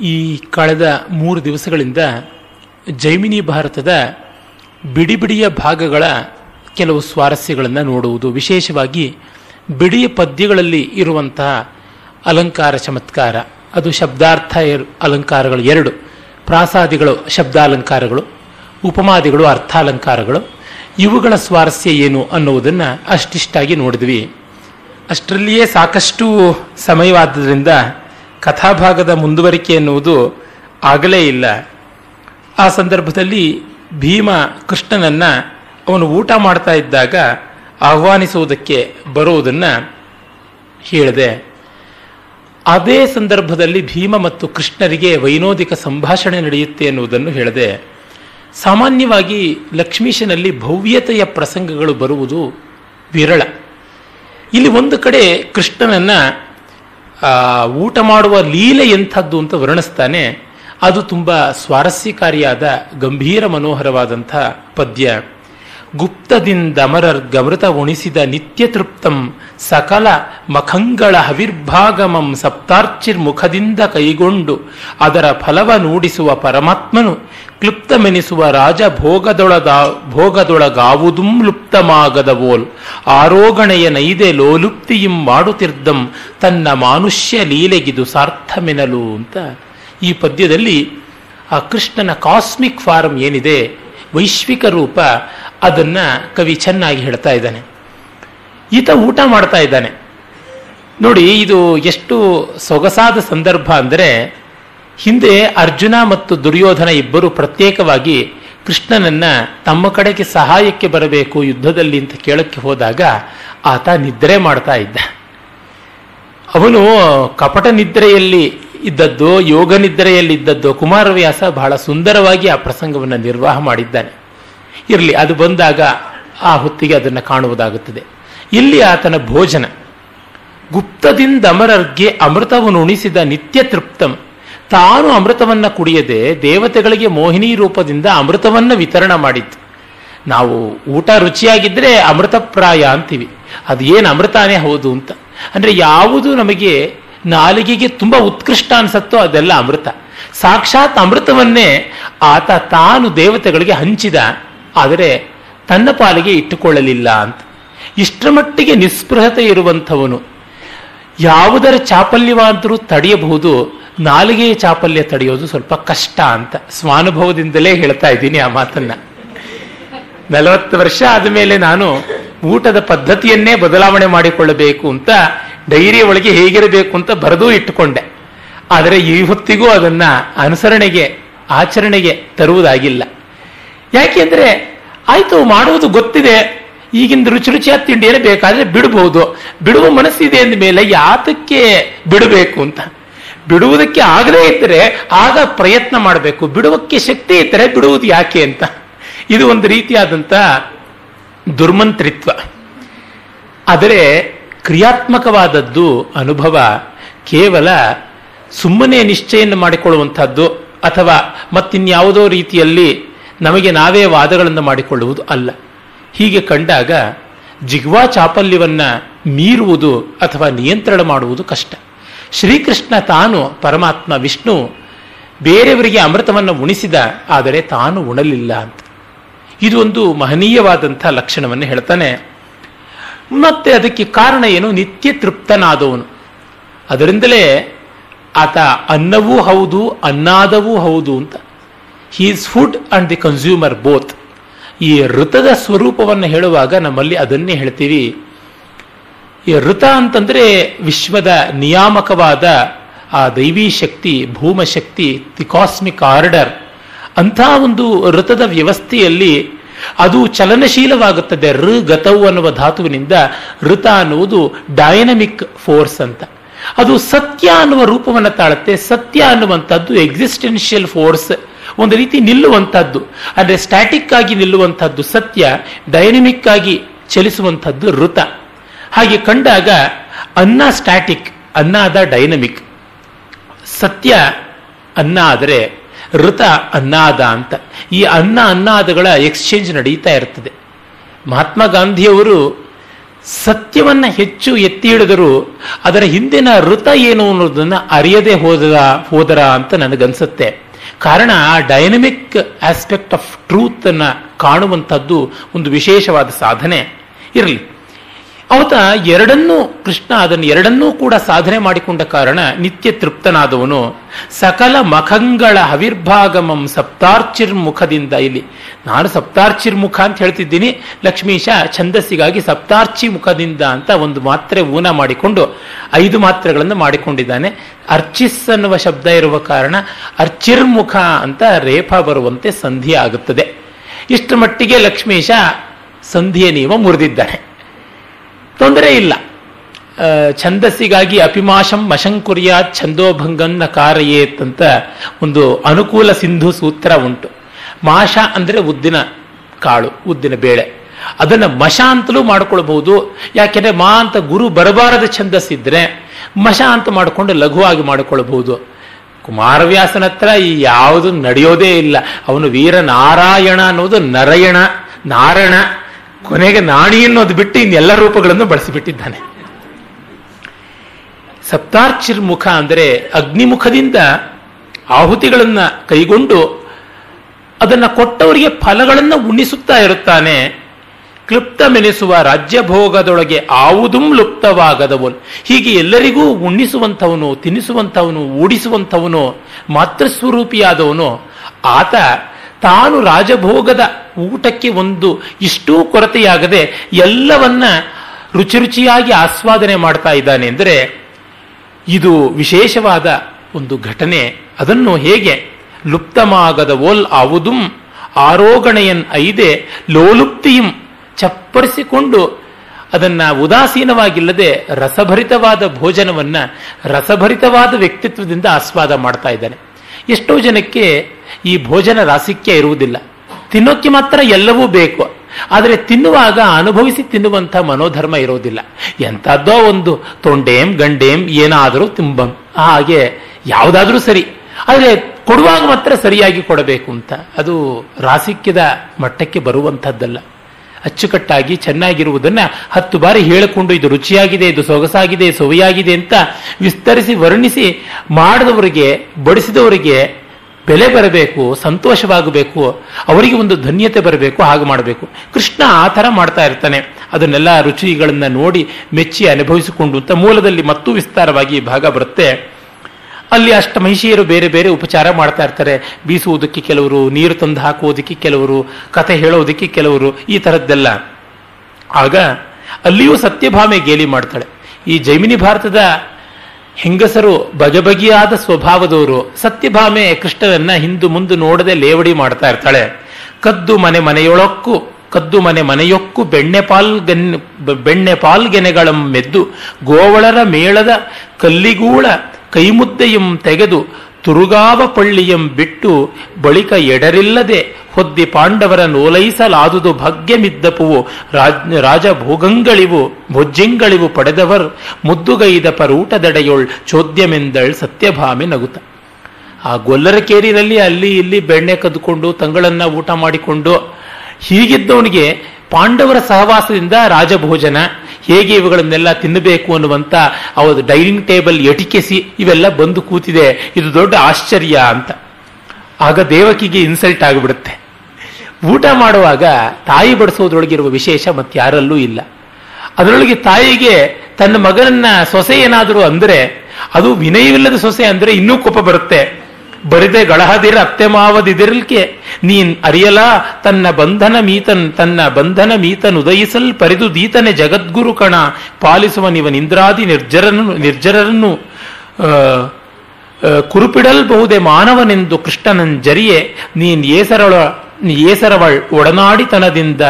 ಈ ಕಳೆದ ಮೂರು ದಿವಸಗಳಿಂದ ಜೈಮಿನಿ ಭಾರತದ ಬಿಡಿ ಬಿಡಿಯ ಭಾಗಗಳ ಕೆಲವು ಸ್ವಾರಸ್ಯಗಳನ್ನು ನೋಡುವುದು. ವಿಶೇಷವಾಗಿ ಬಿಡಿಯ ಪದ್ಯಗಳಲ್ಲಿ ಇರುವಂತಹ ಅಲಂಕಾರ ಚಮತ್ಕಾರ. ಅದು ಶಬ್ದಾರ್ಥ ಅಲಂಕಾರಗಳು ಎರಡು. ಪ್ರಾಸಾದಿಗಳು ಶಬ್ದಾಲಂಕಾರಗಳು, ಉಪಮಾದಿಗಳು ಅರ್ಥಾಲಂಕಾರಗಳು. ಇವುಗಳ ಸ್ವಾರಸ್ಯ ಏನು ಅನ್ನುವುದನ್ನು ಅಷ್ಟಿಷ್ಟಾಗಿ ನೋಡಿದ್ವಿ. ಅಷ್ಟರಲ್ಲಿಯೇ ಸಾಕಷ್ಟು ಸಮಯವಾದ್ದರಿಂದ ಕಥಾಭಾಗದ ಮುಂದುವರಿಕೆ ಎನ್ನುವುದು ಆಗಲೇ ಇಲ್ಲ. ಆ ಸಂದರ್ಭದಲ್ಲಿ ಭೀಮ ಕೃಷ್ಣನನ್ನ ಅವನು ಊಟ ಮಾಡ್ತಾ ಇದ್ದಾಗ ಆಹ್ವಾನಿಸುವುದಕ್ಕೆ ಬರುವುದನ್ನು ಹೇಳಿದೆ. ಅದೇ ಸಂದರ್ಭದಲ್ಲಿ ಭೀಮ ಮತ್ತು ಕೃಷ್ಣರಿಗೆ ವೈನೋದಿಕ ಸಂಭಾಷಣೆ ನಡೆಯುತ್ತೆ ಎನ್ನುವುದನ್ನು ಹೇಳಿದೆ. ಸಾಮಾನ್ಯವಾಗಿ ಲಕ್ಷ್ಮೀಶನಲ್ಲಿ ಭವ್ಯತೆಯ ಪ್ರಸಂಗಗಳು ಬರುವುದು ವಿರಳ. ಇಲ್ಲಿ ಒಂದು ಕಡೆ ಕೃಷ್ಣನನ್ನ ಊಟ ಮಾಡುವ ಲೀಲೆ ಎಂಥದ್ದು ಅಂತ ವರ್ಣಿಸ್ತಾನೆ. ಅದು ತುಂಬ ಸ್ವಾರಸ್ಯಕಾರಿಯಾದ ಗಂಭೀರ ಮನೋಹರವಾದಂಥ ಪದ್ಯ. ಗುಪ್ತದಿಂದಮರರ್ಗಮೃತ ಉಣಿಸಿದ ನಿತ್ಯ ತೃಪ್ತಂ ಸಕಲ ಮಖಂಗಳ ಹವಿರ್ಭಾಗಮಂ ಸಪ್ತಾರ್ಚಿರ್ಮುಖದಿಂದ ಕೈಗೊಂಡು ಅದರ ಫಲವ ನೂಡಿಸುವ ಪರಮಾತ್ಮನು ಕ್ಲುಪ್ತಮೆನಿಸುವ ರಾಜ ಭೋಗದೊಳಗ ಭೋಗದೊಳಗಾವುದುಂ ಲುಪ್ತಮಾಗದವೋಲ್. ಆರೋಗಣೆಯ ನೈದೆ ಲೋಲುಪ್ತಿಯಂ ಮಾಡುತ್ತಿರ್ದಂ ತನ್ನ ಮಾನುಷ್ಯ ಲೀಲೆಗಿದು ಸಾರ್ಥಮೆನಲು ಅಂತ ಈ ಪದ್ಯದಲ್ಲಿ ಆ ಕೃಷ್ಣನ ಕಾಸ್ಮಿಕ್ ಫಾರ್ಮ್ ಏನಿದೆ? ವೈಶ್ವಿಕ ರೂಪ ಅದನ್ನು ಕವಿ ಚೆನ್ನಾಗಿ ಹೇಳ್ತಾ ಇದ್ದಾನೆ. ಈತ ಊಟ ಮಾಡ್ತಾ ಇದ್ದಾನೆ. ನೋಡಿ, ಇದು ಎಷ್ಟು ಸೊಗಸಾದ ಸಂದರ್ಭ ಅಂದರೆ, ಹಿಂದೆ ಅರ್ಜುನ ಮತ್ತು ದುರ್ಯೋಧನ ಇಬ್ಬರು ಪ್ರತ್ಯೇಕವಾಗಿ ಕೃಷ್ಣನನ್ನ ತಮ್ಮ ಕಡೆಗೆ ಸಹಾಯಕ್ಕೆ ಬರಬೇಕು ಯುದ್ಧದಲ್ಲಿ ಅಂತ ಕೇಳಕ್ಕೆ ಹೋದಾಗ ಆತ ನಿದ್ರೆ ಮಾಡ್ತಾ ಇದ್ದ. ಅವನು ಕಪಟ ನಿದ್ರೆಯಲ್ಲಿ ಇದ್ದದ್ದು, ಯೋಗ ನಿದ್ರೆಯಲ್ಲಿ ಇದ್ದದ್ದು ಕುಮಾರವ್ಯಾಸ ಬಹಳ ಸುಂದರವಾಗಿ ಆ ಪ್ರಸಂಗವನ್ನು ನಿರ್ವಾಹ ಮಾಡಿದ್ದಾನೆ. ಇರಲಿ, ಅದು ಬಂದಾಗ ಆ ಹೊತ್ತಿಗೆ ಅದನ್ನು ಕಾಣುವುದಾಗುತ್ತದೆ. ಇಲ್ಲಿ ಆತನ ಭೋಜನ. ಗುಪ್ತದಿಂದ ಅಮರರ್ಗೆ ಅಮೃತವನ್ನು ಉಣಿಸಿದ ನಿತ್ಯ ತೃಪ್ತಂ. ತಾನು ಅಮೃತವನ್ನ ಕುಡಿಯದೆ ದೇವತೆಗಳಿಗೆ ಮೋಹಿನಿ ರೂಪದಿಂದ ಅಮೃತವನ್ನ ವಿತರಣ ಮಾಡಿತ್ತು. ನಾವು ಊಟ ರುಚಿಯಾಗಿದ್ರೆ ಅಮೃತಪ್ರಾಯ ಅಂತೀವಿ. ಅದು ಏನು ಅಮೃತಾನೇ ಹೌದು ಅಂತ. ಅಂದ್ರೆ ಯಾವುದು ನಮಗೆ ನಾಲಿಗೆಗೆ ತುಂಬಾ ಉತ್ಕೃಷ್ಟ ಅನ್ಸತ್ತೋ ಅದೆಲ್ಲ ಅಮೃತ. ಸಾಕ್ಷಾತ್ ಅಮೃತವನ್ನೇ ಆತ ತಾನು ದೇವತೆಗಳಿಗೆ ಹಂಚಿದ, ಆದರೆ ತನ್ನ ಪಾಲಿಗೆ ಇಟ್ಟುಕೊಳ್ಳಲಿಲ್ಲ ಅಂತ. ಇಷ್ಟರ ಮಟ್ಟಿಗೆ ನಿಸ್ಪೃಹತೆ ಇರುವಂಥವನು. ಯಾವುದರ ಚಾಪಲ್ಯವಾದರೂ ತಡೆಯಬಹುದು, ನಾಲಿಗೆಯ ಚಾಪಲ್ಯ ತಡೆಯೋದು ಸ್ವಲ್ಪ ಕಷ್ಟ ಅಂತ. ಸ್ವಾನುಭವದಿಂದಲೇ ಹೇಳ್ತಾ ಇದ್ದೀನಿ ಆ ಮಾತನ್ನ. ನಲವತ್ತು ವರ್ಷ ಆದಮೇಲೆ ನಾನು ಊಟದ ಪದ್ಧತಿಯನ್ನೇ ಬದಲಾವಣೆ ಮಾಡಿಕೊಳ್ಳಬೇಕು ಅಂತ ಡೈರಿಯ ಒಳಗೆ ಹೇಗಿರಬೇಕು ಅಂತ ಬರೆದೂ ಇಟ್ಟುಕೊಂಡೆ. ಆದರೆ ಈ ಹೊತ್ತಿಗೂ ಅದನ್ನ ಅನುಸರಣೆಗೆ, ಆಚರಣೆಗೆ ತರುವುದಾಗಿಲ್ಲ. ಯಾಕೆಂದ್ರೆ ಆಯಿತು ಮಾಡುವುದು ಗೊತ್ತಿದೆ ಈಗಿಂದ ರುಚಿ ರುಚಿಯಾದ ತಿಂಡಿಯನ್ನು ಬೇಕಾದ್ರೆ ಬಿಡಬಹುದು. ಬಿಡುವ ಮನಸ್ಸಿದೆ ಅಂದ ಮೇಲೆ ಯಾತಕ್ಕೆ ಬಿಡಬೇಕು ಅಂತ? ಬಿಡುವುದಕ್ಕೆ ಆಗದೇ ಇದ್ದರೆ ಆಗ ಪ್ರಯತ್ನ ಮಾಡಬೇಕು. ಬಿಡುವಕ್ಕೆ ಶಕ್ತಿ ಇದ್ದರೆ ಬಿಡುವುದು ಯಾಕೆ ಅಂತ? ಇದು ಒಂದು ರೀತಿಯಾದಂಥ ದುರ್ಮಂತ್ರಿತ್ವ. ಆದರೆ ಕ್ರಿಯಾತ್ಮಕವಾದದ್ದು ಅನುಭವ ಕೇವಲ ಸುಮ್ಮನೆ ನಿಶ್ಚಯನ್ನು ಮಾಡಿಕೊಳ್ಳುವಂಥದ್ದು ಅಥವಾ ಮತ್ತಿನ್ಯಾವುದೋ ರೀತಿಯಲ್ಲಿ ನಮಗೆ ನಾವೇ ವಾದಗಳನ್ನು ಮಾಡಿಕೊಳ್ಳುವುದು ಅಲ್ಲ. ಹೀಗೆ ಕಂಡಾಗ ಜಿಗ್ವಾ ಚಾಪಲ್ಯವನ್ನು ಮೀರುವುದು ಅಥವಾ ನಿಯಂತ್ರಣ ಮಾಡುವುದು ಕಷ್ಟ. ಶ್ರೀಕೃಷ್ಣ ತಾನು ಪರಮಾತ್ಮ ವಿಷ್ಣು ಬೇರೆಯವರಿಗೆ ಅಮೃತವನ್ನು ಉಣಿಸಿದ, ಆದರೆ ತಾನು ಉಣಲಿಲ್ಲ ಅಂತ. ಇದು ಒಂದು ಮಹನೀಯವಾದಂಥ ಲಕ್ಷಣವನ್ನು ಹೇಳ್ತಾನೆ. ಮತ್ತೆ ಅದಕ್ಕೆ ಕಾರಣ ಏನು? ನಿತ್ಯ ತೃಪ್ತನಾದವನು. ಅದರಿಂದಲೇ ಆತ ಅನ್ನವೂ ಹೌದು, ಅನ್ನಾದವೂ ಹೌದು ಅಂತ. He's food and the consumer both ಈ ಋತದ ಸ್ವರೂಪವನ್ನು ಹೇಳುವಾಗ ನಮ್ಮಲ್ಲಿ ಅದನ್ನೇ ಹೇಳ್ತೀವಿ. ಈ ಋತ ಅಂತಂದ್ರೆ ವಿಶ್ವದ ನಿಯಾಮಕವಾದ ಆ ದೈವಿ ಶಕ್ತಿ, ಭೂಮಶಕ್ತಿ ದಿ ಕಾಸ್ಮಿಕ್ ಆರ್ಡರ್ ಅಂಥ ಒಂದು ಋತದ ವ್ಯವಸ್ಥೆಯಲ್ಲಿ ಅದು ಚಲನಶೀಲವಾಗುತ್ತದೆ. ಋ ಗತವು ಅನ್ನುವ ಧಾತುವಿನಿಂದ ಋತ ಅನ್ನುವುದು ಡೈನಮಿಕ್ ಫೋರ್ಸ್ ಅಂತ. ಅದು ಸತ್ಯ ಅನ್ನುವ ರೂಪವನ್ನು ತಾಳುತ್ತೆ. ಸತ್ಯ ಅನ್ನುವಂಥದ್ದು ಎಕ್ಸಿಸ್ಟೆನ್ಷಿಯಲ್ ಫೋರ್ಸ್ ಒಂದು ರೀತಿ ನಿಲ್ಲುವಂಥದ್ದು. ಅಂದರೆ ಸ್ಟ್ಯಾಟಿಕ್ ಆಗಿ ನಿಲ್ಲುವಂಥದ್ದು ಸತ್ಯ ಡೈನಮಿಕ್ ಆಗಿ ಚಲಿಸುವಂಥದ್ದು ಋತ. ಹಾಗೆ ಕಂಡಾಗ ಅನ್ನ ಸ್ಟ್ಯಾಟಿಕ್ ಅನ್ನ ಆದ ಡೈನಮಿಕ್ ಸತ್ಯ ಅನ್ನ ಆದರೆ ಋತ ಅನ್ನಾದ ಅಂತ. ಈ ಅನ್ನ ಅನ್ನಾದಗಳ ಎಕ್ಸ್ಚೇಂಜ್ ನಡೀತಾ ಇರ್ತದೆ. ಮಹಾತ್ಮ ಗಾಂಧಿಯವರು ಸತ್ಯವನ್ನು ಹೆಚ್ಚು ಎತ್ತಿ ಹಿಡಿದರು ಅದರ ಹಿಂದಿನ ಋತ ಏನು ಅನ್ನೋದನ್ನು ಅರಿಯದೆ ಹೋದ ಹೋದರ ಅಂತ ನನಗನ್ಸುತ್ತೆ. ಕಾರಣ ಡೈನಮಿಕ್ ಆಸ್ಪೆಕ್ಟ್ ಆಫ್ ಟ್ರೂತ್ ಅನ್ನ ಕಾಣುವಂಥದ್ದು ಒಂದು ವಿಶೇಷವಾದ ಸಾಧನೆ. ಇರಲಿ. ಅವತ ಎರಡನ್ನೂ, ಕೃಷ್ಣ ಅದನ್ನು ಎರಡನ್ನೂ ಕೂಡ ಸಾಧನೆ ಮಾಡಿಕೊಂಡ ಕಾರಣ ನಿತ್ಯ ತೃಪ್ತನಾದವನು. ಸಕಲ ಮಖಂಗಳ ಹವಿರ್ಭಾಗಮಂ ಸಪ್ತಾರ್ಚಿರ್ ಮುಖದಿಂದ ಇಲ್ಲಿ. ನಾನು ಸಪ್ತಾರ್ಚಿರ್ ಮುಖ ಅಂತ ಹೇಳ್ತಿದ್ದೀನಿ. ಲಕ್ಷ್ಮೀಶ ಛಂದಸ್ಸಿಗಾಗಿ ಸಪ್ತಾರ್ಚಿ ಮುಖದಿಂದ ಅಂತ ಒಂದು ಮಾತ್ರೆ ಊನ ಮಾಡಿಕೊಂಡು ಐದು ಮಾತ್ರೆಗಳನ್ನು ಮಾಡಿಕೊಂಡಿದ್ದಾನೆ. ಅರ್ಚಿಸ್ ಅನ್ನುವ ಶಬ್ದ ಇರುವ ಕಾರಣ ಅರ್ಚಿರ್ಮುಖ ಅಂತ ರೇಫ ಬರುವಂತೆ ಸಂಧಿ ಆಗುತ್ತದೆ ಇಷ್ಟು ಮಟ್ಟಿಗೆ ಲಕ್ಷ್ಮೀಶ ಸಂಧಿಯ ನಿಯಮ ಮುರಿದಿದ್ದಾನೆ ತೊಂದರೆ ಇಲ್ಲ. ಛಂದಸ್ಸಿಗಾಗಿ ಅಪಿಮಾಶಂ ಮಶಂಕುರಿಯ ಛಂದೋಭಂಗನ್ನ ಕಾರಯೇತ್ ಅಂತ ಒಂದು ಅನುಕೂಲ ಸಿಂಧು ಸೂತ್ರ ಉಂಟು. ಮಾಷ ಅಂದರೆ ಉದ್ದಿನ ಕಾಳು, ಉದ್ದಿನ ಬೇಳೆ. ಅದನ್ನು ಮಶ ಅಂತಲೂ ಮಾಡ್ಕೊಳ್ಬಹುದು. ಯಾಕೆಂದ್ರೆ ಮಾ ಅಂತ ಗುರು ಬರಬಾರದ ಛಂದಸ್ಸಿದ್ರೆ ಮಶ ಅಂತ ಮಾಡಿಕೊಂಡು ಲಘುವಾಗಿ ಮಾಡಿಕೊಳ್ಬಹುದು. ಕುಮಾರವ್ಯಾಸನ ಹತ್ರ ಈ ಯಾವುದು ನಡೆಯೋದೇ ಇಲ್ಲ. ಅವನು ವೀರ ನಾರಾಯಣ ಅನ್ನೋದು ನರಯಣ, ನಾರಣ. ಕೊನೆಗೆ ನಾಡಿ ಅನ್ನೋದು ಬಿಟ್ಟು ಇನ್ನೆಲ್ಲ ರೂಪಗಳನ್ನು ಬಳಸಿಬಿಟ್ಟಿದ್ದಾನೆ. ಸಪ್ತಾರ್ಚಿರ್ಮುಖ ಅಂದರೆ ಅಗ್ನಿಮುಖದಿಂದ ಆಹುತಿಗಳನ್ನ ಕೈಗೊಂಡು ಅದನ್ನು ಕೊಟ್ಟವರಿಗೆ ಫಲಗಳನ್ನು ಉಣಿಸುತ್ತಾ ಇರುತ್ತಾನೆ. ಕ್ಲುಪ್ತ ಮೆನಿಸುವ ರಾಜ್ಯಭೋಗದೊಳಗೆ ಆವುದುಂ ಲುಪ್ತವಾಗದವನು. ಹೀಗೆ ಎಲ್ಲರಿಗೂ ಉಣ್ಣಿಸುವಂಥವನು, ತಿನ್ನಿಸುವಂಥವನು, ಓಡಿಸುವಂಥವನು, ಮಾತೃಸ್ವರೂಪಿಯಾದವನು. ಆತ ತಾನು ರಾಜಭೋಗದ ಊಟಕ್ಕೆ ಒಂದು ಇಷ್ಟೂ ಕೊರತೆಯಾಗದೆ ಎಲ್ಲವನ್ನ ರುಚಿ ರುಚಿಯಾಗಿ ಆಸ್ವಾದನೆ ಮಾಡ್ತಾ ಇದ್ದಾನೆ ಅಂದರೆ ಇದು ವಿಶೇಷವಾದ ಒಂದು ಘಟನೆ. ಅದನ್ನು ಹೇಗೆ ಲುಪ್ತಮಾಗದ ಓಲ್ ಆವುದುಂ ಆರೋಗಣೆಯನ್ ಐದೆ ಲೋಲುಪ್ತಿಯಂ ಚಪ್ಪರಿಸಿಕೊಂಡು ಅದನ್ನ ಉದಾಸೀನವಾಗಿಲ್ಲದೆ ರಸಭರಿತವಾದ ಭೋಜನವನ್ನ ರಸಭರಿತವಾದ ವ್ಯಕ್ತಿತ್ವದಿಂದ ಆಸ್ವಾದ ಮಾಡ್ತಾ ಇದ್ದಾನೆ. ಎಷ್ಟೋ ಜನಕ್ಕೆ ಈ ಭೋಜನ ರಾಸಿಕ್ಯ ಇರುವುದಿಲ್ಲ. ತಿನ್ನೋಕ್ಕೆ ಮಾತ್ರ ಎಲ್ಲವೂ ಬೇಕು. ಆದರೆ ತಿನ್ನುವಾಗ ಅನುಭವಿಸಿ ತಿನ್ನುವಂಥ ಮನೋಧರ್ಮ ಇರೋದಿಲ್ಲ. ಎಂಥದ್ದೋ ಒಂದು ತೊಂಡೇಂ ಗಂಡೇಂ ಏನಾದರೂ ತಿಂಬಂ. ಹಾಗೆ ಯಾವುದಾದ್ರೂ ಸರಿ. ಆದರೆ ಕೊಡುವಾಗ ಮಾತ್ರ ಸರಿಯಾಗಿ ಕೊಡಬೇಕು ಅಂತ. ಅದು ರಾಸಿಕ್ಯದ ಮಟ್ಟಕ್ಕೆ ಬರುವಂಥದ್ದಲ್ಲ. ಅಚ್ಚುಕಟ್ಟಾಗಿ ಚೆನ್ನಾಗಿರುವುದನ್ನ ಹತ್ತು ಬಾರಿ ಹೇಳಿಕೊಂಡು ಇದು ರುಚಿಯಾಗಿದೆ, ಇದು ಸೊಗಸಾಗಿದೆ, ಸೊವೆಯಾಗಿದೆ ಅಂತ ವಿಸ್ತರಿಸಿ ವರ್ಣಿಸಿ ಮಾಡಿದವರಿಗೆ, ಬಡಿಸಿದವರಿಗೆ ಬೆಲೆ ಬರಬೇಕು, ಸಂತೋಷವಾಗಬೇಕು, ಅವರಿಗೆ ಒಂದು ಧನ್ಯತೆ ಬರಬೇಕು, ಹಾಗೆ ಮಾಡಬೇಕು. ಕೃಷ್ಣ ಆ ಥರ ಮಾಡ್ತಾ ಇರ್ತಾನೆ. ಅದನ್ನೆಲ್ಲ ರುಚಿಗಳನ್ನು ನೋಡಿ ಮೆಚ್ಚಿ ಅನುಭವಿಸಿಕೊಂಡು ಅಂತ ಮೂಲದಲ್ಲಿ ಮತ್ತೂ ವಿಸ್ತಾರವಾಗಿ ಈ ಭಾಗ ಬರುತ್ತೆ. ಅಲ್ಲಿ ಅಷ್ಟ ಮಹಿಷಿಯರು ಬೇರೆ ಬೇರೆ ಉಪಚಾರ ಮಾಡ್ತಾ ಇರ್ತಾರೆ. ಬೀಸುವುದಕ್ಕೆ ಕೆಲವರು, ನೀರು ತಂದು ಹಾಕುವುದಕ್ಕೆ ಕೆಲವರು, ಕಥೆ ಹೇಳೋದಕ್ಕೆ ಕೆಲವರು, ಈ ಥರದ್ದೆಲ್ಲ. ಆಗ ಅಲ್ಲಿಯೂ ಸತ್ಯಭಾಮೆ ಗೇಲಿ ಮಾಡ್ತಾಳೆ. ಈ ಜೈಮಿನಿ ಭಾರತದ ಹೆಂಗಸರು ಬಗೆಬಗೆಯಾದ ಸ್ವಭಾವದವರು ಸತ್ಯಭಾಮೆ ಕೃಷ್ಣನನ್ನ ಹಿಂದು ಮುಂದೆ ನೋಡದೆ ಲೇವಡಿ ಮಾಡ್ತಾ ಇರ್ತಾಳೆ. ಕದ್ದು ಮನೆ ಮನೆಯೊಳಕ್ಕೂ, ಕದ್ದು ಮನೆ ಮನೆಯೊಕ್ಕು ಬೆಣ್ಣೆ ಪಾಲ್ಗೆನ್ ಬೆಣ್ಣೆ ಪಾಲ್ಗೆನೆಗಳ ಮೆದ್ದು ಗೋವಳರ ಮೇಳದ ಕಲ್ಲಿಗೂಳ ಕೈಮುದ್ದೆಯಂ ತೆಗೆದು ತುರುಗಾವ ಪಳ್ಳಿಯಂ ಬಿಟ್ಟು ಬಳಿಕ ಎಡರಿಲ್ಲದೆ ಹೊದ್ದಿ ಪಾಂಡವರ ನೋಲೈಸಲಾದುದು ಭಾಗ್ಯಮಿದ್ದಪುವು. ರಾಜ ಭೋಗಂಗಳಿವು ಭೊಜ್ಜಿಂಗಳಿವು ಪಡೆದವರ್. ಮುದ್ದುಗೈದ ಪರೂಟದಡೆಯೊಳ್ ಚೋದ್ಯಮೆಂದಳ್ ಸತ್ಯಭಾಮೆ ನಗುತ. ಆ ಗೊಲ್ಲರ ಕೇರಿನಲ್ಲಿ ಅಲ್ಲಿ ಇಲ್ಲಿ ಬೆಣ್ಣೆ ಕದ್ದುಕೊಂಡು ತಂಗಳನ್ನ ಊಟ ಮಾಡಿಕೊಂಡು ಹೀಗಿದ್ದವನಿಗೆ ಪಾಂಡವರ ಸಹವಾಸದಿಂದ ರಾಜಭೋಜನ. ಹೇಗೆ ಇವುಗಳನ್ನೆಲ್ಲ ತಿನ್ನಬೇಕು ಅನ್ನುವಂತ ಅವರು ಡೈನಿಂಗ್ ಟೇಬಲ್ ಎಟಿಕೆಸಿ ಇವೆಲ್ಲ ಬಂದು ಕೂತಿದೆ. ಇದು ದೊಡ್ಡ ಆಶ್ಚರ್ಯ ಅಂತ. ಆಗ ದೇವಕಿಗೆ ಇನ್ಸಲ್ಟ್ ಆಗಿಬಿಡುತ್ತೆ. ಊಟ ಮಾಡುವಾಗ ತಾಯಿ ಬಡಿಸೋದ್ರೊಳಗಿರುವ ವಿಶೇಷ ಮತ್ತಾರಲ್ಲೂ ಇಲ್ಲ. ಅದರೊಳಗೆ ತಾಯಿಗೆ ತನ್ನ ಮಗನನ್ನ ಸೊಸೆ ಏನಾದರೂ ಅಂದರೆ, ಅದು ವಿನಯವಿಲ್ಲದ ಸೊಸೆ ಅಂದರೆ ಇನ್ನೂ ಕೋಪ ಬರುತ್ತೆ. ಬರಿದೆ ಗಳಹದಿರ ಅತ್ತೆ ಮಾವದಿದಿರಲ್ಕೆ ನೀನ್ ಅರಿಯಲ, ತನ್ನ ಬಂಧನ ಮೀತನ್, ತನ್ನ ಬಂಧನ ಮೀತನ್ ಉದಯಿಸಲ್ ಪರಿದು ದೀತನೆ ಜಗದ್ಗುರು ಕಣ. ಪಾಲಿಸುವನಿವನಿಂದ್ರಾದಿ ನಿರ್ಜರನ್ನು ನಿರ್ಜರರನ್ನು ಕುರುಪಿಡಲ್ಬಹುದೇ ಮಾನವನೆಂದು ಕೃಷ್ಣನಂಜರಿಯೇ ನೀನ್ ಏಸರಳ ಏಸರವಳ್ ಒಡನಾಡಿತನದಿಂದ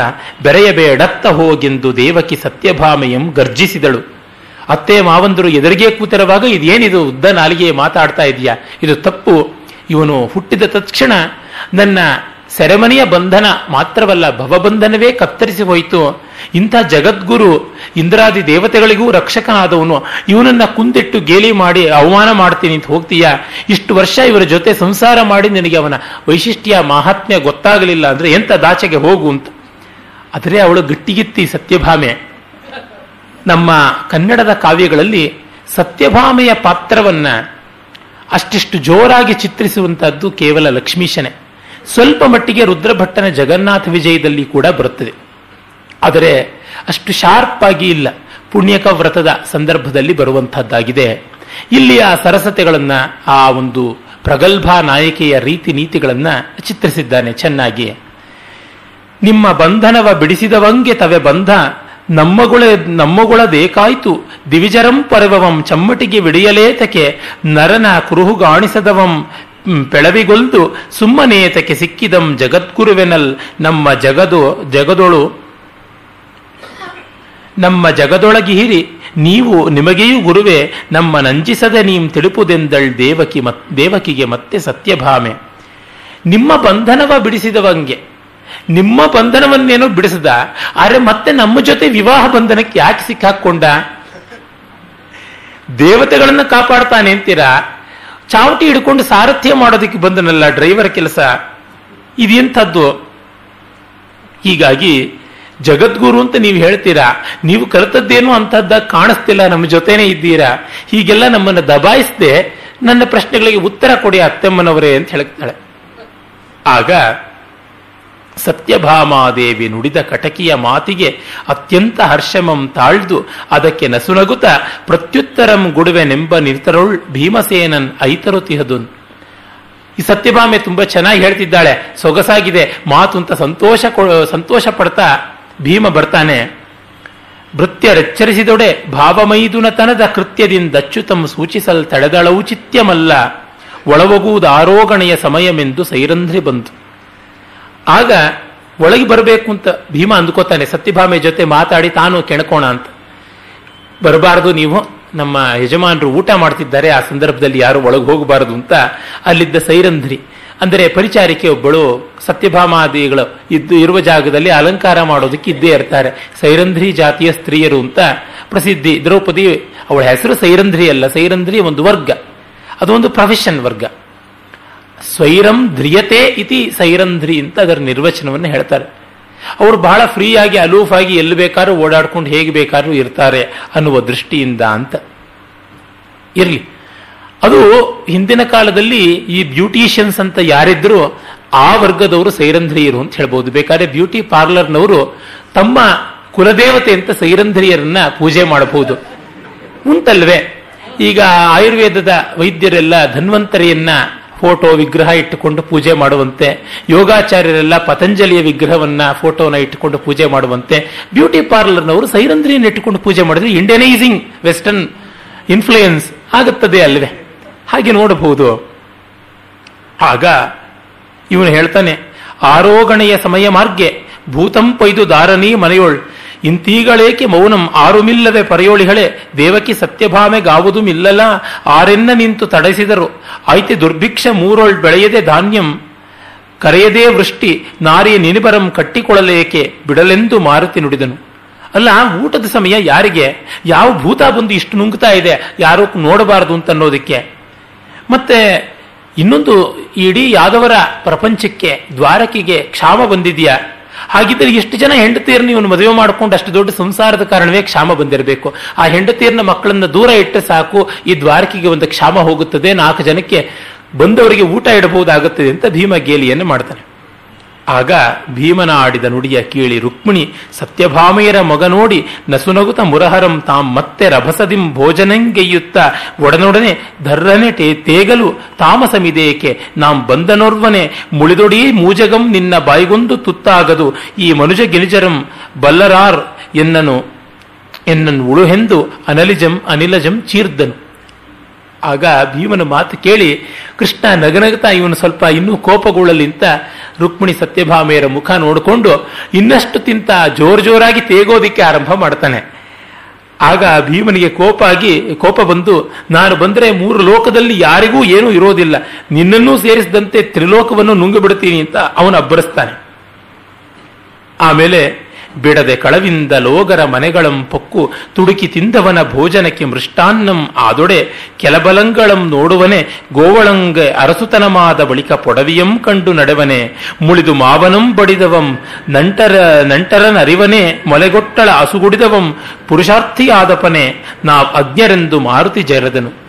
ಬೆರೆಯಬೇಡತ್ತ ಹೋಗೆಂದು ದೇವಕಿ ಸತ್ಯಭಾಮಯಂ ಗರ್ಜಿಸಿದಳು. ಅತ್ತೆ ಮಾವಂದರು ಎದುರಿಗೆ ಕೂತಿರುವಾಗ ಇದೇನಿದು ಉದ್ದ ನಾಲಿಗೆ ಮಾತಾಡ್ತಾ ಇದೆಯಾ? ಇದು ತಪ್ಪು. ಇವನು ಹುಟ್ಟಿದ ತಕ್ಷಣ ನನ್ನ ಸೆರೆಮನೆಯ ಬಂಧನ ಮಾತ್ರವಲ್ಲ, ಭವಬಂಧನವೇ ಕತ್ತರಿಸಿ ಹೋಯಿತು. ಇಂಥ ಜಗದ್ಗುರು, ಇಂದ್ರಾದಿ ದೇವತೆಗಳಿಗೂ ರಕ್ಷಕನಾದವನು, ಇವನನ್ನ ಕುಂದಿಟ್ಟು ಗೇಲಿ ಮಾಡಿ ಅವಮಾನ ಮಾಡ್ತೀನಿ ಅಂತ ಹೋಗ್ತೀಯಾ? ಇಷ್ಟು ವರ್ಷ ಇವರ ಜೊತೆ ಸಂಸಾರ ಮಾಡಿ ನಿನಗೆ ಅವನ ವೈಶಿಷ್ಟ್ಯ, ಮಹಾತ್ಮ್ಯ ಗೊತ್ತಾಗಲಿಲ್ಲ ಅಂದ್ರೆ ಎಂತ ದಾಚೆಗೆ ಹೋಗು ಅಂತ. ಆದರೆ ಅವಳು ಗಟ್ಟಿಗಿತ್ತಿ ಸತ್ಯಭಾಮೆ. ನಮ್ಮ ಕನ್ನಡದ ಕಾವ್ಯಗಳಲ್ಲಿ ಸತ್ಯಭಾಮೆಯ ಪಾತ್ರವನ್ನ ಅಷ್ಟಿಷ್ಟು ಜೋರಾಗಿ ಚಿತ್ರಿಸುವಂತಹದ್ದು ಕೇವಲ ಲಕ್ಷ್ಮೀಶನೇ. ಸ್ವಲ್ಪ ಮಟ್ಟಿಗೆ ರುದ್ರಭಟ್ಟನ ಜಗನ್ನಾಥ ವಿಜಯದಲ್ಲಿ ಕೂಡ ಬರುತ್ತದೆ. ಆದರೆ ಅಷ್ಟು ಶಾರ್ಪ್ ಆಗಿ ಇಲ್ಲ. ಪುಣ್ಯಕ ವ್ರತದ ಸಂದರ್ಭದಲ್ಲಿ ಬರುವಂತಹದ್ದಾಗಿದೆ. ಇಲ್ಲಿ ಆ ಸರಸತೆಗಳನ್ನ ಆ ಒಂದು ಪ್ರಗಲ್ಭ ನಾಯಕಿಯ ರೀತಿ ನೀತಿಗಳನ್ನ ಚಿತ್ರಿಸಿದ್ದಾನೆ ಚೆನ್ನಾಗಿ. ನಿಮ್ಮ ಬಂಧನವ ಬಿಡಿಸಿದವಂಗೆ ತವೆ ಬಂಧ ನಮ್ಮಗುಳ, ನಮ್ಮಗುಳದೇಕಾಯ್ತು. ದಿವಿಜರಂ ಪರವವಂ ಚಮ್ಮಟಿಗೆ ವಿಡಿಯಲೇತಕೆ, ನರನ ಕುರುಹುಗಾಣಿಸದವಂ ಪೆಳವಿಗೊಲ್ದು ಸುಮ್ಮನೇತಕ್ಕೆ ಸಿಕ್ಕಿದಂ ಜಗದ್ಗುರುವೆನಲ್. ನಮ್ಮ ಜಗದು, ಜಗದೊಳು, ನಮ್ಮ ಜಗದೊಳಗಿಹಿರಿ ನೀವು ನಿಮಗೆಯೂ ಗುರುವೆ, ನಮ್ಮ ನಂಜಿಸದೆ ನೀಂ ತಿಳುಪುದೆಂದಳ್ ದೇವಕಿ ಮತ್, ದೇವಕಿಗೆ ಮತ್ತೆ ಸತ್ಯಭಾಮೆ. ನಿಮ್ಮ ಬಂಧನವ ಬಿಡಿಸಿದವಂಗೆ. ನಿಮ್ಮ ಬಂಧನವನ್ನೇನೋ ಬಿಡಿಸದ, ಆದರೆ ಮತ್ತೆ ನಮ್ಮ ಜೊತೆ ವಿವಾಹ ಬಂಧನಕ್ಕೆ ಯಾಕೆ ಸಿಕ್ಕಾಕೊಂಡ? ದೇವತೆಗಳನ್ನ ಕಾಪಾಡ್ತಾನೆ ಅಂತೀರಾ? ಚಾವಟಿ ಹಿಡ್ಕೊಂಡು ಸಾರಥ್ಯ ಮಾಡೋದಕ್ಕೆ ಬಂದನಲ್ಲ ಡ್ರೈವರ್ ಕೆಲಸ? ಇದೆಂಥದ್ದು? ಹೀಗಾಗಿ ಜಗದ್ಗುರು ಅಂತ ನೀವು ಹೇಳ್ತೀರಾ? ನೀವು ಕಲಿತದ್ದೇನು ಅಂತದ್ದ ಕಾಣಿಸ್ತಿಲ್ಲ, ನಮ್ಮ ಜೊತೆನೇ ಇದ್ದೀರಾ? ಹೀಗೆಲ್ಲ ನಮ್ಮನ್ನು ದಬಾಯಿಸದೆ ನನ್ನ ಪ್ರಶ್ನೆಗಳಿಗೆ ಉತ್ತರ ಕೊಡಿ ಅತ್ತಮ್ಮನವರೇ ಅಂತ ಹೇಳ್ತಾಳೆ. ಆಗ ಸತ್ಯಭಾಮಾದೇವಿ ನುಡಿದ ಕಟಕಿಯ ಮಾತಿಗೆ ಅತ್ಯಂತ ಹರ್ಷಮಂ ತಾಳ್ದು, ಅದಕ್ಕೆ ನಸುನಗುತ ಪ್ರತ್ಯುತ್ತರಂ ಗುಡುವೆನೆಂಬ ನಿರ್ತರುಳ್ ಭೀಮಸೇನನ್ ಐತರು ತಿಹದುನ್. ಈ ಸತ್ಯಭಾಮೆ ತುಂಬಾ ಚೆನ್ನಾಗಿ ಹೇಳ್ತಿದ್ದಾಳೆ, ಸೊಗಸಾಗಿದೆ ಮಾತು ಅಂತ ಸಂತೋಷ ಸಂತೋಷ ಪಡ್ತಾ ಭೀಮ ಬರ್ತಾನೆ. ಭೃತ್ಯರೆಚ್ಚರಿಸಿದೊಡೆ ಭಾವಮೈದುನತನದ ಕೃತ್ಯದಿಂದ ಅಚ್ಯುತಂ ಸೂಚಿಸಲ್ ತಡೆದಳೌಚಿತ್ಯಮಲ್ಲ ಒಳವಗುವುದಾರೋಗಣೆಯ ಸಮಯವೆಂದು ಸೈರಂಧ್ರಿ ಬಂತು. ಆಗ ಒಳಗೆ ಬರಬೇಕು ಅಂತ ಭೀಮ ಅಂದ್ಕೋತಾನೆ, ಸತ್ಯಭಾಮೆ ಜೊತೆ ಮಾತಾಡಿ ತಾನು ಕೆಣಕೋಣ ಅಂತ. ಬರಬಾರದು ನೀವು, ನಮ್ಮ ಯಜಮಾನರು ಊಟ ಮಾಡ್ತಿದ್ದಾರೆ, ಆ ಸಂದರ್ಭದಲ್ಲಿ ಯಾರು ಒಳಗೆ ಹೋಗಬಾರದು ಅಂತ. ಅಲ್ಲಿದ್ದ ಸೈರಂಧ್ರಿ, ಅಂದರೆ ಪರಿಚಾರಿಕೆ ಒಬ್ಬಳು ಸತ್ಯಭಾಮಾದಿಗಳು ಇದ್ದು, ಇರುವ ಜಾಗದಲ್ಲಿ ಅಲಂಕಾರ ಮಾಡೋದಕ್ಕೆ ಇದ್ದೇ ಇರ್ತಾರೆ. ಸೈರಂಧ್ರಿ ಜಾತಿಯ ಸ್ತ್ರೀಯರು ಅಂತ ಪ್ರಸಿದ್ಧಿ. ದ್ರೌಪದಿ, ಅವಳ ಹೆಸರು ಸೈರಂಧ್ರಿ ಅಲ್ಲ, ಸೈರಂಧ್ರಿ ಒಂದು ವರ್ಗ. ಅದೊಂದು ಪ್ರೊಫೆಷನ್ ವರ್ಗ. ಸ್ವೈರಂ ಧ್ರಿಯತೆ ಇತಿ ಸೈರಂಧ್ರಿ ಅಂತ ಅದರ ನಿರ್ವಚನವನ್ನು ಹೇಳ್ತಾರೆ. ಅವರು ಬಹಳ ಫ್ರೀಯಾಗಿ, ಅಲೂಫಾಗಿ ಎಲ್ಲಿ ಬೇಕಾದ್ರೂ ಓಡಾಡ್ಕೊಂಡು ಹೇಗೆ ಬೇಕಾದ್ರೂ ಇರ್ತಾರೆ ಅನ್ನುವ ದೃಷ್ಟಿಯಿಂದ ಅಂತ. ಇರಲಿ. ಅದು ಹಿಂದಿನ ಕಾಲದಲ್ಲಿ ಈ ಬ್ಯೂಟಿಷಿಯನ್ಸ್ ಅಂತ ಯಾರಿದ್ರು ಆ ವರ್ಗದವರು ಸೈರಂಧ್ರಿಯರು ಅಂತ ಹೇಳ್ಬೋದು. ಬೇಕಾದ್ರೆ ಬ್ಯೂಟಿ ಪಾರ್ಲರ್ನವರು ತಮ್ಮ ಕುಲದೇವತೆ ಅಂತ ಸೈರಂಧ್ರಿಯರನ್ನ ಪೂಜೆ ಮಾಡಬಹುದು. ಉಂಟಲ್ವೇ? ಈಗ ಆಯುರ್ವೇದದ ವೈದ್ಯರೆಲ್ಲ ಧನ್ವಂತರಿಯನ್ನ ಫೋಟೋ ವಿಗ್ರಹ ಇಟ್ಟುಕೊಂಡು ಪೂಜೆ ಮಾಡುವಂತೆ, ಯೋಗಾಚಾರ್ಯರೆಲ್ಲ ಪತಂಜಲಿಯ ವಿಗ್ರಹವನ್ನ ಫೋಟೋನ ಇಟ್ಟುಕೊಂಡು ಪೂಜೆ ಮಾಡುವಂತೆ, ಬ್ಯೂಟಿ ಪಾರ್ಲರ್ನವರು ಸೈರಂಧ್ರಿಯನ್ನು ಇಟ್ಟುಕೊಂಡು ಪೂಜೆ ಮಾಡಿದ್ರೆ ಇಂಡಿಯನೈಸಿಂಗ್, ವೆಸ್ಟರ್ನ್ ಇನ್ಫ್ಲೂಯೆನ್ಸ್ ಆಗುತ್ತದೆ ಅಲ್ವೇ ಹಾಗೆ ನೋಡಬಹುದು. ಆಗ ಇವನು ಹೇಳ್ತಾನೆ ಆರೋಗಣೆಯ ಸಮಯ ಮಾರ್ಗೆ, ಭೂತಂ ಪೈದು ದಾರನಿ ಮನೆಯೋಳ್ ಇಂತೀಗಳೇಕೆ ಮೌನಂ? ಆರುಮಿಲ್ಲದೆ ಪರೆಯೋಳಿಗಳೇ, ದೇವಕಿ ಸತ್ಯಭಾಮೆ ಗಾವುದು ಮಿಲ್ಲಲ ಆರೆನ್ನ ನಿಂತು ತಡೆಸಿದರು. ಆಯ್ತೆ ದುರ್ಭಿಕ್ಷ ಮೂರೊಳ್ ಬೆಳೆಯದೆ ಧಾನ್ಯಂ. ಕರೆಯದೇ ವೃಷ್ಟಿ ನಾರಿಯ ನಿನಿಬರಂ ಕಟ್ಟಿಕೊಳ್ಳಲೇಕೆ, ಬಿಡಲೆಂದು ಮಾರುತಿ ನುಡಿದನು. ಅಲ್ಲ, ಊಟದ ಸಮಯ ಯಾರಿಗೆ? ಯಾವ ಭೂತ ಬಂದು ಇಷ್ಟು ನುಂಗ್ತಾ ಇದೆ? ಯಾರು ನೋಡಬಾರದು ಅಂತ ಅನ್ನೋದಕ್ಕೆ ಮತ್ತೆ, ಇನ್ನೊಂದು, ಇಡೀ ಯಾದವರ ಪ್ರಪಂಚಕ್ಕೆ, ದ್ವಾರಕಿಗೆ ಕ್ಷಾಮ ಬಂದಿದೆಯಾ? ಹಾಗಿದ್ದರೆ ಎಷ್ಟು ಜನ ಹೆಂಡತಿಯರನ್ನ ಇವನು ಮದುವೆ ಮಾಡಿಕೊಂಡು ಅಷ್ಟು ದೊಡ್ಡ ಸಂಸಾರದ ಕಾರಣವೇ ಕ್ಷಾಮ ಬಂದಿರಬೇಕು. ಆ ಹೆಂಡತಿಯರನ್ನ ಮಕ್ಕಳನ್ನ ದೂರ ಇಟ್ಟರೆ ಸಾಕು, ಈ ದ್ವಾರಕಿಗೆ ಒಂದು ಕ್ಷಾಮ ಹೋಗುತ್ತದೆ, ನಾಲ್ಕು ಜನಕ್ಕೆ ಬಂದವರಿಗೆ ಊಟ ಇಡಬಹುದಾಗುತ್ತದೆ ಅಂತ ಭೀಮ ಗೇಲಿಯನ್ನು ಮಾಡ್ತಾನೆ. ಆಗ ಭೀಮನ ಆಡಿದ ನುಡಿಯ ಕೀಳಿ ರುಕ್ಮಿಣಿ ಸತ್ಯಭಾಮೆಯರ ಮಗ ನೋಡಿ ನಸುನಗುತ ಮುರಹರಂ ತಾಂ ಮತ್ತೆ ರಭಸದಿಂ ಭೋಜನಂಗೆಯುತ್ತ ಒಡನೊಡನೆ ಧರ್ರನೆ ತೇಗಲು ತಾಮಸಮಿದೇಕೆ ನಾಂ ಬಂದನೋರ್ವನೆ ಮುಳಿದೊಡಿ ಮೂಜಗಂ ನಿನ್ನ ಬಾಯಿಗೊಂದು ತುತ್ತಾಗದು ಈ ಮನುಜ ಗಿನಿಜರಂ ಬಲ್ಲರಾರ್ ಎನ್ನನು ಎನ್ನನ್ ಉಳುಹೆಂದು ಅನಲಿಜಂ ಅನಿಲಜಂ ಚೀರ್ದನು. ಆಗ ಭೀಮನ ಮಾತು ಕೇಳಿ, ಕೃಷ್ಣ ನಗನಗತಾ ಇವನು ಸ್ವಲ್ಪ ಇನ್ನೂ ಕೋಪಗೊಳ್ಳಲಿಂತ ರುಕ್ಮಿಣಿ ಸತ್ಯಭಾಮೆಯರ ಮುಖ ನೋಡಿಕೊಂಡು ಇನ್ನಷ್ಟು ತಿಂತ ಜೋರ್ ಜೋರಾಗಿ ತೇಗೋದಿಕ್ಕೆ ಆರಂಭ ಮಾಡ್ತಾನೆ. ಆಗ ಭೀಮನಿಗೆ ಕೋಪ ಆಗಿ ಕೋಪ ಬಂದು, ನಾನು ಬಂದರೆ ಮೂರು ಲೋಕದಲ್ಲಿ ಯಾರಿಗೂ ಏನೂ ಇರೋದಿಲ್ಲ, ನಿನ್ನನ್ನೂ ಸೇರಿಸಿದಂತೆ ತ್ರಿಲೋಕವನ್ನು ನುಂಗಿಬಿಡ್ತೀನಿ ಅಂತ ಅವನು ಅಬ್ಬರಿಸ್ತಾನೆ. ಆಮೇಲೆ ಬಿಡದೆ ಕಳವಿಂದ ಲೋಗರ ಮನೆಗಳಂ ಪೊಕ್ಕು ತುಡುಕಿ ತಿಂದವನ ಭೋಜನಕ್ಕೆ ಮೃಷ್ಟಾನ್ನಂ ಆದೊಡೆ ಕೆಲಬಲಂಗಳಂ ನೋಡುವನೆ ಗೋವಳಂಗೆ ಅರಸುತನಮಾದ ಬಳಿಕ ಪೊಡವಿಯಂ ಕಂಡು ನಡೆವನೆ ಮುಳಿದು ಮಾವನಂ ಬಡಿದವಂ ನಂಟರ ನಂಟರನರಿವನೆ ಮೊಲೆಗೊಟ್ಟಳ ಅಸುಗುಡಿದವಂ ಪುರುಷಾರ್ಥಿಯಾದಪನೆ ನಾ ಅಜ್ಞರೆಂದು ಮಾರುತಿ ಜರದನು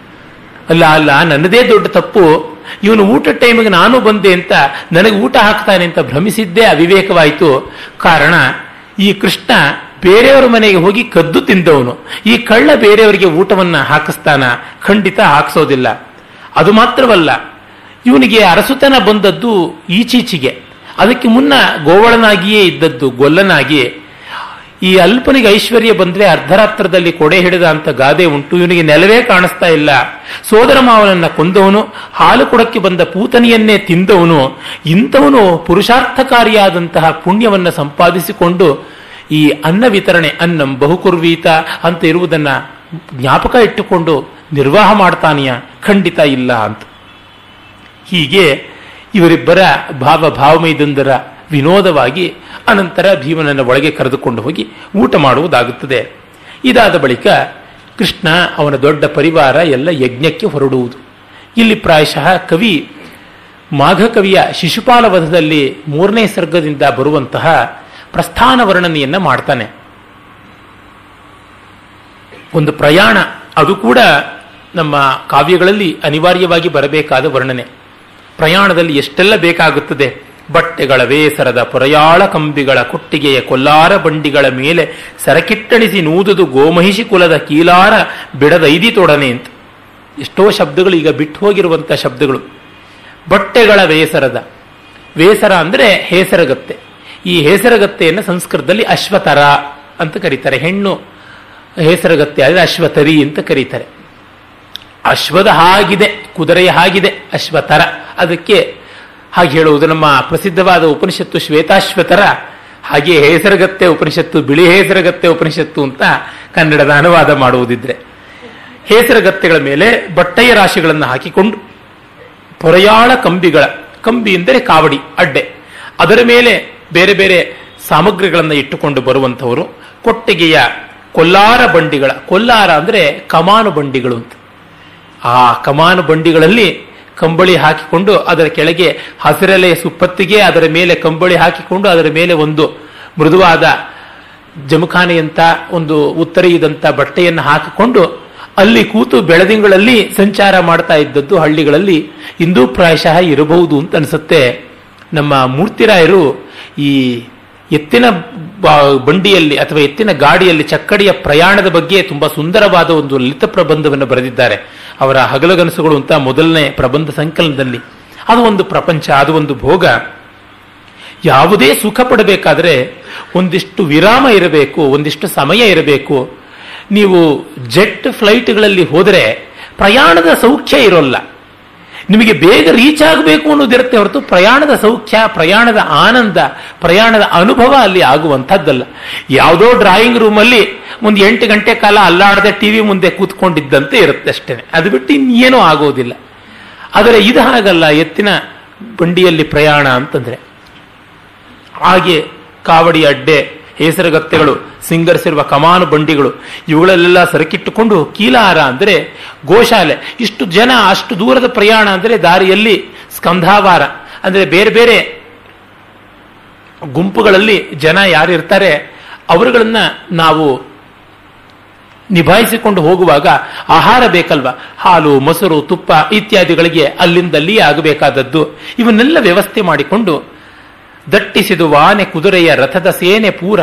ಅಲ್ಲ ಅಲ್ಲ, ನನ್ನದೇ ದೊಡ್ಡ ತಪ್ಪು. ಇವನು ಊಟ ಟೈಮಿಗೆ ನಾನು ಬಂದೆ ಅಂತ ನನಗೆ ಊಟ ಹಾಕ್ತಾನೆ ಅಂತ ಭ್ರಮಿಸಿದ್ದೇ ಅವಿವೇಕವಾಯಿತು. ಕಾರಣ ಈ ಕೃಷ್ಣ ಬೇರೆಯವರ ಮನೆಗೆ ಹೋಗಿ ಕದ್ದು ತಿಂದವನು. ಈ ಕಳ್ಳ ಬೇರೆಯವರಿಗೆ ಊಟವನ್ನ ಹಾಕಿಸ್ತಾನ, ಖಂಡಿತ ಹಾಕಿಸೋದಿಲ್ಲ. ಅದು ಮಾತ್ರವಲ್ಲ, ಇವನಿಗೆ ಅರಸುತನ ಬಂದದ್ದು ಈಚೀಚಿಗೆ. ಅದಕ್ಕೆ ಮುನ್ನ ಗೋವಳನಾಗಿಯೇ ಇದ್ದದ್ದು ಗೊಲ್ಲನಾಗಿ ಈ ಅಲ್ಪನಿಗೆ ಐಶ್ವರ್ಯ ಬಂದ್ರೆ ಅರ್ಧರಾತ್ರದಲ್ಲಿ ಕೊಡೆ ಹಿಡಿದ ಅಂತ ಗಾದೆ ಉಂಟು. ಇವನಿಗೆ ನೆಲವೇ ಕಾಣಿಸ್ತಾ ಇಲ್ಲ. ಸೋದರ ಮಾವನನ್ನ ಕೊಂದವನು, ಹಾಲು ಕೊಡಕ್ಕೆ ಬಂದ ಪೂತನಿಯನ್ನೇ ತಿಂದವನು, ಇಂಥವನು ಪುರುಷಾರ್ಥಕಾರಿಯಾದಂತಹ ಪುಣ್ಯವನ್ನ ಸಂಪಾದಿಸಿಕೊಂಡು ಈ ಅನ್ನ ವಿತರಣೆ ಅನ್ನಂ ಬಹುಕುರ್ವೀತ ಅಂತ ಇರುವುದನ್ನ ಜ್ಞಾಪಕ ಇಟ್ಟುಕೊಂಡು ನಿರ್ವಾಹ ಮಾಡ್ತಾನೆಯ, ಖಂಡಿತ ಇಲ್ಲ ಅಂತ. ಹೀಗೆ ಇವರಿಬ್ಬರ ಭಾವ ಭಾವಮೈದಂದರ ವಿನೋದವಾಗಿ ಅನಂತರ ಭೀಮನನ್ನು ಒಳಗೆ ಕರೆದುಕೊಂಡು ಹೋಗಿ ಊಟ ಮಾಡುವುದಾಗುತ್ತದೆ. ಇದಾದ ಬಳಿಕ ಕೃಷ್ಣ ಅವನ ದೊಡ್ಡ ಪರಿವಾರ ಎಲ್ಲ ಯಜ್ಞಕ್ಕೆ ಹೊರಡುವುದು. ಇಲ್ಲಿ ಪ್ರಾಯಶಃ ಕವಿ ಮಾಘಕವಿಯ ಶಿಶುಪಾಲ ವಧದಲ್ಲಿ ಮೂರನೇ ಸರ್ಗದಿಂದ ಬರುವಂತಹ ಪ್ರಸ್ಥಾನ ವರ್ಣನೆಯನ್ನು ಮಾಡ್ತಾನೆ. ಒಂದು ಪ್ರಯಾಣ, ಅದು ಕೂಡ ನಮ್ಮ ಕಾವ್ಯಗಳಲ್ಲಿ ಅನಿವಾರ್ಯವಾಗಿ ಬರಬೇಕಾದ ವರ್ಣನೆ. ಪ್ರಯಾಣದಲ್ಲಿ ಎಷ್ಟೆಲ್ಲ ಬೇಕಾಗುತ್ತದೆ? ಬಟ್ಟೆಗಳ ವೇಸರದ ಪೊರಯಾಳ ಕಂಬಿಗಳ ಕೊಟ್ಟಿಗೆಯ ಕೊಲ್ಲಾರ ಬಂಡಿಗಳ ಮೇಲೆ ಸರಕಿಟ್ಟಣಿಸಿ ನೂದುದು ಗೋಮಹಿಷಿ ಕುಲದ ಕೀಲಾರ ಬಿಡದೈದಿತೊಡನೆ ಅಂತ. ಎಷ್ಟೋ ಶಬ್ದಗಳು ಈಗ ಬಿಟ್ಟು ಹೋಗಿರುವಂಥ ಶಬ್ದಗಳು. ಬಟ್ಟೆಗಳ ವೇಸರದ ವೇಸರ ಅಂದ್ರೆ ಹೇಸರಗತ್ತೆ. ಈ ಹೇಸರಗತ್ತೆಯನ್ನು ಸಂಸ್ಕೃತದಲ್ಲಿ ಅಶ್ವತರ ಅಂತ ಕರೀತಾರೆ. ಹೆಣ್ಣು ಹೇಸರಗತ್ತೆ ಆದರೆ ಅಶ್ವತರಿ ಅಂತ ಕರೀತಾರೆ. ಅಶ್ವದ ಹಾಗಿದೆ, ಕುದುರೆಯ ಹಾಗಿದೆ ಅಶ್ವತರ ಅದಕ್ಕೆ ಹಾಗೆ ಹೇಳುವುದು ನಮ್ಮ ಪ್ರಸಿದ್ಧವಾದ ಉಪನಿಷತ್ತು ಶ್ವೇತಾಶ್ವತರ. ಹಾಗೆ ಹೇಸರಗತ್ತೆ ಉಪನಿಷತ್ತು, ಬಿಳಿ ಹೇಸರಗತ್ತೆ ಉಪನಿಷತ್ತು ಅಂತ ಕನ್ನಡದ ಅನುವಾದ ಮಾಡುವುದಿದ್ರೆ. ಹೇಸರಗತ್ತೆಗಳ ಮೇಲೆ ಬಟ್ಟೆಯ ರಾಶಿಗಳನ್ನು ಹಾಕಿಕೊಂಡು ಪೊರೆಯಾಳ ಕಂಬಿಗಳ, ಕಂಬಿ ಎಂದರೆ ಕಾವಡಿ, ಅಡ್ಡೆ. ಅದರ ಮೇಲೆ ಬೇರೆ ಬೇರೆ ಸಾಮಗ್ರಿಗಳನ್ನು ಇಟ್ಟುಕೊಂಡು ಬರುವಂಥವರು ಕೊಟ್ಟಿಗೆಯ ಕೊಲ್ಲಾರ ಬಂಡಿಗಳ, ಕೊಲ್ಲಾರ ಅಂದರೆ ಕಮಾನು ಬಂಡಿಗಳು ಅಂತ. ಆ ಕಮಾನು ಬಂಡಿಗಳಲ್ಲಿ ಕಂಬಳಿ ಹಾಕಿಕೊಂಡು ಅದರ ಕೆಳಗೆ ಹಸಿರೆಲೆಯ ಸುಪ್ಪತ್ತಿಗೆ ಅದರ ಮೇಲೆ ಕಂಬಳಿ ಹಾಕಿಕೊಂಡು ಅದರ ಮೇಲೆ ಒಂದು ಮೃದುವಾದ ಜಮಖಾನೆಯಂತ ಒಂದು ಉತ್ತರೆಯದಂತ ಬಟ್ಟೆಯನ್ನು ಹಾಕಿಕೊಂಡು ಅಲ್ಲಿ ಕೂತು ಬೆಳದಿಂಗಳಲ್ಲಿ ಸಂಚಾರ ಮಾಡ್ತಾ ಇದ್ದದ್ದು ಹಳ್ಳಿಗಳಲ್ಲಿ ಇಂದೂ ಪ್ರಾಯಶಃ ಇರಬಹುದು ಅಂತ ಅನಿಸುತ್ತೆ. ನಮ್ಮ ಮೂರ್ತಿರಾಯರು ಈ ಎತ್ತಿನ ಬಂಡಿಯಲ್ಲಿ ಅಥವಾ ಎತ್ತಿನ ಗಾಡಿಯಲ್ಲಿ ಚಕ್ಕಡಿಯ ಪ್ರಯಾಣದ ಬಗ್ಗೆ ತುಂಬಾ ಸುಂದರವಾದ ಒಂದು ಲಲಿತ ಪ್ರಬಂಧವನ್ನು ಬರೆದಿದ್ದಾರೆ. ಅವರ ಹಗಲಗನಸುಗಳು ಅಂತ ಮೊದಲನೇ ಪ್ರಬಂಧ ಸಂಕಲನದಲ್ಲಿ. ಅದು ಒಂದು ಪ್ರಪಂಚ, ಅದು ಒಂದು ಭೋಗ. ಯಾವುದೇ ಸುಖ ಪಡಬೇಕಾದ್ರೆ ಒಂದಿಷ್ಟು ವಿರಾಮ ಇರಬೇಕು, ಒಂದಿಷ್ಟು ಸಮಯ ಇರಬೇಕು. ನೀವು ಜೆಟ್ ಫ್ಲೈಟ್ಗಳಲ್ಲಿ ಹೋದರೆ ಪ್ರಯಾಣದ ಸೌಖ್ಯ ಇರೋಲ್ಲ. ನಿಮಗೆ ಬೇಗ ರೀಚ್ ಆಗಬೇಕು ಅನ್ನೋದಿರುತ್ತೆ ಹೊರತು ಪ್ರಯಾಣದ ಸೌಖ್ಯ, ಪ್ರಯಾಣದ ಆನಂದ, ಪ್ರಯಾಣದ ಅನುಭವ ಅಲ್ಲಿ ಆಗುವಂಥದ್ದಲ್ಲ. ಯಾವುದೋ ಡ್ರಾಯಿಂಗ್ ರೂಮಲ್ಲಿ ಒಂದು ಎಂಟು ಗಂಟೆ ಕಾಲ ಅಲ್ಲಾಡದೆ ಟಿವಿ ಮುಂದೆ ಕೂತ್ಕೊಂಡಿದ್ದಂತೆ ಇರುತ್ತೆ ಅಷ್ಟೇ ಅದು ಬಿಟ್ಟು ಇನ್ನೇನೂ ಆಗೋದಿಲ್ಲ. ಆದರೆ ಇದು ಹಾಗಲ್ಲ, ಎತ್ತಿನ ಬಂಡಿಯಲ್ಲಿ ಪ್ರಯಾಣ ಅಂತಂದ್ರೆ. ಹಾಗೆ ಕಾವಡಿ ಅಡ್ಡೆ ಹೇಸರಗತ್ತೆಗಳು ಸಿಂಗರಿಸಿರುವ ಕಮಾನು ಬಂಡಿಗಳು, ಇವುಗಳಲ್ಲೆಲ್ಲ ಸರಕಿಟ್ಟುಕೊಂಡು ಕೀಲಾರ ಅಂದರೆ ಗೋಶಾಲೆ. ಇಷ್ಟು ಜನ, ಅಷ್ಟು ದೂರದ ಪ್ರಯಾಣ ಅಂದರೆ ದಾರಿಯಲ್ಲಿ ಸ್ಕಂಧಾವಾರ. ಅಂದರೆ ಬೇರೆ ಬೇರೆ ಗುಂಪುಗಳಲ್ಲಿ ಜನ ಯಾರಿರ್ತಾರೆ, ಅವರುಗಳನ್ನ ನಾವು ನಿಭಾಯಿಸಿಕೊಂಡು ಹೋಗುವಾಗ ಆಹಾರ ಬೇಕಲ್ವ? ಹಾಲು, ಮೊಸರು, ತುಪ್ಪ ಇತ್ಯಾದಿಗಳಿಗೆ ಅಲ್ಲಿಂದಲ್ಲಿ ಆಗಬೇಕಾದದ್ದು. ಇವನ್ನೆಲ್ಲ ವ್ಯವಸ್ಥೆ ಮಾಡಿಕೊಂಡು ದಟ್ಟಿಸಿದು ಆನೆ ಕುದುರೆಯ ರಥದ ಸೇನೆ ಪೂರ.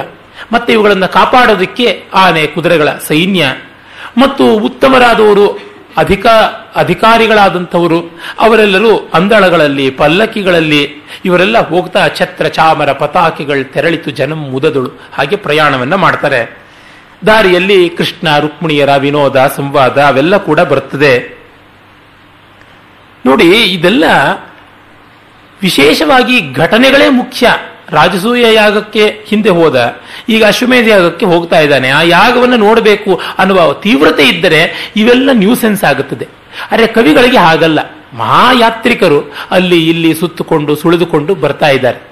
ಮತ್ತೆ ಇವುಗಳನ್ನು ಕಾಪಾಡೋದಕ್ಕೆ ಆನೆ ಕುದುರೆಗಳ ಸೈನ್ಯ. ಮತ್ತು ಉತ್ತಮರಾದವರು ಅಧಿಕ, ಅಧಿಕಾರಿಗಳಾದಂಥವರು, ಅವರೆಲ್ಲರೂ ಅಂದಳಗಳಲ್ಲಿ, ಪಲ್ಲಕ್ಕಿಗಳಲ್ಲಿ, ಇವರೆಲ್ಲ ಹೋಗ್ತಾ ಛತ್ರ, ಚಾಮರ, ಪತಾಕಿಗಳು ತೆರಳಿತು ಜನ ಮುದದಳು. ಹಾಗೆ ಪ್ರಯಾಣವನ್ನ ಮಾಡ್ತಾರೆ. ದಾರಿಯಲ್ಲಿ ಕೃಷ್ಣ ರುಕ್ಮಿಣಿಯರ ವಿನೋದ ಸಂವಾದ ಅವೆಲ್ಲ ಕೂಡ ಬರ್ತದೆ. ನೋಡಿ, ಇದೆಲ್ಲ ವಿಶೇಷವಾಗಿ ಘಟನೆಗಳೇ ಮುಖ್ಯ. ರಾಜಸೂಯ ಯಾಗಕ್ಕೆ ಹಿಂದೆ ಹೋದ, ಈಗ ಅಶ್ವಮೇಧ ಯಾಗಕ್ಕೆ ಹೋಗ್ತಾ ಇದ್ದಾನೆ. ಆ ಯಾಗವನ್ನು ನೋಡಬೇಕು ಅನ್ನುವ ತೀವ್ರತೆ ಇದ್ದರೆ ಇವೆಲ್ಲ ನ್ಯೂಸೆನ್ಸ್ ಆಗುತ್ತದೆ. ಅರೆ ಕವಿಗಳಿಗೆ ಹಾಗಲ್ಲ. ಮಹಾಯಾತ್ರಿಕರು ಅಲ್ಲಿ ಇಲ್ಲಿ ಸುತ್ತುಕೊಂಡು ಸುಳಿದುಕೊಂಡು ಬರ್ತಾ ಇದ್ದಾರೆ.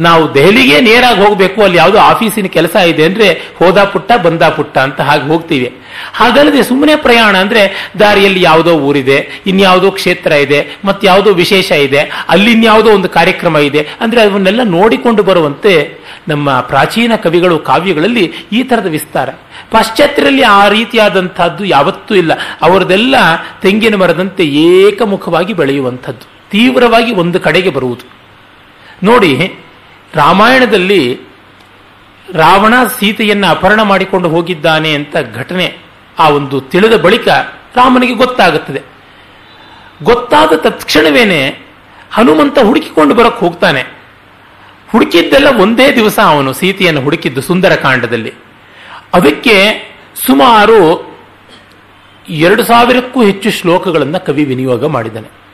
ನಾವು ದೆಹಲಿಗೆ ನೇರಾಗಿ ಹೋಗಬೇಕು, ಅಲ್ಲಿ ಯಾವುದೋ ಆಫೀಸಿನ ಕೆಲಸ ಇದೆ ಅಂದ್ರೆ ಹೋದ ಪುಟ್ಟ, ಬಂದ ಪುಟ್ಟ ಅಂತ ಹಾಗೆ ಹೋಗ್ತೀವಿ. ಹಾಗಲ್ಲದೆ ಸುಮ್ಮನೆ ಪ್ರಯಾಣ ಅಂದ್ರೆ ದಾರಿಯಲ್ಲಿ ಯಾವುದೋ ಊರಿದೆ, ಇನ್ಯಾವುದೋ ಕ್ಷೇತ್ರ ಇದೆ, ಮತ್ತೆ ಯಾವುದೋ ವಿಶೇಷ ಇದೆ, ಅಲ್ಲಿ ಇನ್ಯಾವುದೋ ಒಂದು ಕಾರ್ಯಕ್ರಮ ಇದೆ, ಅಂದ್ರೆ ಅವನ್ನೆಲ್ಲ ನೋಡಿಕೊಂಡು ಬರುವಂತೆ ನಮ್ಮ ಪ್ರಾಚೀನ ಕವಿಗಳು ಕಾವ್ಯಗಳಲ್ಲಿ ಈ ತರದ ವಿಸ್ತಾರ. ಪಾಶ್ಚಾತ್ಯರಲ್ಲಿ ಆ ರೀತಿಯಾದಂತಹದ್ದು ಯಾವತ್ತೂ ಇಲ್ಲ. ಅವರದೆಲ್ಲ ತೆಂಗಿನ ಮರದಂತೆ ಏಕಮುಖವಾಗಿ ಬೆಳೆಯುವಂಥದ್ದು. ತೀವ್ರವಾಗಿ ಒಂದು ಕಡೆಗೆ ಬರುವುದು. ನೋಡಿ ರಾಮಾಯಣದಲ್ಲಿ ರಾವಣ ಸೀತೆಯನ್ನು ಅಪಹರಣ ಮಾಡಿಕೊಂಡು ಹೋಗಿದ್ದಾನೆ ಅಂತ ಘಟನೆ ಆ ಒಂದು ತಿಳಿದ ಬಳಿಕ ರಾಮನಿಗೆ ಗೊತ್ತಾಗುತ್ತದೆ. ಗೊತ್ತಾದ ತತ್ಕ್ಷಣವೇನೆ ಹನುಮಂತ ಹುಡುಕಿಕೊಂಡು ಬರಕ್ಕೆ ಹೋಗ್ತಾನೆ. ಹುಡುಕಿದ್ದೆಲ್ಲ ಒಂದೇ ದಿವಸ ಅವನು ಸೀತೆಯನ್ನು ಹುಡುಕಿದ್ದು ಸುಂದರಕಾಂಡದಲ್ಲಿ. ಅದಕ್ಕೆ ಸುಮಾರು ಎರಡು ಸಾವಿರಕ್ಕೂ ಹೆಚ್ಚು ಶ್ಲೋಕಗಳನ್ನು ಕವಿ ವಿನಿಯೋಗ ಮಾಡಿದ್ದಾನೆ.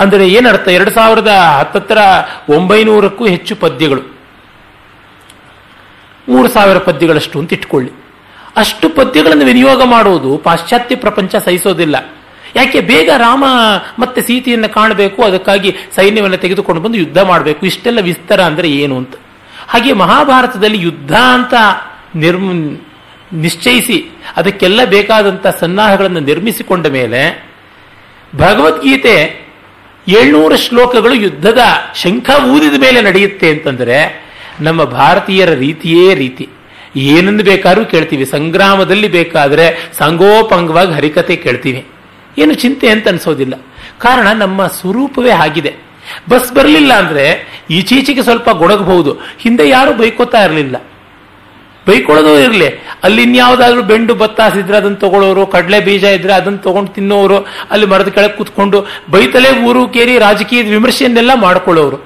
ಅಂದರೆ ಏನರ್ಥ? ಎರಡು ಸಾವಿರದ ಹತ್ತತ್ರ ಒಂಬೈನೂರಕ್ಕೂ ಹೆಚ್ಚು ಪದ್ಯಗಳು. ಮೂರು ಸಾವಿರ ಪದ್ಯಗಳಷ್ಟು ಅಂತ ಇಟ್ಕೊಳ್ಳಿ. ಅಷ್ಟು ಪದ್ಯಗಳನ್ನು ವಿನಿಯೋಗ ಮಾಡುವುದು ಪಾಶ್ಚಾತ್ಯ ಪ್ರಪಂಚ ಸಹಿಸೋದಿಲ್ಲ. ಯಾಕೆ? ಬೇಗ ರಾಮ ಮತ್ತೆ ಸೀತೆಯನ್ನು ಕಾಣಬೇಕು, ಅದಕ್ಕಾಗಿ ಸೈನ್ಯವನ್ನು ತೆಗೆದುಕೊಂಡು ಬಂದು ಯುದ್ಧ ಮಾಡಬೇಕು. ಇಷ್ಟೆಲ್ಲ ವಿಸ್ತಾರ ಅಂದರೆ ಏನು ಅಂತ. ಹಾಗೆ ಮಹಾಭಾರತದಲ್ಲಿ ಯುದ್ಧ ಅಂತ ನಿರ್ಮ, ನಿಶ್ಚಯಿಸಿ ಅದಕ್ಕೆಲ್ಲ ಬೇಕಾದಂಥ ಸನ್ನಾಹಗಳನ್ನು ನಿರ್ಮಿಸಿಕೊಂಡ ಮೇಲೆ ಭಗವದ್ಗೀತೆ ಏಳ್ನೂರು ಶ್ಲೋಕಗಳು ಯುದ್ಧದ ಶಂಖ ಊದಿದ ಮೇಲೆ ನಡೆಯುತ್ತೆ ಅಂತಂದರೆ ನಮ್ಮ ಭಾರತೀಯರ ರೀತಿಯೇ ರೀತಿ. ಏನನ್ನು ಬೇಕಾದ್ರೂ ಕೇಳ್ತೀವಿ. ಸಂಗ್ರಾಮದಲ್ಲಿ ಬೇಕಾದರೆ ಸಂಗೋಪಂಗವಾಗಿ ಹರಿಕತೆ ಕೇಳ್ತೀವಿ. ಏನು ಚಿಂತೆ ಅಂತ ಅನ್ಸೋದಿಲ್ಲ. ಕಾರಣ ನಮ್ಮ ಸ್ವರೂಪವೇ ಆಗಿದೆ. ಬಸ್ ಬರಲಿಲ್ಲ ಅಂದ್ರೆ ಈಚೀಚೆಗೆ ಸ್ವಲ್ಪ ಗೊಡಗಬಹುದು ಹಿಂದೆ ಯಾರು ಬೈಕೋತಾ ಇರಲಿಲ್ಲ. ಬೈಕೊಳ್ಳೋದು ಇರಲಿ. ಅಲ್ಲಿ ಇನ್ಯಾವುದಾದ್ರೂ ಬೆಂಡು ಬತ್ತಾಸಿದ್ರೆ ಅದನ್ನು ತಗೊಳ್ಳೋರು ಕಡಲೆ ಬೀಜ ಇದ್ರೆ ಅದನ್ನು ತಗೊಂಡು ತಿನ್ನೋರು, ಅಲ್ಲಿ ಮರದ ಕೆಳಗೆ ಕೂತ್ಕೊಂಡು ಬೈತಲೆ ಊರು ಕೇರಿ ರಾಜಕೀಯದ ವಿಮರ್ಶೆಯನ್ನೆಲ್ಲ ಮಾಡ್ಕೊಳ್ಳೋರು.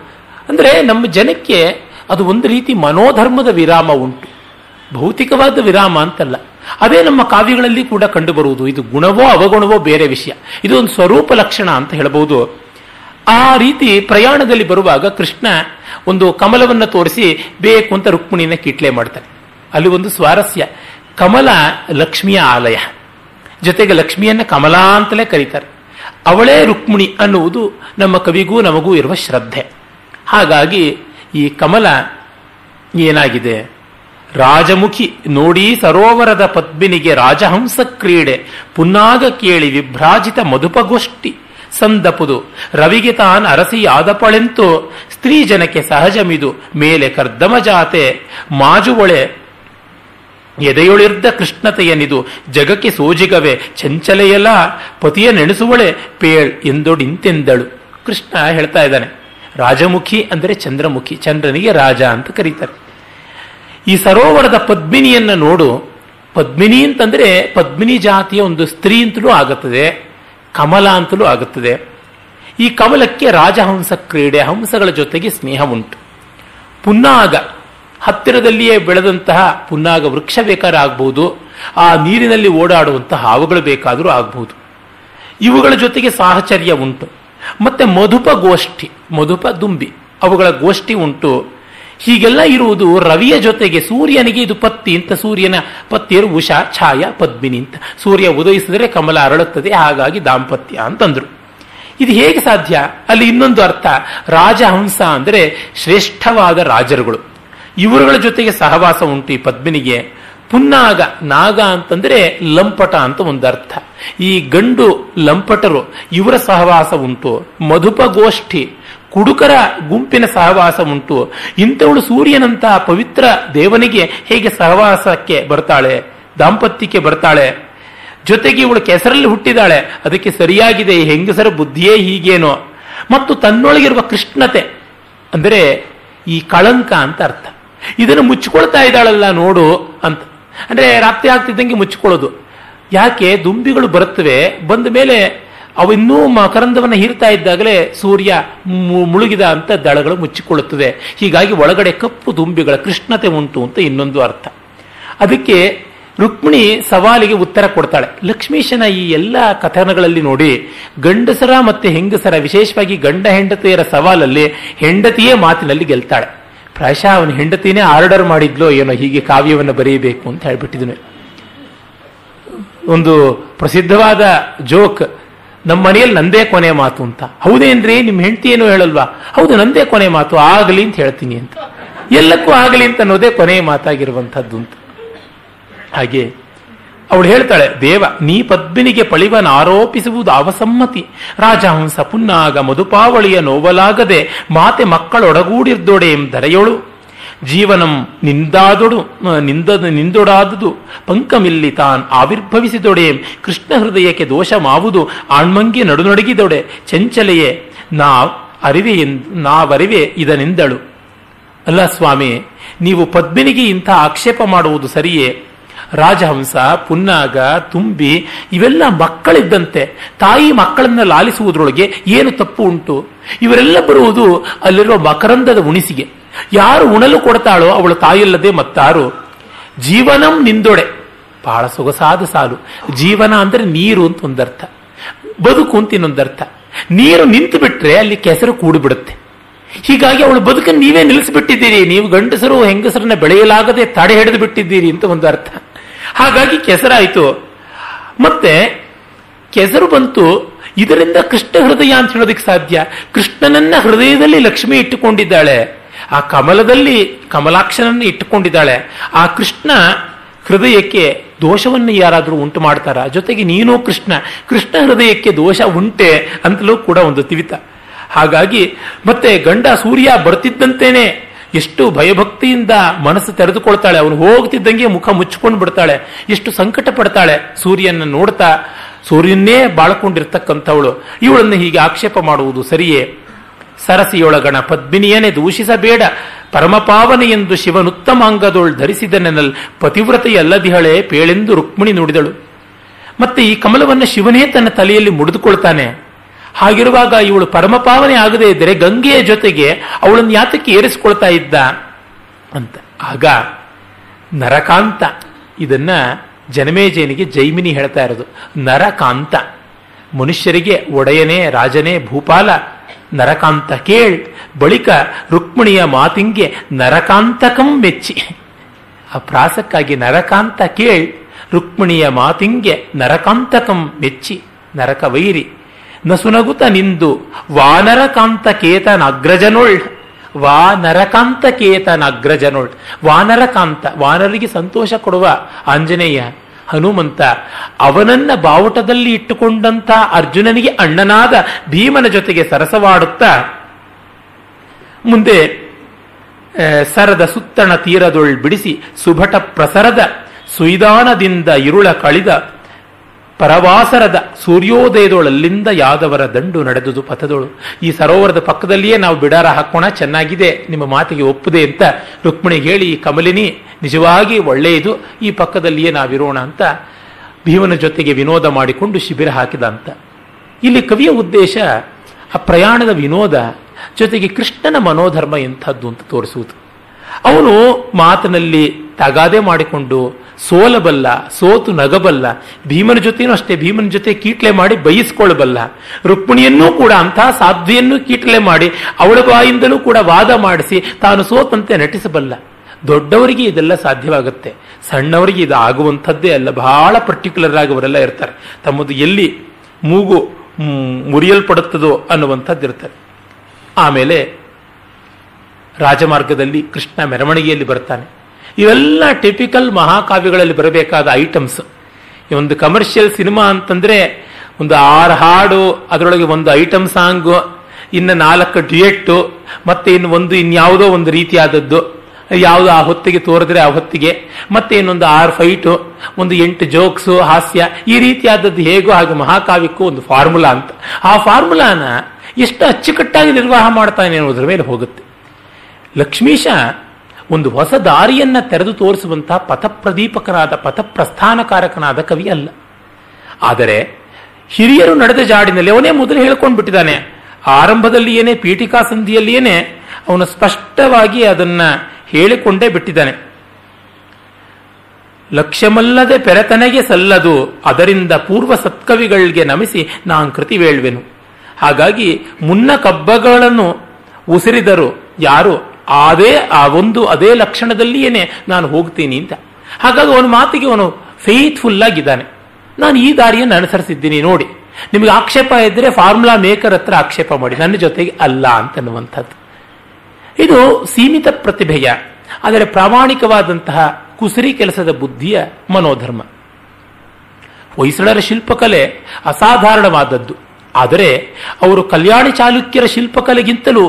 ಅಂದ್ರೆ ನಮ್ಮ ಜನಕ್ಕೆ ಅದು ಒಂದು ರೀತಿ ಮನೋಧರ್ಮದ ವಿರಾಮ ಉಂಟು. ಭೌತಿಕವಾದ ವಿರಾಮ ಅಂತಲ್ಲ. ಅದೇ ನಮ್ಮ ಕಾವ್ಯಗಳಲ್ಲಿ ಕೂಡ ಕಂಡುಬರುವುದು. ಇದು ಗುಣವೋ ಅವಗುಣವೋ ಬೇರೆ ವಿಷಯ. ಇದು ಒಂದು ಸ್ವರೂಪ ಲಕ್ಷಣ ಅಂತ ಹೇಳಬಹುದು. ಆ ರೀತಿ ಪ್ರಯಾಣದಲ್ಲಿ ಬರುವಾಗ ಕೃಷ್ಣ ಒಂದು ಕಮಲವನ್ನು ತೋರಿಸಿ ಬೇಕು ಅಂತ ರುಕ್ಮಿಣಿನ ಕಿಟ್ಲೆ ಮಾಡ್ತಾನೆ. ಅಲ್ಲಿ ಒಂದು ಸ್ವಾರಸ್ಯ. ಕಮಲ ಲಕ್ಷ್ಮಿಯ ಆಲಯ. ಜೊತೆಗೆ ಲಕ್ಷ್ಮಿಯನ್ನ ಕಮಲಾ ಅಂತಲೇ ಕರೀತಾರೆ. ಅವಳೇ ರುಕ್ಮಿಣಿ ಅನ್ನುವುದು ನಮ್ಮ ಕವಿಗೂ ನಮಗೂ ಇರುವ ಶ್ರದ್ಧೆ. ಹಾಗಾಗಿ ಈ ಕಮಲ ಏನಾಗಿದೆ? ರಾಜಮುಖಿ ನೋಡಿ ಸರೋವರದ ಪದ್ಮಿನಿಗೆ ರಾಜಹಂಸ ಕ್ರೀಡೆ. ಪುನ್ನಾಗ ಕೇಳಿ ವಿಭ್ರಾಜಿತ ಮಧುಪಗೋಷ್ಠಿ. ಸಂದಪುದು, ರವಿಗೆ ತಾನ್ ಅರಸಿ ಆದಪಳೆಂತು ಸ್ತ್ರೀ ಜನಕ್ಕೆ ಸಹಜಮಿದು ಮೇಲೆ ಕರ್ದಮ ಜಾತೆ, ಮಾಜುವಳೆ ಎದೆಯೊಳಿರ್ದ ಕೃಷ್ಣತೆಯನಿದು. ಜಗಕ್ಕೆ ಸೋಜಿಗವೆ, ಚಂಚಲೆಯಲ್ಲ ಪತಿಯ ನೆಣಸುವಳೆ, ಪೇಳ್ ಎಂದೊಡಿಂತೆಂದಳು. ಕೃಷ್ಣ ಹೇಳ್ತಾ ಇದ್ದಾನೆ, ರಾಜಮುಖಿ ಅಂದರೆ ಚಂದ್ರಮುಖಿ, ಚಂದ್ರನಿಗೆ ರಾಜ ಅಂತ ಕರೀತಾರೆ. ಈ ಸರೋವರದ ಪದ್ಮಿನಿಯನ್ನ ನೋಡು. ಪದ್ಮಿನಿ ಅಂತಂದ್ರೆ ಪದ್ಮಿನಿ ಜಾತಿಯ ಒಂದು ಸ್ತ್ರೀ ಅಂತಲೂ ಆಗುತ್ತದೆ, ಕಮಲ ಅಂತಲೂ ಆಗುತ್ತದೆ. ಈ ಕಮಲಕ್ಕೆ ರಾಜಹಂಸ ಕ್ರೀಡೆ, ಹಂಸಗಳ ಜೊತೆಗೆ ಸ್ನೇಹ ಉಂಟು ಪುನ್ನಾಗ ಹತ್ತಿರದಲ್ಲಿಯೇ ಬೆಳೆದಂತಹ ಪುನ್ನಾಗ ವೃಕ್ಷ ಬೇಕಾದ್ರೆ ಆಗ್ಬಹುದು ಆ ನೀರಿನಲ್ಲಿ ಓಡಾಡುವಂತಹ ಹಾವುಗಳು ಬೇಕಾದರೂ ಆಗಬಹುದು ಇವುಗಳ ಜೊತೆಗೆ ಸಾಹಚರ್ಯ ಉಂಟು. ಮತ್ತೆ ಮಧುಪ ಗೋಷ್ಠಿ, ಮಧುಪ ದುಂಬಿ, ಅವುಗಳ ಗೋಷ್ಠಿ ಉಂಟು. ಹೀಗೆಲ್ಲ ಇರುವುದು ರವಿಯ ಜೊತೆಗೆ ಸೂರ್ಯನಿಗೆ ಇದು ಪತ್ತಿ ಅಂತ, ಸೂರ್ಯನ ಪತ್ತಿಯರು ಉಷಾ, ಛಾಯ, ಪದ್ಮಿನಿ ಅಂತ. ಸೂರ್ಯ ಉದಯಿಸಿದರೆ ಕಮಲ ಅರಳುತ್ತದೆ, ಹಾಗಾಗಿ ದಾಂಪತ್ಯ ಅಂತಂದ್ರು. ಇದು ಹೇಗೆ ಸಾಧ್ಯ? ಅಲ್ಲಿ ಇನ್ನೊಂದು ಅರ್ಥ, ರಾಜಹಂಸ ಅಂದರೆ ಶ್ರೇಷ್ಠವಾದ ರಾಜರುಗಳು. ಇವರುಗಳ ಜೊತೆಗೆ ಸಹವಾಸ ಉಂಟು ಈ ಪದ್ಮಿನಿಗೆ. ಪುನ್ನಾಗ ನಾಗ ಅಂತಂದ್ರೆ ಲಂಪಟ ಅಂತ ಒಂದು ಅರ್ಥ ಈ ಗಂಡು ಲಂಪಟರು ಇವರ ಸಹವಾಸ ಉಂಟು. ಮಧುಪ ಗೋಷ್ಠಿ ಕುಡುಕರ ಗುಂಪಿನ ಸಹವಾಸ ಉಂಟು. ಇಂಥವಳು ಸೂರ್ಯನಂತಹ ಪವಿತ್ರ ದೇವನಿಗೆ ಹೇಗೆ ಸಹವಾಸಕ್ಕೆ ಬರ್ತಾಳೆ, ದಾಂಪತ್ಯಕ್ಕೆ ಬರ್ತಾಳೆ? ಜೊತೆಗೆ ಇವಳು ಕೆಸರಲ್ಲಿ ಹುಟ್ಟಿದಾಳೆ. ಅದಕ್ಕೆ ಸರಿಯಾಗಿದೆ, ಈ ಹೆಂಗಸರ ಬುದ್ಧಿಯೇ ಹೀಗೇನೋ. ಮತ್ತು ತನ್ನೊಳಗಿರುವ ಕೃಷ್ಣತೆ, ಅಂದರೆ ಈ ಕಳಂಕ ಅಂತ ಅರ್ಥ. ಇದನ್ನು ಮುಚ್ಚಿಕೊಳ್ತಾ ಇದ್ದಾಳಲ್ಲ ನೋಡು ಅಂತ. ಅಂದ್ರೆ ರಾತ್ರಿ ಆಗ್ತಿದ್ದಂಗೆ ಮುಚ್ಚಿಕೊಳ್ಳೋದು. ಯಾಕೆ? ದುಂಬಿಗಳು ಬರುತ್ತವೆ. ಬಂದ ಮೇಲೆ ಅವು ಇನ್ನೂ ಮಕರಂದವನ್ನು ಹೀರ್ತಾ ಇದ್ದಾಗಲೇ ಸೂರ್ಯ ಮುಳುಗಿದ ಅಂತ ದಳಗಳು ಮುಚ್ಚಿಕೊಳ್ಳುತ್ತದೆ ಹೀಗಾಗಿ ಒಳಗಡೆ ಕಪ್ಪು ದುಂಬಿಗಳ ಕೃಷ್ಣತೆ ಉಂಟು ಅಂತ ಇನ್ನೊಂದು ಅರ್ಥ. ಅದಕ್ಕೆ ರುಕ್ಮಿಣಿ ಸವಾಲಿಗೆ ಉತ್ತರ ಕೊಡ್ತಾಳೆ. ಲಕ್ಷ್ಮೀಶನ ಈ ಎಲ್ಲ ಕಥನಗಳಲ್ಲಿ ನೋಡಿ, ಗಂಡಸರ ಮತ್ತೆ ಹೆಂಗಸರ, ವಿಶೇಷವಾಗಿ ಗಂಡ ಹೆಂಡತಿಯರ ಸವಾಲಲ್ಲಿ ಹೆಂಡತಿಯೇ ಮಾತಿನಲ್ಲಿ ಗೆಲ್ತಾಳೆ. ಪ್ರಾಯಶಃ ಅವನ ಹೆಂಡತಿನೇ ಆರ್ಡರ್ ಮಾಡಿದ್ಲೋ ಏನೋ ಹೀಗೆ ಕಾವ್ಯವನ್ನು ಬರೆಯಬೇಕು ಅಂತ ಹೇಳ್ಬಿಟ್ಟಿದ್ನು. ಒಂದು ಪ್ರಸಿದ್ಧವಾದ ಜೋಕ್, ನಮ್ಮ ಮನೆಯಲ್ಲಿ ನಂದೇ ಕೊನೆ ಮಾತು ಅಂತ. ಹೌದೇನ್ರಿ ನಿಮ್ಮ ಹೆಂಡತಿ ಏನು ಹೇಳಲ್ವಾ? ಹೌದು, ನಂದೇ ಕೊನೆ ಮಾತು, ಆಗಲಿ ಅಂತ ಹೇಳ್ತೀನಿ ಅಂತ. ಎಲ್ಲಕ್ಕೂ ಆಗಲಿ ಅಂತ ಅನ್ನೋದೇ ಕೊನೆಯ ಮಾತಾಗಿರುವಂಥದ್ದು ಅಂತ. ಹಾಗೆ ಅವಳು ಹೇಳ್ತಾಳೆ, ದೇವ, ನೀ ಪದ್ಮಿನಿಗೆ ಪಳಿವನ ಆರೋಪಿಸುವುದು ಅವಸಮ್ಮತಿ. ರಾಜಹಂಸ ಪುನ್ನಾಗ ಮಧುಪಾವಳಿಯ ನೋವಲಾಗದೆ ಮಾತೆ ಮಕ್ಕಳೊಡಗೂಡಿರ್ದೊಡೆ ದರೆಯೊಳು. ಜೀವನಂ ನಿಂದಾದೊಡು ನಿಂದ, ನಿಂದೊಡಾದುದು. ಪಂಕಮಿಲ್ಲಿ ತಾನ್ ಆವಿರ್ಭವಿಸಿದೊಡೆ ಕೃಷ್ಣ ಹೃದಯಕ್ಕೆ ದೋಷ ಮಾವುದು ಆಣ್ಮಂಗಿ ನಡುನಡುಗಿದೊಡೆ. ಚಂಚಲೆಯೇ, ನಾ ಅರಿವೆ ನಾವರಿವೆ ಇದನೆಂದಳು. ಅಲ್ಲ ಸ್ವಾಮಿ, ನೀವು ಪದ್ಮಿನಿಗೆ ಇಂಥ ಆಕ್ಷೇಪ ಮಾಡುವುದು ಸರಿಯೇ? ರಾಜಹಂಸ, ಪುನ್ನಾಗ, ತುಂಬಿ ಇವೆಲ್ಲ ಮಕ್ಕಳಿದ್ದಂತೆ. ತಾಯಿ ಮಕ್ಕಳನ್ನ ಲಾಲಿಸುವುದರೊಳಗೆ ಏನು ತಪ್ಪು ಉಂಟು? ಇವರೆಲ್ಲ ಬರುವುದು ಅಲ್ಲಿರುವ ಮಕರಂದದ ಉಣಿಸಿಗೆ. ಯಾರು ಉಣಲು ಕೊಡ್ತಾಳೋ ಅವಳು ತಾಯಿಲ್ಲದೆ ಮತ್ತಾರು. ಜೀವನಂ ನಿಂದೊಡೆ. ಬಹಳ ಸೊಗಸಾದ ಸಾಲು. ಜೀವನ ಅಂದ್ರೆ ನೀರು ಅಂತ ಒಂದರ್ಥ. ಬದುಕು ಅಂತ ಇನ್ನೊಂದರ್ಥ. ನೀರು ನಿಂತು ಬಿಟ್ರೆ ಅಲ್ಲಿ ಕೆಸರು ಕೂಡಿಬಿಡುತ್ತೆ. ಹೀಗಾಗಿ ಅವಳು ಬದುಕನ್ನು ನೀವೇ ನಿಲ್ಲಿಸಿಬಿಟ್ಟಿದ್ದೀರಿ. ನೀವು ಗಂಡಸರು ಹೆಂಗಸರನ್ನ ಬೆಳೆಯಲಾಗದೆ ತಡೆ ಹಿಡಿದು ಬಿಟ್ಟಿದ್ದೀರಿ ಅಂತ ಒಂದು ಅರ್ಥ ಹಾಗಾಗಿ ಕೆಸರಾಯಿತು. ಮತ್ತೆ ಕೆಸರು ಬಂತು, ಇದರಿಂದ ಕೃಷ್ಣ ಹೃದಯ ಅಂತ ಹೇಳೋದಕ್ಕೆ ಸಾಧ್ಯ. ಕೃಷ್ಣನನ್ನ ಹೃದಯದಲ್ಲಿ ಲಕ್ಷ್ಮಿ ಇಟ್ಟುಕೊಂಡಿದ್ದಾಳೆ. ಆ ಕಮಲದಲ್ಲಿ ಕಮಲಾಕ್ಷನನ್ನು ಇಟ್ಟುಕೊಂಡಿದ್ದಾಳೆ. ಆ ಕೃಷ್ಣ ಹೃದಯಕ್ಕೆ ದೋಷವನ್ನು ಯಾರಾದರೂ ಉಂಟು ಮಾಡ್ತಾರ? ಜೊತೆಗೆ ನೀನು ಕೃಷ್ಣ ಕೃಷ್ಣ ಹೃದಯಕ್ಕೆ ದೋಷ ಉಂಟೆ ಅಂತಲೂ ಕೂಡ ಒಂದು ತಿವಿತ. ಹಾಗಾಗಿ ಮತ್ತೆ ಗಂಡ ಸೂರ್ಯ ಬರ್ತಿದ್ದಂತೇನೆ ಎಷ್ಟು ಭಯಭಕ್ತಿಯಿಂದ ಮನಸ್ಸು ತೆರೆದುಕೊಳ್ತಾಳೆ, ಅವನು ಹೋಗ್ತಿದ್ದಂಗೆ ಮುಖ ಮುಚ್ಚಿಕೊಂಡು ಬಿಡ್ತಾಳೆ, ಎಷ್ಟು ಸಂಕಟ ಪಡ್ತಾಳೆ ಸೂರ್ಯನ ನೋಡ್ತಾ, ಸೂರ್ಯನ್ನೇ ಬಾಳ್ಕೊಂಡಿರ್ತಕ್ಕಂಥವಳು. ಇವಳನ್ನು ಹೀಗೆ ಆಕ್ಷೇಪ ಮಾಡುವುದು ಸರಿಯೇ? ಸರಸಿಯೊಳಗಣ ಪದ್ಮಿನಿಯನೇ ದೂಷಿಸಬೇಡ, ಪರಮಪಾವನೆ ಎಂದು ಶಿವನುತ್ತಮಾಂಗದೊಳ್ ಧರಿಸಿದನೆನಲ್ ಪತಿವ್ರತೆಯಲ್ಲದಿಹಳೆ ಪೇಳೆಂದು ರುಕ್ಮಿಣಿ ನುಡಿದಳು. ಮತ್ತೆ ಈ ಕಮಲವನ್ನು ಶಿವನೇ ತನ್ನ ತಲೆಯಲ್ಲಿ ಮುಡಿದುಕೊಳ್ತಾನೆ. ಹಾಗಿರುವಾಗ ಇವಳು ಪರಮಪಾವನೆ ಆಗದೇ ಇದ್ದರೆ ಗಂಗೆಯ ಜೊತೆಗೆ ಅವಳನ್ನು ಯಾತಕ್ಕೆ ಏರಿಸಿಕೊಳ್ತಾ ಇದ್ದ ಅಂತ. ಆಗ ನರಕಾಂತ ಇದನ್ನ ಜನಮೇಜಯನಿಗೆ ಜೈಮಿನಿ ಹೇಳ್ತಾ ಇರೋದು. ನರಕಾಂತ, ಮನುಷ್ಯರಿಗೆ ಒಡೆಯನೇ, ರಾಜನೇ, ಭೂಪಾಲ, ನರಕಾಂತ ಕೇಳ್, ಬಳಿಕ ರುಕ್ಮಿಣಿಯ ಮಾತಿಂಗೆ ನರಕಾಂತಕಂ ಮೆಚ್ಚಿ. ಆ ಪ್ರಾಸಕ್ಕಾಗಿ ನರಕಾಂತ ಕೇಳ್, ರುಕ್ಮಿಣಿಯ ಮಾತಿಂಗೆ ನರಕಾಂತಕಂ ಮೆಚ್ಚಿ ನರಕ ವೈರಿ ನಸುನಗುತ ನಿಂದು ವಾನರಕಾಂತ ಕೇತನ ಅಗ್ರಜನೊಳ್. ವಾನರಕಾಂತ, ವಾನರಿಗೆ ಸಂತೋಷ ಕೊಡುವ ಆಂಜನೇಯ ಹನುಮಂತ, ಅವನನ್ನ ಬಾವುಟದಲ್ಲಿ ಇಟ್ಟುಕೊಂಡಂತ ಅರ್ಜುನನಿಗೆ ಅಣ್ಣನಾದ ಭೀಮನ ಜೊತೆಗೆ ಸರಸವಾಡುತ್ತಾ. ಮುಂದೆ ಸರದ ಸುತ್ತಣ ತೀರದೊಳ್ ಬಿಡಿಸಿ ಸುಭಟ ಪ್ರಸರದ ಸುಯಿದಾನದಿಂದ ಇರುಳ ಕಳಿದ ಪರವಾಸರದ ಸೂರ್ಯೋದಯದೊಳಲ್ಲಿಂದ ಯಾದವರ ದಂಡು ನಡೆದುದು ಪಥದೊಳು. ಈ ಸರೋವರದ ಪಕ್ಕದಲ್ಲಿಯೇ ನಾವು ಬಿಡಾರ ಹಾಕೋಣ, ಚೆನ್ನಾಗಿದೆ, ನಿಮ್ಮ ಮಾತಿಗೆ ಒಪ್ಪದೆ ಅಂತ ರುಕ್ಮಿಣಿ ಹೇಳಿ ಈ ಕಮಲಿನಿ, ನಿಜವಾಗಿ ಒಳ್ಳೆಯದು, ಈ ಪಕ್ಕದಲ್ಲಿಯೇ ನಾವಿರೋಣ ಅಂತ ಭೀಮನ ಜೊತೆಗೆ ವಿನೋದ ಮಾಡಿಕೊಂಡು ಶಿಬಿರ ಹಾಕಿದ ಅಂತ ಇಲ್ಲಿ ಕವಿಯ ಉದ್ದೇಶ, ಆ ಪ್ರಯಾಣದ ವಿನೋದ ಜೊತೆಗೆ ಕೃಷ್ಣನ ಮನೋಧರ್ಮ ಎಂಥದ್ದು ಅಂತ ತೋರಿಸುವುದು. ಅವನು ಮಾತಿನಲ್ಲಿ ತಗಾದೆ ಮಾಡಿಕೊಂಡು ಸೋಲಬಲ್ಲ, ಸೋತು ನಗಬಲ್ಲ, ಭೀಮನ ಜೊತೆನೂ ಅಷ್ಟೇ, ಭೀಮನ ಜೊತೆ ಕೀಟ್ಲೆ ಮಾಡಿ ಬಯಸ್ಕೊಳ್ಳಬಲ್ಲ ರುಕ್ಮಿಣಿಯನ್ನೂ ಕೂಡ ಅಂತಹ ಸಾಧ್ವಿಯನ್ನು ಕೀಟ್ಲೆ ಮಾಡಿ ಅವಳ ಬಾಯಿಂದಲೂ ಕೂಡ ವಾದ ಮಾಡಿಸಿ ತಾನು ಸೋತಂತೆ ನಟಿಸಬಲ್ಲ. ದೊಡ್ಡವರಿಗೆ ಇದೆಲ್ಲ ಸಾಧ್ಯವಾಗುತ್ತೆ. ಸಣ್ಣವರಿಗೆ ಇದು ಆಗುವಂಥದ್ದೇ ಅಲ್ಲ. ಬಹಳ ಪರ್ಟಿಕ್ಯುಲರ್ ಆಗಿ ಅವರೆಲ್ಲ ಇರ್ತಾರೆ. ತಮ್ಮದು ಎಲ್ಲಿ ಮೂಗು ಮುರಿಯಲ್ಪಡುತ್ತದೋ ಅನ್ನುವಂಥದ್ದು ಇರ್ತಾರೆ. ಆಮೇಲೆ ರಾಜಮಾರ್ಗದಲ್ಲಿ ಕೃಷ್ಣ ಮೆರವಣಿಗೆಯಲ್ಲಿ ಬರ್ತಾನೆ. ಇವೆಲ್ಲ ಟಿಪಿಕಲ್ ಮಹಾಕಾವ್ಯಗಳಲ್ಲಿ ಬರಬೇಕಾದ ಐಟಮ್ಸ್ ಈ ಒಂದು ಕಮರ್ಷಿಯಲ್ ಸಿನಿಮಾ ಅಂತಂದ್ರೆ ಒಂದು ಆರು ಹಾಡು, ಅದರೊಳಗೆ ಒಂದು ಐಟಮ್ ಸಾಂಗ್ ಇನ್ನು ನಾಲ್ಕು ಡಿಯೆಟ್ಟು ಮತ್ತೆ ಇನ್ನು ಒಂದು ಇನ್ಯಾವುದೋ ಒಂದು ರೀತಿಯಾದದ್ದು. ಯಾವುದು ಆ ಹೊತ್ತಿಗೆ ತೋರಿದ್ರೆ ಆ ಹೊತ್ತಿಗೆ. ಮತ್ತೆ ಇನ್ನೊಂದು ಆರು ಫೈಟು ಒಂದು ಎಂಟು ಜೋಕ್ಸು ಹಾಸ್ಯ. ಈ ರೀತಿಯಾದದ್ದು ಹೇಗೋ ಹಾಗೆ ಮಹಾಕಾವ್ಯಕ್ಕೂ ಒಂದು ಫಾರ್ಮುಲಾ ಅಂತ. ಆ ಫಾರ್ಮುಲಾನ ಎಷ್ಟು ಅಚ್ಚುಕಟ್ಟಾಗಿ ನಿರ್ವಾಹ ಮಾಡ್ತಾನೆ ಅನ್ನೋದ್ರ ಮೇಲೆ ಹೋಗುತ್ತೆ. ಲಕ್ಷ್ಮೀಶ ಒಂದು ಹೊಸ ದಾರಿಯನ್ನ ತೆರೆದು ತೋರಿಸುವಂತಹ ಪಥಪ್ರದೀಪಕನಾದ, ಪಥಪ್ರಸ್ಥಾನಕಾರಕನಾದ ಕವಿ ಅಲ್ಲ. ಆದರೆ ಹಿರಿಯರು ನಡೆದ ಜಾಡಿನಲ್ಲಿ ಅವನೇ ಮೊದಲು ಹೇಳ್ಕೊಂಡು ಬಿಟ್ಟಿದ್ದಾನೆ ಆರಂಭದಲ್ಲಿ ಏನೇ ಪೀಠಿಕಾ ಸಂಧಿಯಲ್ಲಿಯೇನೆ ಅವನು ಸ್ಪಷ್ಟವಾಗಿ ಅದನ್ನ ಹೇಳಿಕೊಂಡೇ ಬಿಟ್ಟಿದ್ದಾನೆ. ಲಕ್ಷ್ಯಮಲ್ಲದೆ ಪೆರತನೆಗೆ ಸಲ್ಲದು, ಅದರಿಂದ ಪೂರ್ವ ಸತ್ಕವಿಗಳಿಗೆ ನಮಿಸಿ ನಾನು ಕೃತಿ ವೇಳ್ವೆನು ಹಾಗಾಗಿ ಮುನ್ನ ಕಬ್ಬಗಳನ್ನು ಉಸಿರಿದರು ಯಾರು? ಅದೇ ಆ ಒಂದು ಅದೇ ಲಕ್ಷಣದಲ್ಲಿಯೇ ನಾನು ಹೋಗ್ತೀನಿ ಅಂತ. ಹಾಗಾಗಿ ಅವನ ಮಾತಿಗೆ ಅವನು ಫೇತ್ಫುಲ್ ಆಗಿದ್ದಾನೆ ನಾನು ಈ ದಾರಿಯನ್ನು ಅನುಸರಿಸಿದ್ದೀನಿ ನೋಡಿ. ನಿಮಗೆ ಆಕ್ಷೇಪ ಇದ್ದರೆ ಫಾರ್ಮುಲಾ ಮೇಕರ್ ಹತ್ರ ಆಕ್ಷೇಪ ಮಾಡಿ. ನನ್ನ ಜೊತೆಗೆ ಅಲ್ಲ ಅಂತನ್ನುವಂಥದ್ದು. ಇದು ಸೀಮಿತ ಪ್ರತಿಭೆಯ, ಆದರೆ ಪ್ರಾಮಾಣಿಕವಾದಂತಹ ಕುಸರಿ ಕೆಲಸದ ಬುದ್ಧಿಯ ಮನೋಧರ್ಮ. ಹೊಯ್ಸಳರ ಶಿಲ್ಪಕಲೆ ಅಸಾಧಾರಣವಾದದ್ದು. ಆದರೆ ಅವರು ಕಲ್ಯಾಣಿ ಚಾಲುಕ್ಯರ ಶಿಲ್ಪಕಲೆಗಿಂತಲೂ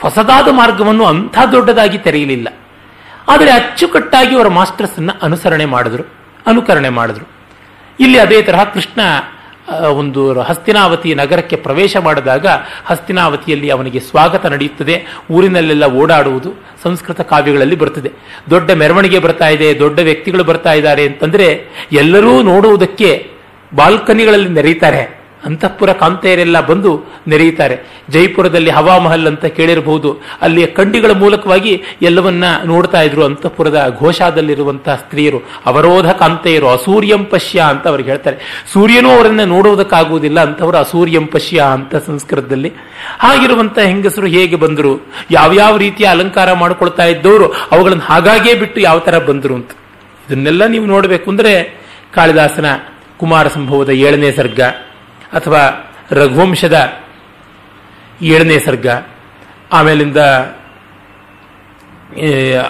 ಹೊಸದಾದ ಮಾರ್ಗವನ್ನು ಅಂಥ ದೊಡ್ಡದಾಗಿ ತೆರೆಯಲಿಲ್ಲ. ಆದರೆ ಅಚ್ಚುಕಟ್ಟಾಗಿ ಅವರ ಮಾಸ್ಟರ್ಸ್ ಅನ್ನು ಅನುಸರಣೆ ಮಾಡಿದ್ರು, ಅನುಕರಣೆ ಮಾಡಿದ್ರು. ಇಲ್ಲಿ ಅದೇ ತರಹ ಕೃಷ್ಣ ಒಂದು ಹಸ್ತಿನಾವತಿ ನಗರಕ್ಕೆ ಪ್ರವೇಶ ಮಾಡಿದಾಗ ಹಸ್ತಿನಾವತಿಯಲ್ಲಿ ಅವನಿಗೆ ಸ್ವಾಗತ ನಡೆಯುತ್ತದೆ. ಊರಿನಲ್ಲೆಲ್ಲ ಓಡಾಡುವುದು, ಸಂಸ್ಕೃತ ಕಾವ್ಯಗಳಲ್ಲಿ ಬರ್ತದೆ ದೊಡ್ಡ ಮೆರವಣಿಗೆ ಬರ್ತಾ ಇದೆ, ದೊಡ್ಡ ವ್ಯಕ್ತಿಗಳು ಬರ್ತಾ ಇದ್ದಾರೆ ಅಂತಂದ್ರೆ ಎಲ್ಲರೂ ನೋಡುವುದಕ್ಕೆ ಬಾಲ್ಕನಿಗಳಲ್ಲಿ ನೆರೀತಾರೆ ಅಂತಃಪುರ ಕಾಂತೆಯರೆಲ್ಲ ಬಂದು ನೆರೆಯುತ್ತಾರೆ. ಜೈಪುರದಲ್ಲಿ ಹವಾಮಹಲ್ ಅಂತ ಕೇಳಿರಬಹುದು. ಅಲ್ಲಿಯ ಕಂಡಿಗಳ ಮೂಲಕವಾಗಿ ಎಲ್ಲವನ್ನ ನೋಡ್ತಾ ಇದ್ರು ಅಂತಃಪುರದ ಘೋಷಾದಲ್ಲಿರುವಂತಹ ಸ್ತ್ರೀಯರು. ಅವರೋಧ ಕಾಂತೆಯರು, ಅಸೂರ್ಯಂ ಪಶ್ಯ ಅಂತ ಅವ್ರಿಗೆ ಹೇಳ್ತಾರೆ. ಸೂರ್ಯನೂ ಅವರನ್ನ ನೋಡುವುದಕ್ಕಾಗುವುದಿಲ್ಲ ಅಂತವರು ಅಸೂರ್ಯಂ ಪಶ್ಯ ಅಂತ ಸಂಸ್ಕೃತದಲ್ಲಿ. ಹಾಗಿರುವಂತಹ ಹೆಂಗಸರು ಹೇಗೆ ಬಂದರು? ಯಾವ್ಯಾವ ರೀತಿಯ ಅಲಂಕಾರ ಮಾಡಿಕೊಳ್ತಾ ಇದ್ದವರು? ಅವುಗಳನ್ನು ಹಾಗಾಗೇ ಬಿಟ್ಟು ಯಾವ ತರ ಬಂದರು ಅಂತ. ಇದನ್ನೆಲ್ಲ ನೀವು ನೋಡಬೇಕು ಅಂದ್ರೆ ಕಾಳಿದಾಸನ ಕುಮಾರ ಸಂಭವದ ಏಳನೇ ಸರ್ಗ. ಅಥವಾ ರಘುವಂಶದ ಏಳನೇ ಸರ್ಗ, ಆಮೇಲಿಂದ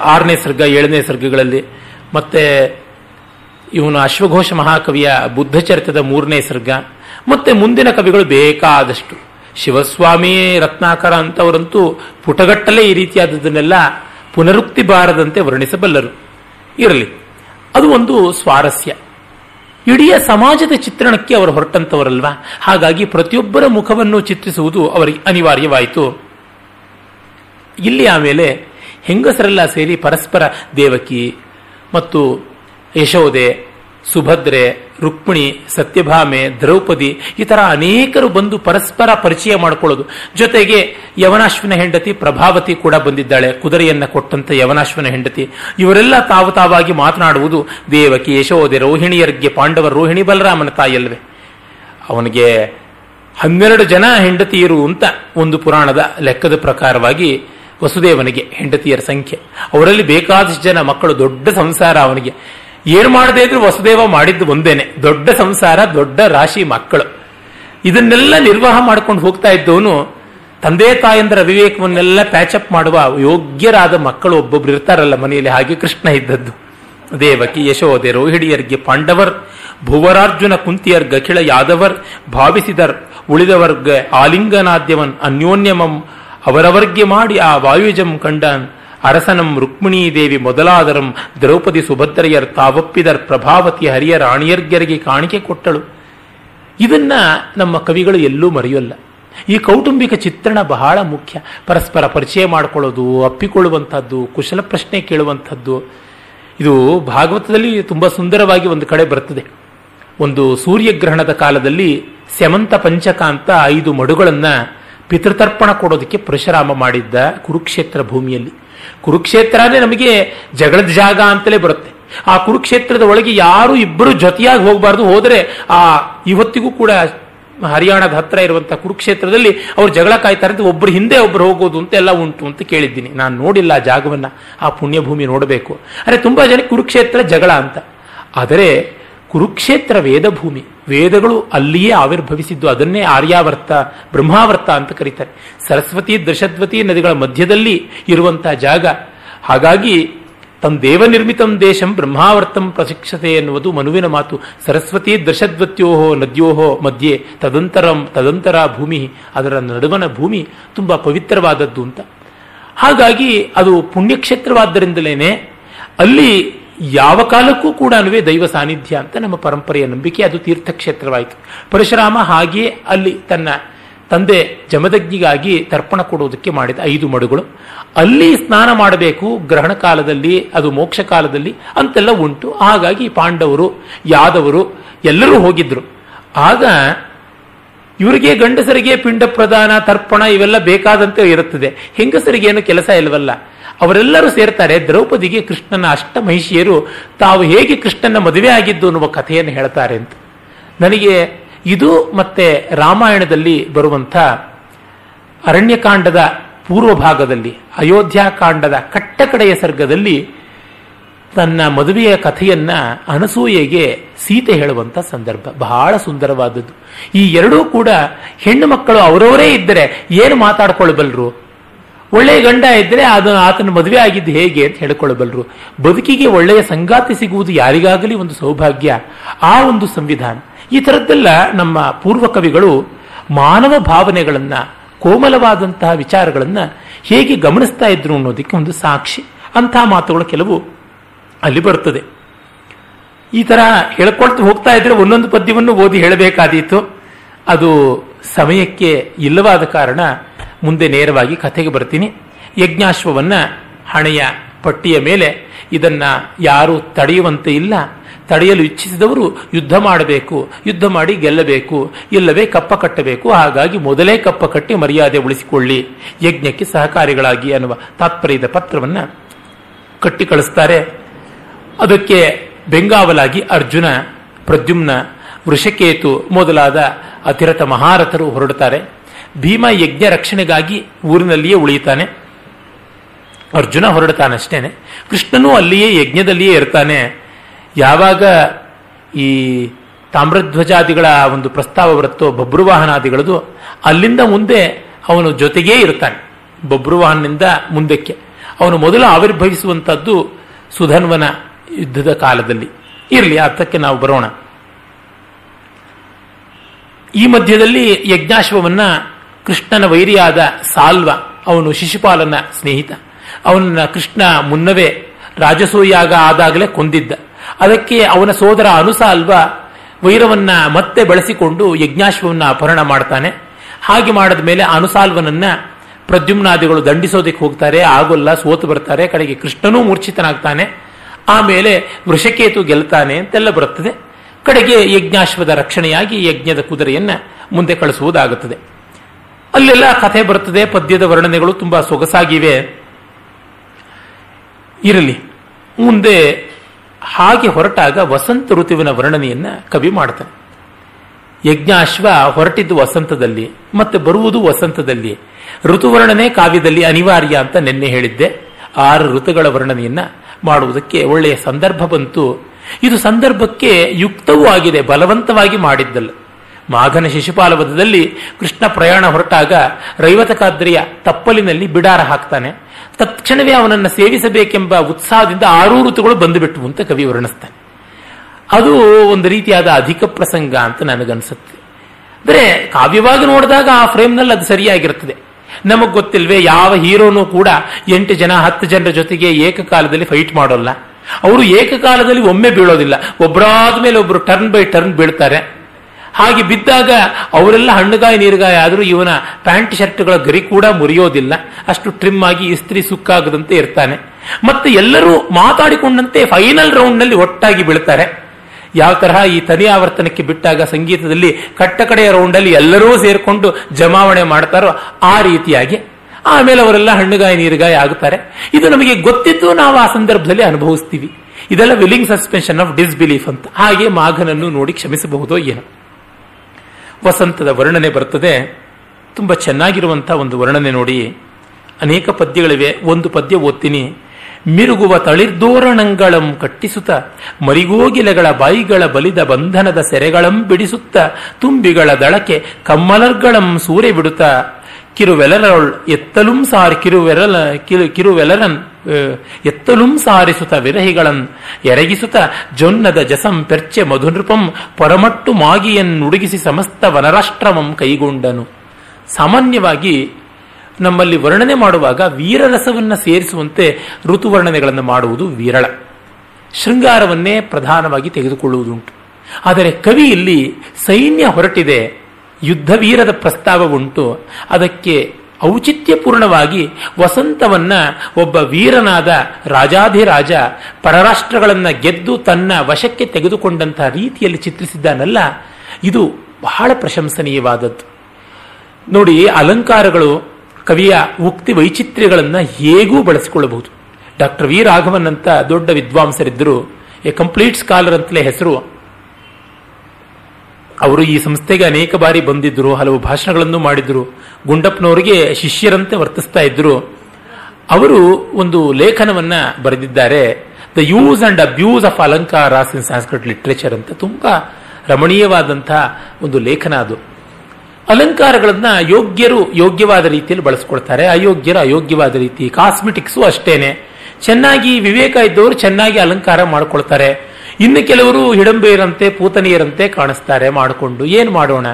ಆರನೇ ಸರ್ಗ, ಏಳನೇ ಸರ್ಗಗಳಲ್ಲಿ, ಮತ್ತೆ ಇವನು ಅಶ್ವಘೋಷ ಮಹಾಕವಿಯ ಬುದ್ಧಚರಿತದ ಮೂರನೇ ಸರ್ಗ, ಮತ್ತೆ ಮುಂದಿನ ಕವಿಗಳು ಬೇಕಾದಷ್ಟು. ಶಿವಸ್ವಾಮಿ, ರತ್ನಾಕರ ಅಂತವರಂತೂ ಪುಟಗಟ್ಟಲೆ ಈ ರೀತಿಯಾದದನ್ನೆಲ್ಲ ಪುನರುಕ್ತಿ ಬಾರದಂತೆ ವರ್ಣಿಸಬಲ್ಲರು. ಇರಲಿ, ಅದು ಒಂದು ಸ್ವಾರಸ್ಯ. ಇಡೀ ಸಮಾಜದ ಚಿತ್ರಣಕ್ಕೆ ಅವರು ಹೊರಟಂತವರಲ್ವಾ? ಹಾಗಾಗಿ ಪ್ರತಿಯೊಬ್ಬರ ಮುಖವನ್ನು ಚಿತ್ರಿಸುವುದು ಅವರಿಗೆ ಅನಿವಾರ್ಯವಾಯಿತು. ಇಲ್ಲಿ ಆಮೇಲೆ ಹೆಂಗಸರೆಲ್ಲ ಸೇರಿ ಪರಸ್ಪರ ದೇವಕಿ ಮತ್ತು ಯಶೋದೆ ಸುಭದ್ರೆ, ರುಕ್ಮಿಣಿ, ಸತ್ಯಭಾಮೆ, ದ್ರೌಪದಿ ಈ ತರ ಅನೇಕರು ಬಂದು ಪರಸ್ಪರ ಪರಿಚಯ ಮಾಡಿಕೊಳ್ಳೋದು. ಜೊತೆಗೆ ಯವನಾಶ್ವನ ಹೆಂಡತಿ ಪ್ರಭಾವತಿ ಕೂಡ ಬಂದಿದ್ದಾಳೆ. ಕುದುರೆಯನ್ನ ಕೊಟ್ಟಂತ ಯವನಾಶ್ವನ ಹೆಂಡತಿ. ಇವರೆಲ್ಲ ತಾವು ತಾವಾಗಿ ಮಾತನಾಡುವುದು ದೇವಕಿ ಯಶೋದೆ ರೋಹಿಣಿಯರ್ಗೆ ಪಾಂಡವ ರೋಹಿಣಿ ಬಲರಾಮನ ತಾಯಿಯಲ್ವೇ. ಅವನಿಗೆ ಹನ್ನೆರಡು ಜನ ಹೆಂಡತಿಯರು ಅಂತ ಒಂದು ಪುರಾಣದ ಲೆಕ್ಕದ ಪ್ರಕಾರವಾಗಿ ವಸುದೇವನಿಗೆ ಹೆಂಡತಿಯರ ಸಂಖ್ಯೆ. ಅವರಲ್ಲಿ ಬೇಕಾದಷ್ಟು ಜನ ಮಕ್ಕಳು ದೊಡ್ಡ ಸಂಸಾರ ಅವನಿಗೆ. ಏನು ಮಾಡದೇ ಇದ್ರು ವಸುದೇವ ಮಾಡಿದ್ದು ಒಂದೇನೆ. ದೊಡ್ಡ ಸಂಸಾರ, ದೊಡ್ಡ ರಾಶಿ ಮಕ್ಕಳು. ಇದನ್ನೆಲ್ಲ ನಿರ್ವಾಹ ಮಾಡ್ಕೊಂಡು ಹೋಗ್ತಾ ಇದ್ದವನು ತಂದೆ ತಾಯಂದರ ವಿವೇಕವನ್ನೆಲ್ಲ ಪ್ಯಾಚಪ್ ಮಾಡುವ ಯೋಗ್ಯರಾದ ಮಕ್ಕಳು ಒಬ್ಬೊಬ್ರು ಇರ್ತಾರಲ್ಲ ಮನೆಯಲ್ಲಿ, ಹಾಗೆ ಕೃಷ್ಣ ಇದ್ದದ್ದು. ದೇವಕಿ ಯಶೋದೆ ರೋಹಿಡಿಯರ್ಗೆ ಪಾಂಡವರ್, ಭುವರಾರ್ಜುನ ಕುಂತಿಯರ್ ಗಖಿಳ ಯಾದವರ್, ಭಾವಿಸಿದರ್, ಉಳಿದವರ್ಗ ಆಲಿಂಗನಾದ್ಯವನ್, ಅನ್ಯೋನ್ಯಮಂ, ಅವರವರ್ಗೆ ಮಾಡಿ ಆ ವಾಯುಜಂ ಕಂಡನ್ ಅರಸನಂ ರುಕ್ಮಿಣೀ ದೇವಿ ಮೊದಲಾದರಂ ದ್ರೌಪದಿ ಸುಭದ್ರೆಯರ್ ತಾವಪ್ಪಿದರ್ ಪ್ರಭಾವತಿ ಹರಿಯ ರಾಣಿಯರ್ಗೆರಿಗೆ ಕಾಣಿಕೆ ಕೊಟ್ಟಳು. ಇದನ್ನ ನಮ್ಮ ಕವಿಗಳು ಎಲ್ಲೂ ಮರೆಯಲ್ಲ. ಈ ಕೌಟುಂಬಿಕ ಚಿತ್ರಣ ಬಹಳ ಮುಖ್ಯ. ಪರಸ್ಪರ ಪರಿಚಯ ಮಾಡಿಕೊಳ್ಳೋದು, ಅಪ್ಪಿಕೊಳ್ಳುವಂಥದ್ದು, ಕುಶಲ ಪ್ರಶ್ನೆ ಕೇಳುವಂಥದ್ದು. ಇದು ಭಾಗವತದಲ್ಲಿ ತುಂಬಾ ಸುಂದರವಾಗಿ ಒಂದು ಕಡೆ ಬರ್ತದೆ. ಒಂದು ಸೂರ್ಯಗ್ರಹಣದ ಕಾಲದಲ್ಲಿ ಸ್ಯಮಂತ ಪಂಚಕ ಅಂತ ಐದು ಮಡುಗಳನ್ನು ಪಿತೃತರ್ಪಣ ಕೊಡೋದಕ್ಕೆ ಪರಶುರಾಮ ಮಾಡಿದ್ದ ಕುರುಕ್ಷೇತ್ರ ಭೂಮಿಯಲ್ಲಿ. ಕುರುಕ್ಷೇತ್ರನೇ ನಮಗೆ ಜಗಳದ ಜಾಗ ಅಂತಲೇ ಬರುತ್ತೆ. ಆ ಕುರುಕ್ಷೇತ್ರದ ಒಳಗೆ ಯಾರು ಇಬ್ಬರು ಜೊತೆಯಾಗಿ ಹೋಗಬಾರ್ದು. ಹೋದರೆ ಆ ಇವತ್ತಿಗೂ ಕೂಡ ಹರಿಯಾಣದ ಹತ್ರ ಇರುವಂತಹ ಕುರುಕ್ಷೇತ್ರದಲ್ಲಿ ಅವ್ರು ಜಗಳ ಕಾಯ್ತಾರೆ ಅಂತ ಒಬ್ಬರು ಹಿಂದೆ ಒಬ್ಬರು ಹೋಗೋದು ಅಂತ ಎಲ್ಲ ಉಂಟು ಅಂತ ಕೇಳಿದ್ದೀನಿ. ನಾನು ನೋಡಿಲ್ಲ ಆ ಜಾಗವನ್ನ. ಆ ಪುಣ್ಯಭೂಮಿ ನೋಡಬೇಕು. ಅರೆ ತುಂಬಾ ಜನ ಕುರುಕ್ಷೇತ್ರ ಜಗಳ ಅಂತ. ಆದರೆ ಕುರುಕ್ಷೇತ್ರ ವೇದಭೂಮಿ. ವೇದಗಳು ಅಲ್ಲಿಯೇ ಆವಿರ್ಭವಿಸಿದ್ದು, ಅದನ್ನೇ ಆರ್ಯಾವರ್ತ, ಬ್ರಹ್ಮಾವರ್ತ ಅಂತ ಕರೀತಾರೆ. ಸರಸ್ವತಿ, ದಶದ್ವತಿ ನದಿಗಳ ಮಧ್ಯದಲ್ಲಿ ಇರುವಂತಹ ಜಾಗ. ಹಾಗಾಗಿ ತಮ್ಮ ದೇವನಿರ್ಮಿತಂ ದೇಶಂ ಬ್ರಹ್ಮಾವರ್ತಂ ಪ್ರಶಿಕ್ಷತೆ ಎನ್ನುವುದು ಮನುವಿನ ಮಾತು. ಸರಸ್ವತಿ, ದಶದ್ವತ್ಯೋಹೋ, ನದ್ಯೋಹೋ ಮಧ್ಯೆ ತದಂತರಂ, ತದಂತರ ಭೂಮಿ, ಅದರ ನಡುವನ ಭೂಮಿ ತುಂಬಾ ಪವಿತ್ರವಾದದ್ದು ಅಂತ. ಹಾಗಾಗಿ, ಅದು ಪುಣ್ಯಕ್ಷೇತ್ರವಾದ್ದರಿಂದಲೇನೆ ಅಲ್ಲಿ ಯಾವ ಕಾಲಕ್ಕೂ ಕೂಡ ದೈವ ಸಾನ್ನಿಧ್ಯ ಅಂತ ನಮ್ಮ ಪರಂಪರೆಯ ನಂಬಿಕೆ. ಅದು ತೀರ್ಥಕ್ಷೇತ್ರವಾಯಿತು. ಪರಶುರಾಮ ಹಾಗೆಯೇ ಅಲ್ಲಿ ತನ್ನ ತಂದೆ ಜಮದಗ್ನಿಗಾಗಿ ತರ್ಪಣ ಕೊಡುವುದಕ್ಕೆ ಮಾಡಿದ ಐದು ಮಡುಗಳು. ಅಲ್ಲಿ ಸ್ನಾನ ಮಾಡಬೇಕು. ಗ್ರಹಣ ಕಾಲದಲ್ಲಿ, ಅದು ಮೋಕ್ಷ ಕಾಲದಲ್ಲಿ ಅಂತೆಲ್ಲ ಉಂಟು. ಹಾಗಾಗಿ ಪಾಂಡವರು, ಯಾದವರು ಎಲ್ಲರೂ ಹೋಗಿದ್ರು. ಆಗ ಇವರಿಗೆ ಗಂಡಸರಿಗೆ ಪಿಂಡ ಪ್ರದಾನ ತರ್ಪಣ ಇವೆಲ್ಲ ಬೇಕಾದಂತೆ ಇರುತ್ತದೆ. ಹೆಂಗಸರಿಗೆ ಏನು ಕೆಲಸ ಇಲ್ವಲ್ಲ. ಅವರೆಲ್ಲರೂ ಸೇರ್ತಾರೆ. ದ್ರೌಪದಿಗೆ ಕೃಷ್ಣನ ಅಷ್ಟ ಮಹಿಷಿಯರು ತಾವು ಹೇಗೆ ಕೃಷ್ಣನ ಮದುವೆ ಆಗಿದ್ದು ಅನ್ನುವ ಕಥೆಯನ್ನು ಹೇಳ್ತಾರೆ ಅಂತ. ನನಗೆ ಇದು ಮತ್ತೆ ರಾಮಾಯಣದಲ್ಲಿ ಬರುವಂಥ ಅರಣ್ಯಕಾಂಡದ ಪೂರ್ವ ಭಾಗದಲ್ಲಿ ಅಯೋಧ್ಯಾಕಾಂಡದ ಕಟ್ಟಕಡೆಯ ಸರ್ಗದಲ್ಲಿ ತನ್ನ ಮದುವೆಯ ಕಥೆಯನ್ನ ಅನಸೂಯೆಗೆ ಸೀತೆ ಹೇಳುವಂತ ಸಂದರ್ಭ. ಬಹಳ ಸುಂದರವಾದದ್ದು. ಈ ಎರಡೂ ಕೂಡ ಹೆಣ್ಣು ಮಕ್ಕಳು ಅವರವರೇ ಇದ್ದರೆ ಏನು ಮಾತಾಡ್ಕೊಳ್ಬಲ್ರು? ಒಳ್ಳೆಯ ಗಂಡ ಇದ್ದರೆ ಅದು ಆತನ ಮದುವೆ ಆಗಿದ್ದು ಹೇಗೆ ಅಂತ ಹೇಳಿಕೊಳ್ಳಬಲ್ಲರು ಬದುಕಿಗೆ ಒಳ್ಳೆಯ ಸಂಗಾತಿ ಸಿಗುವುದು ಯಾರಿಗಾಗಲಿ ಒಂದು ಸೌಭಾಗ್ಯ, ಆ ಒಂದು ಸಂವಿಧಾನ. ಈ ಥರದ್ದೆಲ್ಲ ನಮ್ಮ ಪೂರ್ವ ಕವಿಗಳು ಮಾನವ ಭಾವನೆಗಳನ್ನು, ಕೋಮಲವಾದಂತಹ ವಿಚಾರಗಳನ್ನು ಹೇಗೆ ಗಮನಿಸ್ತಾ ಇದ್ರು ಅನ್ನೋದಕ್ಕೆ ಒಂದು ಸಾಕ್ಷಿ. ಅಂತಹ ಮಾತುಗಳು ಕೆಲವು ಅಲ್ಲಿ ಬರ್ತದೆ. ಈ ತರ ಹೇಳ್ಕೊಳ್ತಾ ಹೋಗ್ತಾ ಇದ್ರೆ ಒಂದೊಂದು ಪದ್ಯವನ್ನು ಓದಿ ಹೇಳಬೇಕಾದೀತು. ಅದು ಸಮಯಕ್ಕೆ ಇಲ್ಲವಾದ ಕಾರಣ ಮುಂದೆ ನೇರವಾಗಿ ಕಥೆಗೆ ಬರ್ತೀನಿ. ಯಜ್ಞಾಶ್ವವನ್ನ ಹಣೆಯ ಪಟ್ಟಿಯ ಮೇಲೆ ಇದನ್ನ ಯಾರು ತಡೆಯುವಂತೆ ಇಲ್ಲ. ತಡೆಯಲು ಇಚ್ಛಿಸಿದವರು ಯುದ್ಧ ಮಾಡಬೇಕು, ಯುದ್ಧ ಮಾಡಿ ಗೆಲ್ಲಬೇಕು, ಇಲ್ಲವೇ ಕಪ್ಪ ಕಟ್ಟಬೇಕು. ಹಾಗಾಗಿ ಮೊದಲೇ ಕಪ್ಪ ಕಟ್ಟಿ ಮರ್ಯಾದೆ ಉಳಿಸಿಕೊಳ್ಳಿ. ಯಜ್ಞಕ್ಕೆ ಸಹಕಾರಿಗಳಾಗಿ ಅನ್ನುವ ತಾತ್ಪರ್ಯದ ಪತ್ರವನ್ನ ಕಟ್ಟಿ ಕಳಿಸ್ತಾರೆ. ಅದಕ್ಕೆ ಬೆಂಗಾವಲಾಗಿ ಅರ್ಜುನ, ಪ್ರದ್ಯುಮ್ನ, ವೃಷಕೇತು ಮೊದಲಾದ ಅತಿರಥ ಮಹಾರಥರು ಹೊರಡುತ್ತಾರೆ. ಭೀಮ ಯಜ್ಞ ರಕ್ಷಣೆಗಾಗಿ ಊರಿನಲ್ಲಿಯೇ ಉಳಿಯುತ್ತಾನೆ. ಅರ್ಜುನ ಹೊರಡ್ತಾನಷ್ಟೇನೆ ಕೃಷ್ಣನೂ ಅಲ್ಲಿಯೇ ಯಜ್ಞದಲ್ಲಿಯೇ ಇರ್ತಾನೆ. ಯಾವಾಗ ಈ ತಾಮ್ರಧ್ವಜಾದಿಗಳ ಒಂದು ಪ್ರಸ್ತಾವ ಬರುತ್ತೋ, ಬಬ್ರುವಾಹನಾದಿಗಳದು, ಅಲ್ಲಿಂದ ಮುಂದೆ ಅವನು ಜೊತೆಗೇ ಇರ್ತಾನೆ. ಬಬ್ರುವಾಹನಿಂದ ಮುಂದಕ್ಕೆ. ಅವನು ಮೊದಲು ಆವಿರ್ಭವಿಸುವಂಥದ್ದು ಸುಧನ್ವನ ಯುದ್ಧದ ಕಾಲದಲ್ಲಿ. ಇರಲಿ, ಅರ್ಥಕ್ಕೆ ನಾವು ಬರೋಣ. ಈ ಮಧ್ಯದಲ್ಲಿ ಯಜ್ಞಾಶ್ವವನ್ನ ಕೃಷ್ಣನ ವೈರಿಯಾದ ಸಾಲ್ವ, ಅವನು ಶಿಶುಪಾಲನ ಸ್ನೇಹಿತ. ಅವನನ್ನ ಕೃಷ್ಣ ಮುನ್ನವೇ ರಾಜಸೂಯಾಗ ಆದಾಗಲೇ ಕೊಂದಿದ್ದ. ಅದಕ್ಕೆ ಅವನ ಸೋದರ ಅನುಸಾಲ್ವ ವೈರವನ್ನ ಮತ್ತೆ ಬೆಳೆಸಿಕೊಂಡು ಯಜ್ಞಾಶ್ವವನ್ನ ಅಪಹರಣ ಮಾಡ್ತಾನೆ. ಹಾಗೆ ಮಾಡಿದ ಮೇಲೆ ಅನುಸಾಲ್ವನನ್ನ ಪ್ರದ್ಯುಮ್ನಾದಿಗಳು ದಂಡಿಸೋದಕ್ಕೆ ಹೋಗ್ತಾರೆ, ಆಗೋಲ್ಲ, ಸೋತು ಬರ್ತಾರೆ, ಕಡೆಗೆ ಕೃಷ್ಣನೂ ಮೂರ್ಛಿತನಾಗ್ತಾನೆ. ಆಮೇಲೆ ವೃಷಕೇತು ಗೆಲ್ತಾನೆ ಅಂತೆಲ್ಲ ಬರುತ್ತದೆ. ಕಡೆಗೆ ಯಜ್ಞಾಶ್ವದ ರಕ್ಷಣೆಯಾಗಿ ಯಜ್ಞದ ಕುದುರೆಯನ್ನ ಮುಂದೆ ಕಳಿಸುವುದಾಗುತ್ತದೆ. ಅಲ್ಲೆಲ್ಲ ಕಥೆ ಬರ್ತದೆ, ಪದ್ಯದ ವರ್ಣನೆಗಳು ತುಂಬಾ ಸೊಗಸಾಗಿವೆ. ಇರಲಿ, ಮುಂದೆ ಹಾಗೆ ಹೊರಟಾಗ ವಸಂತ ಋತುವಿನ ವರ್ಣನೆಯನ್ನ ಕವಿ ಮಾಡ್ತಾನೆ. ಯಜ್ಞಾಶ್ವ ಹೊರಟಿದ್ದು ವಸಂತದಲ್ಲಿ, ಮತ್ತೆ ಬರುವುದು ವಸಂತದಲ್ಲಿ. ಋತುವರ್ಣನೆ ಕಾವ್ಯದಲ್ಲಿ ಅನಿವಾರ್ಯ ಅಂತ ನಿನ್ನೆ ಹೇಳಿದ್ದೆ. ಆರು ಋತುಗಳ ವರ್ಣನೆಯನ್ನ ಮಾಡುವುದಕ್ಕೆ ಒಳ್ಳೆಯ ಸಂದರ್ಭ ಬಂತು. ಇದು ಸಂದರ್ಭಕ್ಕೆ ಯುಕ್ತವೂ ಆಗಿದೆ, ಬಲವಂತವಾಗಿ ಮಾಡಿದ್ದಲ್ಲ. ಮಾಘನ ಶಿಶುಪಾಲ ವಧದಲ್ಲಿ ಕೃಷ್ಣ ಪ್ರಯಾಣ ಹೊರಟಾಗ ರೈವತಕಾದ್ರಿಯ ತಪ್ಪಲಿನಲ್ಲಿ ಬಿಡಾರ ಹಾಕ್ತಾನೆ. ತತ್ಕ್ಷಣವೇ ಅವನನ್ನು ಸೇವಿಸಬೇಕೆಂಬ ಉತ್ಸಾಹದಿಂದ ಆರೂ ಋತುಗಳು ಬಂದುಬಿಟ್ಟು ಅಂತ ಕವಿ ವರ್ಣಿಸ್ತಾನೆ. ಅದು ಒಂದು ರೀತಿಯಾದ ಅಧಿಕ ಪ್ರಸಂಗ ಅಂತ ನನಗನ್ಸುತ್ತೆ. ಅಂದರೆ ಕಾವ್ಯವಾಗಿ ನೋಡಿದಾಗ ಆ ಫ್ರೇಮ್ನಲ್ಲಿ ಅದು ಸರಿಯಾಗಿರುತ್ತದೆ. ನಮಗ್ ಗೊತ್ತಿಲ್ವೇ ಯಾವ ಹೀರೋನು ಕೂಡ ಎಂಟು ಜನ, ಹತ್ತು ಜನರ ಜೊತೆಗೆ ಏಕಕಾಲದಲ್ಲಿ ಫೈಟ್ ಮಾಡೋಲ್ಲ. ಅವರು ಏಕಕಾಲದಲ್ಲಿ ಒಮ್ಮೆ ಬೀಳೋದಿಲ್ಲ. ಒಬ್ಬರಾದ ಮೇಲೆ ಒಬ್ಬರು ಟರ್ನ್ ಬೈ ಟರ್ನ್ ಬೀಳ್ತಾರೆ. ಹಾಗೆ ಬಿದ್ದಾಗ ಅವರೆಲ್ಲ ಹಣ್ಣುಗಾಯಿ ನೀರುಗಾಯಿ ಆದರೂ ಇವನ ಪ್ಯಾಂಟ್ ಶರ್ಟ್ಗಳ ಗರಿ ಕೂಡ ಮುರಿಯೋದಿಲ್ಲ. ಅಷ್ಟು ಟ್ರಿಮ್ ಆಗಿ ಇಸ್ತ್ರಿ ಸುಕ್ಕಾಗದಂತೆ ಇರ್ತಾನೆ. ಮತ್ತೆ ಎಲ್ಲರೂ ಮಾತಾಡಿಕೊಂಡಂತೆ ಫೈನಲ್ ರೌಂಡ್ನಲ್ಲಿ ಒಟ್ಟಾಗಿ ಬೀಳ್ತಾರೆ. ಯಾವ ತರಹ ಈ ತನಿ ಆವರ್ತನಕ್ಕೆ ಬಿಟ್ಟಾಗ ಸಂಗೀತದಲ್ಲಿ ಕಟ್ಟ ಕಡೆಯ ರೌಂಡಲ್ಲಿ ಎಲ್ಲರೂ ಸೇರಿಕೊಂಡು ಜಮಾವಣೆ ಮಾಡ್ತಾರೋ ಆ ರೀತಿಯಾಗಿ. ಆಮೇಲೆ ಅವರೆಲ್ಲ ಹಣ್ಣುಗಾಯಿ ನೀರುಗಾಯಿ ಆಗುತ್ತಾರೆ. ಇದು ನಮಗೆ ಗೊತ್ತಿದ್ದು ನಾವು ಆ ಸಂದರ್ಭದಲ್ಲಿ ಅನುಭವಿಸ್ತೀವಿ. ಇದೆಲ್ಲ ವಿಲಿಂಗ್ ಸಸ್ಪೆನ್ಷನ್ ಆಫ್ ಡಿಸ್ಬಿಲೀಫ್ ಅಂತ. ಹಾಗೆ ಮಾಘನನ್ನು ನೋಡಿ ಕ್ಷಮಿಸಬಹುದೋ ಏನೋ. ವಸಂತದ ವರ್ಣನೆ ಬರ್ತದೆ. ತುಂಬ ಚೆನ್ನಾಗಿರುವಂತಹ ಒಂದು ವರ್ಣನೆ ನೋಡಿ. ಅನೇಕ ಪದ್ಯಗಳಿವೆ. ಒಂದು ಪದ್ಯ ಓದ್ತೀನಿ. ಮಿರುಗುವ ತಳಿರ್ದೋರಣಂಗಳಂ ಕಟ್ಟಿಸುತ್ತ, ಮರಿಗೋಗಿಲೆಗಳ ಬಾಯಿಗಳ ಬಲಿದ ಬಂಧನದ ಸೆರೆಗಳಂ ಬಿಡಿಸುತ್ತ, ತುಂಬಿಗಳ ದಳಕೆ ಕಮ್ಮಲರ್ಗಳಂ ಸೂರೆ ಬಿಡುತ್ತ ಕಿರುವೆಲರೊಳ್ ಎತ್ತಲುಂ ಸಾರ್ ಕಿರುವೆರಲ, ಕಿರು, ಕಿರುವೆಲರನ್ ಎತ್ತಲುಂ ಸಾರಿಸುತ್ತ ವಿರಹಿಗಳನ್ ಎರಗಿಸುತ್ತ ಜೊನ್ನದ ಜಸಂ ಪೆರ್ಚೆ ಮಧುನೃಪಂ ಪರಮಟ್ಟು ಮಾಗಿಯನ್ನುಡುಗಿಸಿ ಸಮಸ್ತ ವನರಾಷ್ಟ್ರಮಂ ಕೈಗೊಂಡನು. ಸಾಮಾನ್ಯವಾಗಿ ನಮ್ಮಲ್ಲಿ ವರ್ಣನೆ ಮಾಡುವಾಗ ವೀರರಸವನ್ನ ಸೇರಿಸುವಂತೆ ಋತುವರ್ಣನೆಗಳನ್ನು ಮಾಡುವುದು ವಿರಳ. ಶೃಂಗಾರವನ್ನೇ ಪ್ರಧಾನವಾಗಿ ತೆಗೆದುಕೊಳ್ಳುವುದುಂಟು. ಆದರೆ ಕವಿಯಲ್ಲಿ ಸೈನ್ಯ ಹೊರಟಿದೆ ಯುದ್ಧ ವೀರದ ಉಂಟು ಅದಕ್ಕೆ ಔಚಿತ್ಯಪೂರ್ಣವಾಗಿ ವಸಂತವನ್ನ ಒಬ್ಬ ವೀರನಾದ ರಾಜಾಧಿರಾಜ ಪರರಾಷ್ಟ್ರಗಳನ್ನ ಗೆದ್ದು ತನ್ನ ವಶಕ್ಕೆ ತೆಗೆದುಕೊಂಡಂತಹ ರೀತಿಯಲ್ಲಿ ಚಿತ್ರಿಸಿದ್ದಾನಲ್ಲ, ಇದು ಬಹಳ ಪ್ರಶಂಸನೀಯವಾದದ್ದು. ನೋಡಿ, ಅಲಂಕಾರಗಳು, ಕವಿಯ ಉಕ್ತಿ ವೈಚಿತ್ರ್ಯಗಳನ್ನು ಹೇಗೂ ಬಳಸಿಕೊಳ್ಳಬಹುದು. ಡಾಕ್ಟರ್ ವಿ ರಾಘವನ್ ಅಂತ ದೊಡ್ಡ ವಿದ್ವಾಂಸರಿದ್ದರು, ಎ ಕಂಪ್ಲೀಟ್ ಸ್ಕಾಲರ್ ಅಂತಲೇ ಹೆಸರು. ಅವರು ಈ ಸಂಸ್ಥೆಗೆ ಅನೇಕ ಬಾರಿ ಬಂದಿದ್ದರು, ಹಲವು ಭಾಷಣಗಳನ್ನು ಮಾಡಿದ್ರು ಗುಂಡಪ್ಪನವರಿಗೆ ಶಿಷ್ಯರಂತೆ ವರ್ತಿಸ್ತಾ ಇದ್ರು ಅವರು ಒಂದು ಲೇಖನವನ್ನ ಬರೆದಿದ್ದಾರೆ. The use and abuse of alankaras in Sanskrit literature ಅಂತ ತುಂಬಾ ರಮಣೀಯವಾದಂತಹ ಒಂದು ಲೇಖನ ಅದು. ಅಲಂಕಾರಗಳನ್ನ ಯೋಗ್ಯರು ಯೋಗ್ಯವಾದ ರೀತಿಯಲ್ಲಿ ಬಳಸ್ಕೊಳ್ತಾರೆ. ಅಯೋಗ್ಯರು ಅಯೋಗ್ಯವಾದ ರೀತಿ. ಕಾಸ್ಮೆಟಿಕ್ಸು ಅಷ್ಟೇನೆ. ಚೆನ್ನಾಗಿ ವಿವೇಕ ಇದ್ದವರು ಚೆನ್ನಾಗಿ ಅಲಂಕಾರ ಮಾಡ್ಕೊಳ್ತಾರೆ. ಇನ್ನು ಕೆಲವರು ಹಿಡಂಬೆಯರಂತೆ ಪೂತನಿಯರಂತೆ ಕಾಣಿಸ್ತಾರೆ, ಮಾಡಿಕೊಂಡು ಏನು ಮಾಡೋಣ?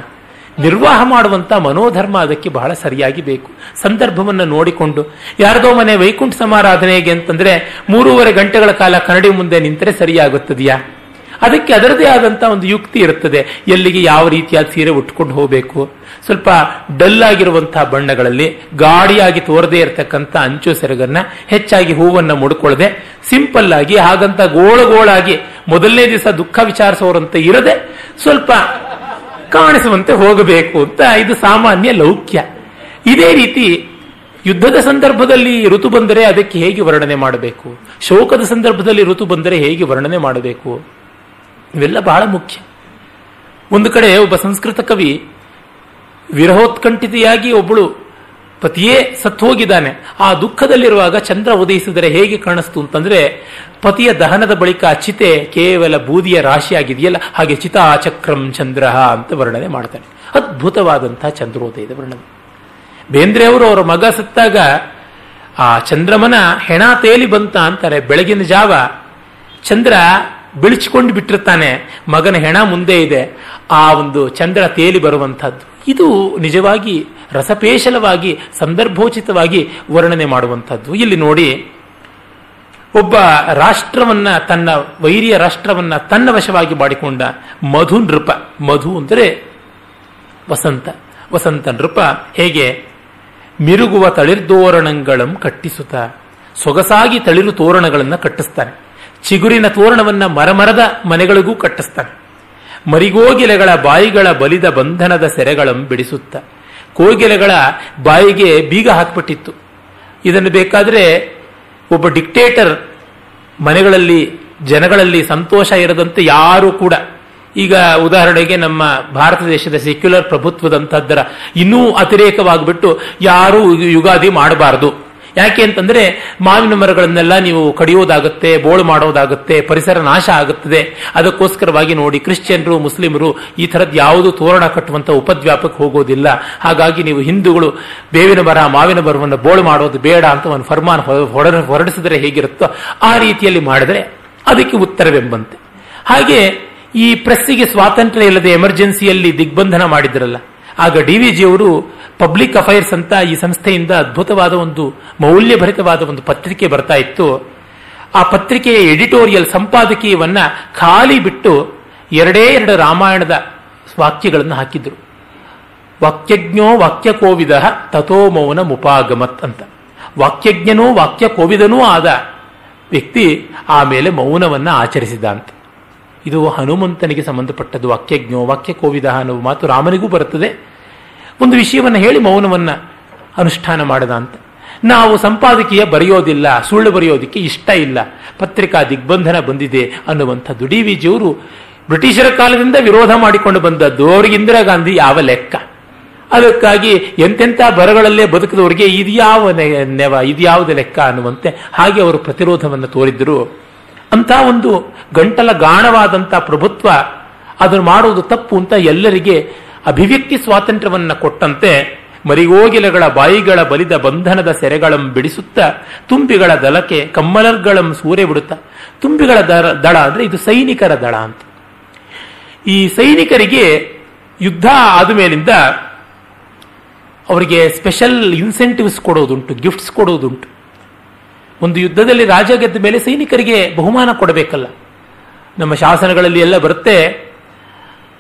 ನಿರ್ವಾಹ ಮಾಡುವಂತ ಮನೋಧರ್ಮ ಅದಕ್ಕೆ ಬಹಳ ಸರಿಯಾಗಿ ಬೇಕು. ಸಂದರ್ಭವನ್ನು ನೋಡಿಕೊಂಡು, ಯಾರದೋ ಮನೆ ವೈಕುಂಠ ಸಮಾರಾಧನೆಗೆ ಅಂತಂದ್ರೆ ಮೂರುವರೆ ಗಂಟೆಗಳ ಕಾಲ ಕನ್ನಡಿ ಮುಂದೆ ನಿಂತರೆ ಸರಿಯಾಗುತ್ತದೆಯಾ? ಅದಕ್ಕೆ ಅದರದೇ ಆದಂತ ಒಂದು ಯುಕ್ತಿ ಇರುತ್ತದೆ. ಎಲ್ಲಿಗೆ ಯಾವ ರೀತಿಯಾದ ಸೀರೆ ಉಟ್ಕೊಂಡು ಹೋಗಬೇಕು? ಸ್ವಲ್ಪ ಡಲ್ ಆಗಿರುವಂತಹ ಬಣ್ಣಗಳಲ್ಲಿ ಗಾಡಿಯಾಗಿ ತೋರದೇ ಇರತಕ್ಕಂಥ ಅಂಚು ಸೆರಗನ್ನ ಹೆಚ್ಚಾಗಿ ಹೂವನ್ನ ಮುಡ್ಕೊಳ್ಳದೆ ಸಿಂಪಲ್ ಆಗಿ ಹಾಗಂತ ಗೋಳಗೋಳಾಗಿ ಮೊದಲನೇ ದಿವಸ ದುಃಖ ವಿಚಾರಿಸೋರಂತೆ ಇರದೆ ಸ್ವಲ್ಪ ಕಾಣಿಸುವಂತೆ ಹೋಗಬೇಕು ಅಂತ ಇದು ಸಾಮಾನ್ಯ ಲೌಕ್ಯ. ಇದೇ ರೀತಿ ಯುದ್ಧದ ಸಂದರ್ಭದಲ್ಲಿ ಋತು ಬಂದರೆ ಅದಕ್ಕೆ ಹೇಗೆ ವರ್ಣನೆ ಮಾಡಬೇಕು? ಶೋಕದ ಸಂದರ್ಭದಲ್ಲಿ ಋತು ಬಂದರೆ ಹೇಗೆ ವರ್ಣನೆ ಮಾಡಬೇಕು? ಇವೆಲ್ಲ ಬಹಳ ಮುಖ್ಯ. ಒಂದು ಕಡೆ ಒಬ್ಬ ಸಂಸ್ಕೃತ ಕವಿ ವಿರಹೋತ್ಕಂಠಿತೆಯಾಗಿ ಒಬ್ಬಳು ಪತಿಯೇ ಸತ್ತು ಹೋಗಿದ್ದಾನೆ. ಆ ದುಃಖದಲ್ಲಿರುವಾಗ ಚಂದ್ರ ಉದಯಿಸಿದರೆ ಹೇಗೆ ಕಾಣಿಸ್ತು ಅಂತಂದ್ರೆ, ಪತಿಯ ದಹನದ ಬಳಿಕ ಚಿತೆ ಕೇವಲ ಬೂದಿಯ ರಾಶಿಯಾಗಿದೆಯಲ್ಲ, ಹಾಗೆ ಚಿತಾ ಚಕ್ರಂ ಚಂದ್ರ ಅಂತ ವರ್ಣನೆ ಮಾಡ್ತಾನೆ. ಅದ್ಭುತವಾದಂತಹ ಚಂದ್ರೋದಯದ ವರ್ಣನೆ. ಬೇಂದ್ರೆ ಅವರು ಅವರ ಮಗ ಸತ್ತಾಗ, ಆ ಚಂದ್ರಮನ ಹೆಣ ತೇಲಿ ಬಂತ ಅಂತಾರೆ, ಬೆಳಗಿನ ಜಾವ ಚಂದ್ರ ಬಿಳಿಚಿಕೊಂಡು ಬಿಟ್ಟಿರ್ತಾನೆ, ಮಗನ ಹೆಣ ಮುಂದೆ ಇದೆ, ಆ ಒಂದು ಚಂದ್ರ ತೇಲಿ ಬರುವಂತಹದ್ದು ಇದು ನಿಜವಾಗಿ ರಸಪೇಶಲವಾಗಿ, ಸಂದರ್ಭೋಚಿತವಾಗಿ ವರ್ಣನೆ ಮಾಡುವಂಥದ್ದು. ಇಲ್ಲಿ ನೋಡಿ, ಒಬ್ಬ ರಾಷ್ಟ್ರವನ್ನ ತನ್ನ, ವೈರಿಯ ರಾಷ್ಟ್ರವನ್ನ ತನ್ನ ವಶವಾಗಿ ಮಾಡಿಕೊಂಡ ಮಧು ನೃಪ. ಮಧು ಅಂದರೆ ವಸಂತ. ವಸಂತ ನೃಪ ಹೇಗೆ? ಮಿರುಗುವ ತಳಿರ್ದೋರಣಗಳಂ ಕಟ್ಟಿಸುತ್ತ. ಸೊಗಸಾಗಿ ತಳಿರು ತೋರಣಗಳನ್ನು ಕಟ್ಟಿಸ್ತಾನೆ. ಚಿಗುರಿನ ತೋರಣವನ್ನ ಮರಮರದ ಮನೆಗಳಿಗೂ ಕಟ್ಟಿಸ್ತಾನೆ. ಮರಿಗೋಗಿಲೆಗಳ ಬಾಯಿಗಳ ಬಲಿದ ಬಂಧನದ ಸೆರೆಗಳಂ ಬಿಡಿಸುತ್ತ. ಕೋಗಿಲೆಗಳ ಬಾಯಿಗೆ ಬೀಗ ಹಾಕ್ಬಿಟ್ಟಿತ್ತು. ಇದನ್ನು ಬೇಕಾದರೆ ಒಬ್ಬ ಡಿಕ್ಟೇಟರ್ ಮನೆಗಳಲ್ಲಿ, ಜನಗಳಲ್ಲಿ ಸಂತೋಷ ಇರದಂತೆ ಯಾರೂ ಕೂಡ. ಈಗ ಉದಾಹರಣೆಗೆ ನಮ್ಮ ಭಾರತ ದೇಶದ ಸೆಕ್ಯುಲರ್ ಪ್ರಭುತ್ವದಂತಹದ್ದರ ಇನ್ನೂ ಅತಿರೇಕವಾಗಿಬಿಟ್ಟು ಯಾರೂ ಯುಗಾದಿ ಮಾಡಬಾರದು. ಯಾಕೆ ಅಂತಂದ್ರೆ ಮಾವಿನ ಮರಗಳನ್ನೆಲ್ಲ ನೀವು ಕಡಿಯೋದಾಗುತ್ತೆ, ಬೋಳು ಮಾಡೋದಾಗುತ್ತೆ, ಪರಿಸರ ನಾಶ ಆಗುತ್ತದೆ. ಅದಕ್ಕೋಸ್ಕರವಾಗಿ ನೋಡಿ ಕ್ರಿಶ್ಚಿಯನ್ರು, ಮುಸ್ಲಿಮರು ಈ ಥರದ್ದು ಯಾವುದು ತೋರಣ ಕಟ್ಟುವಂತ ಉಪದ್ವ್ಯಾಪಕ್ಕೆ ಹೋಗೋದಿಲ್ಲ. ಹಾಗಾಗಿ ನೀವು ಹಿಂದೂಗಳು ಬೇವಿನ ಮರ, ಮಾವಿನ ಮರವನ್ನು ಬೋಳು ಮಾಡೋದು ಬೇಡ ಅಂತ ಒಂದು ಫರ್ಮಾನ್ ಹೊರಡಿಸಿದರೆ ಹೇಗಿರುತ್ತೋ ಆ ರೀತಿಯಲ್ಲಿ ಮಾಡಿದ್ರೆ ಅದಕ್ಕೆ ಉತ್ತರವೆಂಬಂತೆ. ಹಾಗೆ ಈ ಪ್ರೆಸ್ಸಿಗೆ ಸ್ವಾತಂತ್ರ್ಯ ಇಲ್ಲದೆ ಎಮರ್ಜೆನ್ಸಿಯಲ್ಲಿ ದಿಗ್ಬಂಧನ ಮಾಡಿದ್ರಲ್ಲ ಆಗ ಡಿ ವಿ ಜಿಯವರು ಪಬ್ಲಿಕ್ ಅಫೈರ್ಸ್ ಅಂತ ಈ ಸಂಸ್ಥೆಯಿಂದ ಅದ್ಭುತವಾದ ಒಂದು ಮೌಲ್ಯಭರಿತವಾದ ಒಂದು ಪತ್ರಿಕೆ ಬರ್ತಾ ಇತ್ತು. ಆ ಪತ್ರಿಕೆಯ ಎಡಿಟೋರಿಯಲ್ ಸಂಪಾದಕೀಯವನ್ನ ಖಾಲಿ ಬಿಟ್ಟು ಎರಡೇ ಎರಡು ರಾಮಾಯಣದ ವಾಕ್ಯಗಳನ್ನು ಹಾಕಿದ್ರು. ವಾಕ್ಯಜ್ಞೋ ವಾಕ್ಯ ಕೋವಿದ ತಥೋ ಮೌನ ಮುಪಾಗಮತ್ ಅಂತ. ವಾಕ್ಯಜ್ಞನೂ ವಾಕ್ಯ ಕೋವಿದನೂ ಆದ ವ್ಯಕ್ತಿ ಆಮೇಲೆ ಮೌನವನ್ನ ಆಚರಿಸಿದ ಅಂತ. ಇದು ಹನುಮಂತನಿಗೆ ಸಂಬಂಧಪಟ್ಟದ್ದು. ವಾಕ್ಯಜ್ಞೋ ವಾಕ್ಯ ಕೋವಿದ ಅನ್ನುವ ಮಾತು ರಾಮನಿಗೂ ಬರುತ್ತದೆ. ಒಂದು ವಿಷಯವನ್ನು ಹೇಳಿ ಮೌನವನ್ನ ಅನುಷ್ಠಾನ ಮಾಡದ ಅಂತ. ನಾವು ಸಂಪಾದಕೀಯ ಬರೆಯೋದಿಲ್ಲ, ಸುಳ್ಳು ಬರೆಯೋದಕ್ಕೆ ಇಷ್ಟ ಇಲ್ಲ, ಪತ್ರಿಕಾ ದಿಗ್ಬಂಧನ ಬಂದಿದೆ ಅನ್ನುವಂಥ ಡಿ ವಿ ಜಿಯವರು ಬ್ರಿಟಿಷರ ಕಾಲದಿಂದ ವಿರೋಧ ಮಾಡಿಕೊಂಡು ಬಂದದ್ದು ಅವರಿಗೆ ಇಂದಿರಾ ಗಾಂಧಿ ಯಾವ ಲೆಕ್ಕ? ಅದಕ್ಕಾಗಿ ಎಂತೆಂಥ ಬರಗಳಲ್ಲೇ ಬದುಕಿದವರಿಗೆ ಇದ್ಯಾವ ನೆವ ಇದು ಯಾವುದು ಲೆಕ್ಕ ಅನ್ನುವಂತೆ ಹಾಗೆ ಅವರು ಪ್ರತಿರೋಧವನ್ನು ತೋರಿದ್ರು. ಅಂತ ಒಂದು ಗಂಟಲ ಗಾಣವಾದಂಥ ಪ್ರಭುತ್ವ ಅದನ್ನು ಮಾಡುವುದು ತಪ್ಪು ಅಂತ ಎಲ್ಲರಿಗೆ ಅಭಿವ್ಯಕ್ತಿ ಸ್ವಾತಂತ್ರ್ಯವನ್ನ ಕೊಟ್ಟಂತೆ ಮರಿಗೋಗಿಲಗಳ ಬಾಯಿಗಳ ಬಲಿದ ಬಂಧನದ ಸೆರೆಗಳಂ ಬಿಡಿಸುತ್ತ ತುಂಬಿಗಳ ದಳಕ್ಕೆ ಕಮ್ಮಲರ್ಗಳಂ ಸೂರೆ ಬಿಡುತ್ತ. ತುಂಬಿಗಳ ದಳ ಅಂದ್ರೆ ಇದು ಸೈನಿಕರ ದಳ ಅಂತ. ಈ ಸೈನಿಕರಿಗೆ ಯುದ್ಧ ಆದ ಮೇಲಿಂದ ಅವರಿಗೆ ಸ್ಪೆಷಲ್ ಇನ್ಸೆಂಟಿವ್ಸ್ ಕೊಡೋದುಂಟು, ಗಿಫ್ಟ್ಸ್ ಕೊಡೋದುಂಟು. ಒಂದು ಯುದ್ಧದಲ್ಲಿ ರಾಜ ಗೆದ್ದ ಮೇಲೆ ಸೈನಿಕರಿಗೆ ಬಹುಮಾನ ಕೊಡಬೇಕಲ್ಲ. ನಮ್ಮ ಶಾಸನಗಳಲ್ಲಿ ಎಲ್ಲ ಬರುತ್ತೆ,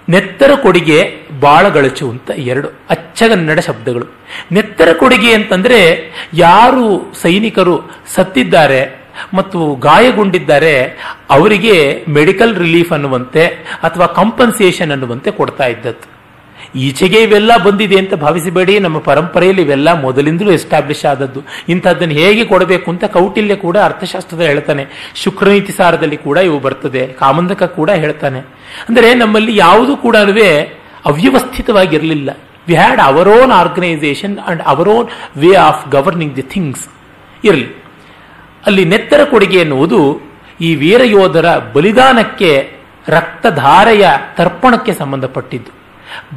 ನೆತ್ತರ ಕೊಡುಗೆ ಬಾಳಗಳಚು ಅಂತ ಎರಡು ಅಚ್ಚಗನ್ನಡ ಶಬ್ದಗಳು. ನೆತ್ತರ ಕೊಡುಗೆ ಅಂತಂದ್ರೆ ಯಾರು ಸೈನಿಕರು ಸತ್ತಿದ್ದಾರೆ ಮತ್ತು ಗಾಯಗೊಂಡಿದ್ದಾರೆ ಅವರಿಗೆ ಮೆಡಿಕಲ್ ರಿಲೀಫ್ ಅನ್ನುವಂತೆ ಅಥವಾ ಕಾಂಪನ್ಸೇಷನ್ ಅನ್ನುವಂತೆ ಕೊಡ್ತಾ ಇದ್ದದ್ದು. ಈಚೆಗೆ ಇವೆಲ್ಲ ಬಂದಿದೆ ಅಂತ ಭಾವಿಸಬೇಡಿ. ನಮ್ಮ ಪರಂಪರೆಯಲ್ಲಿ ಇವೆಲ್ಲ ಮೊದಲಿಂದಲೂ ಎಸ್ಟಾಬ್ಲಿಷ್ ಆದದ್ದು. ಇಂಥದ್ದನ್ನು ಹೇಗೆ ಕೊಡಬೇಕು ಅಂತ ಕೌಟಿಲ್ಯ ಕೂಡ ಅರ್ಥಶಾಸ್ತ್ರದ ಹೇಳ್ತಾನೆ. ಶುಕ್ರನೀತಿ ಸಾರದಲ್ಲಿ ಕೂಡ ಇವು ಬರ್ತದೆ. ಕಾಮಂದಕ ಕೂಡ ಹೇಳ್ತಾನೆ. ಅಂದರೆ ನಮ್ಮಲ್ಲಿ ಯಾವುದು ಕೂಡ ಅವ್ಯವಸ್ಥಿತವಾಗಿರಲಿಲ್ಲ. We had our own organisation and our own way of governing the things ಇರಲಿ. ಅಲ್ಲಿ ನೆತ್ತರ ಕೊಡುಗೆ ಎನ್ನುವುದು ಈ ವೀರಯೋಧರ ಬಲಿದಾನಕ್ಕೆ ರಕ್ತಧಾರೆಯ ತರ್ಪಣಕ್ಕೆ ಸಂಬಂಧಪಟ್ಟಿದ್ದು.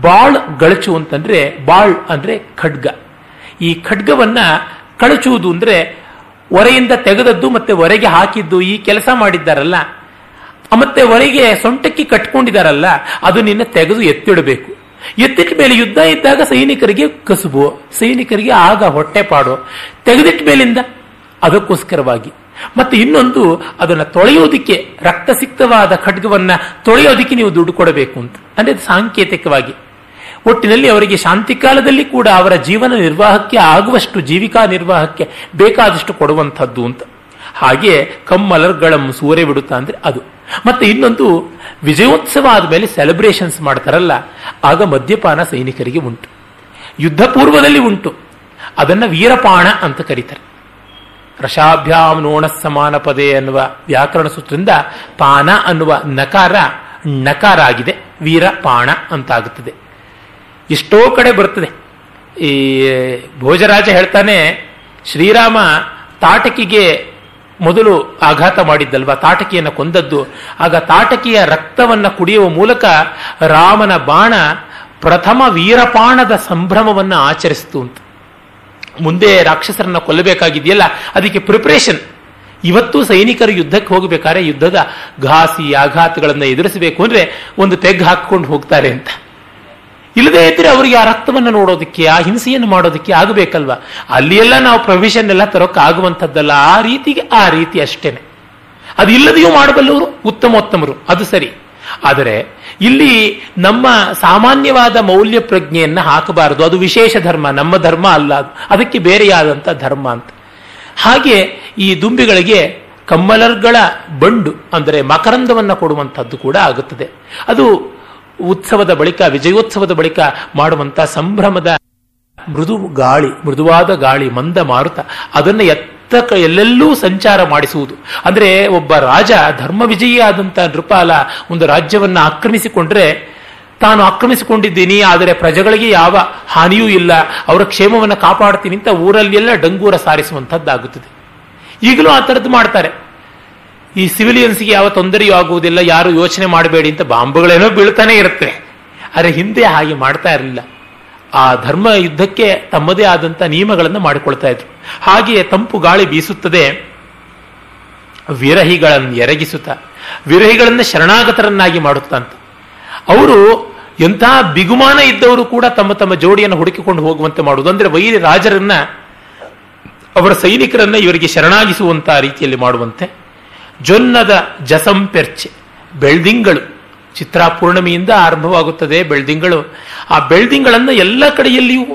ಬಾಳ್ ಗಳಚು ಅಂತಂದ್ರೆ ಬಾಳ್ ಅಂದ್ರೆ ಖಡ್ಗ. ಈ ಖಡ್ಗವನ್ನ ಕಳಚುವುದು ಅಂದ್ರೆ ಹೊರೆಯಿಂದ ತೆಗೆದದ್ದು ಮತ್ತೆ ಹೊರಗೆ ಹಾಕಿದ್ದು ಈ ಕೆಲಸ ಮಾಡಿದ್ದಾರಲ್ಲ ಮತ್ತೆ ಹೊರಗೆ ಸೊಂಟಕ್ಕೆ ಕಟ್ಕೊಂಡಿದ್ದಾರಲ್ಲ, ಅದು ನಿನ್ನ ತೆಗೆದು ಎತ್ತಿಡಬೇಕು. ಎತ್ತಿಟ್ಟ ಮೇಲೆ ಯುದ್ಧ ಇದ್ದಾಗ ಸೈನಿಕರಿಗೆ ಕಸುಬು, ಸೈನಿಕರಿಗೆ ಆಗ ಹೊಟ್ಟೆಪಾಡು ತೆಗೆದಿಟ್ಟ ಮೇಲಿಂದ ಅದಕ್ಕೋಸ್ಕರವಾಗಿ. ಮತ್ತೆ ಇನ್ನೊಂದು, ಅದನ್ನು ತೊಳೆಯೋದಿಕ್ಕೆ ರಕ್ತಸಿಕ್ತವಾದ ಖಡ್ಗವನ್ನ ತೊಳೆಯೋದಿಕ್ಕೆ ನೀವು ದುಡ್ಡು ಕೊಡಬೇಕು ಅಂತ. ಅಂದರೆ ಸಾಂಕೇತಿಕವಾಗಿ. ಒಟ್ಟಿನಲ್ಲಿ ಅವರಿಗೆ ಶಾಂತಿ ಕಾಲದಲ್ಲಿ ಕೂಡ ಅವರ ಜೀವನ ನಿರ್ವಾಹಕ್ಕೆ ಆಗುವಷ್ಟು ಜೀವಿಕಾ ನಿರ್ವಾಹಕ್ಕೆ ಬೇಕಾದಷ್ಟು ಕೊಡುವಂಥದ್ದು ಅಂತ. ಹಾಗೆ ಕಮ್ಮಲರ್ಗಳಂ ಸೂರೆ ಬಿಡುತ್ತಾ ಅಂದ್ರೆ ಅದು. ಮತ್ತೆ ಇನ್ನೊಂದು, ವಿಜಯೋತ್ಸವ ಆದಮೇಲೆ ಸೆಲೆಬ್ರೇಷನ್ಸ್ ಮಾಡ್ತಾರಲ್ಲ, ಆಗ ಮದ್ಯಪಾನ ಸೈನಿಕರಿಗೆ ಉಂಟು. ಯುದ್ಧ ಪೂರ್ವದಲ್ಲಿ ಉಂಟು. ಅದನ್ನ ವೀರಪಾಣ ಅಂತ ಕರೀತಾರೆ. ರಶಾಭ್ಯಾಂ ನೋಣ ಸಮಾನ ಪದೇ ಅನ್ನುವ ವ್ಯಾಕರಣ ಸೂತ್ರದಿಂದ ಪಾನ ಅನ್ನುವ ನಕಾರ ನಕಾರ ಆಗಿದೆ ವೀರ ಪಾಣ ಅಂತಾಗುತ್ತದೆ. ಎಷ್ಟೋ ಕಡೆ ಬರ್ತದೆ. ಈ ಭೋಜರಾಜ ಹೇಳ್ತಾನೆ, ಶ್ರೀರಾಮ ತಾಟಕಿಗೆ ಮೊದಲು ಆಘಾತ ಮಾಡಿದ್ದಲ್ವಾ? ತಾಟಕಿಯನ್ನು ಕೊಂದದ್ದು. ಆಗ ತಾಟಕಿಯ ರಕ್ತವನ್ನ ಕುಡಿಯುವ ಮೂಲಕ ರಾಮನ ಬಾಣ ಪ್ರಥಮ ವೀರಪಾಣದ ಸಂಭ್ರಮವನ್ನು ಆಚರಿಸಿತು ಅಂತ. ಮುಂದೆ ರಾಕ್ಷಸರನ್ನ ಕೊಲ್ಲಬೇಕಾಗಿದೆಯಲ್ಲ? ಅದಕ್ಕೆ ಪ್ರಿಪರೇಷನ್ ಇವತ್ತು ಸೈನಿಕರು ಯುದ್ಧಕ್ಕೆ ಹೋಗಬೇಕಾದ್ರೆ ಯುದ್ಧದ ಘಾಸಿ ಆಘಾತಗಳನ್ನು ಎದುರಿಸಬೇಕು ಅಂದ್ರೆ ಒಂದು ತೆಗ್ ಹಾಕಿಕೊಂಡು ಹೋಗ್ತಾರೆ ಅಂತ. ಇಲ್ಲದೇ ಇದ್ರೆ ಅವರಿಗೆ ಆ ರಕ್ತವನ್ನು ನೋಡೋದಕ್ಕೆ, ಆ ಹಿಂಸೆಯನ್ನು ಮಾಡೋದಕ್ಕೆ ಆಗಬೇಕಲ್ವಾ? ಅಲ್ಲಿ ನಾವು ಪ್ರೊವಿಷನ್ ಎಲ್ಲ ತರೋಕೆ ಆಗುವಂಥದ್ದಲ್ಲ. ಆ ರೀತಿಗೆ, ಆ ರೀತಿ ಅಷ್ಟೇನೆ. ಅದು ಇಲ್ಲದೆಯೂ ಮಾಡಬಲ್ಲವರು ಉತ್ತಮೋತ್ತಮರು. ಅದು ಸರಿ. ಆದರೆ ಇಲ್ಲಿ ನಮ್ಮ ಸಾಮಾನ್ಯವಾದ ಮೌಲ್ಯ ಪ್ರಜ್ಞೆಯನ್ನ ಹಾಕಬಾರದು. ಅದು ವಿಶೇಷ ಧರ್ಮ, ನಮ್ಮ ಧರ್ಮ ಅಲ್ಲ. ಅದಕ್ಕೆ ಬೇರೆಯಾದಂಥ ಧರ್ಮ ಅಂತ. ಹಾಗೆ ಈ ದುಂಬಿಗಳಿಗೆ ಕಮ್ಮಲರ್ಗಳ ಬಂಡು ಅಂದರೆ ಮಕರಂದವನ್ನು ಕೊಡುವಂಥದ್ದು ಕೂಡ ಆಗುತ್ತದೆ. ಅದು ಉತ್ಸವದ ಬಳಿಕ, ವಿಜಯೋತ್ಸವದ ಬಳಿಕ ಮಾಡುವಂತ ಸಂಭ್ರಮದ ಮೃದು ಗಾಳಿ, ಮೃದುವಾದ ಗಾಳಿ, ಮಂದ ಮಾರುತ, ಅದನ್ನು ಎತ್ತ ಎಲ್ಲೆಲ್ಲೂ ಸಂಚಾರ ಮಾಡಿಸುವುದು. ಅಂದ್ರೆ ಒಬ್ಬ ರಾಜ ಧರ್ಮ ವಿಜಯಿ ಆದಂತ ನೃಪಾಲ ಒಂದು ರಾಜ್ಯವನ್ನ ಆಕ್ರಮಿಸಿಕೊಂಡ್ರೆ, ತಾನು ಆಕ್ರಮಿಸಿಕೊಂಡಿದ್ದೀನಿ, ಆದರೆ ಪ್ರಜೆಗಳಿಗೆ ಯಾವ ಹಾನಿಯೂ ಇಲ್ಲ, ಅವರ ಕ್ಷೇಮವನ್ನು ಕಾಪಾಡ್ತೀನಿ ಅಂತ ಊರಲ್ಲೆಲ್ಲ ಡಂಗೂರ ಸಾರಿಸುವಂತದ್ದಾಗುತ್ತದೆ ಈಗಲೂ ಆ ಥರದ್ದು ಮಾಡ್ತಾರೆ. ಈ ಸಿವಿಲಿಯನ್ಸ್ಗೆ ಯಾವ ತೊಂದರೆಯೂ ಆಗುವುದಿಲ್ಲ, ಯಾರು ಯೋಚನೆ ಮಾಡಬೇಡಿ ಅಂತ ಬಾಂಬುಗಳೇನೋ ಬೀಳ್ತಾನೆ ಇರುತ್ತೆ. ಆದರೆ ಹಿಂದೆ ಹಾಗೆ ಮಾಡ್ತಾ ಇರಲಿಲ್ಲ. ಆ ಧರ್ಮ ಯುದ್ಧಕ್ಕೆ ತಮ್ಮದೇ ಆದಂತ ನಿಯಮಗಳನ್ನು ಮಾಡಿಕೊಳ್ತಾ ಇದ್ರು. ಹಾಗೆಯೇ ತಂಪು ಗಾಳಿ ಬೀಸುತ್ತದೆ ವಿರಹಿಗಳನ್ನು ಎರಗಿಸುತ್ತ, ವಿರಹಿಗಳನ್ನು ಶರಣಾಗತರನ್ನಾಗಿ ಮಾಡುತ್ತಂತ ಅವರು ಎಂತಹ ಬಿಗುಮಾನ ಇದ್ದವರು ಕೂಡ ತಮ್ಮ ತಮ್ಮ ಜೋಡಿಯನ್ನು ಹುಡುಕಿಕೊಂಡು ಹೋಗುವಂತೆ ಮಾಡುವುದು. ಅಂದ್ರೆ ವೈರಿ ರಾಜರನ್ನ, ಅವರ ಸೈನಿಕರನ್ನ ಇವರಿಗೆ ಶರಣಾಗಿಸುವಂತಹ ರೀತಿಯಲ್ಲಿ ಮಾಡುವಂತೆ. ಜೊನ್ನದ ಜಸಂಪೆರ್ಚೆ, ಬೆಳ್ದಿಂಗಳು ಚಿತ್ರಾ ಪೂರ್ಣಿಮೆಯಿಂದ ಆರಂಭವಾಗುತ್ತದೆ ಬೆಳ್ದಿಂಗಳು. ಆ ಬೆಳ್ದಿಂಗಳನ್ನು ಎಲ್ಲ ಕಡೆಯಲ್ಲಿಯೂ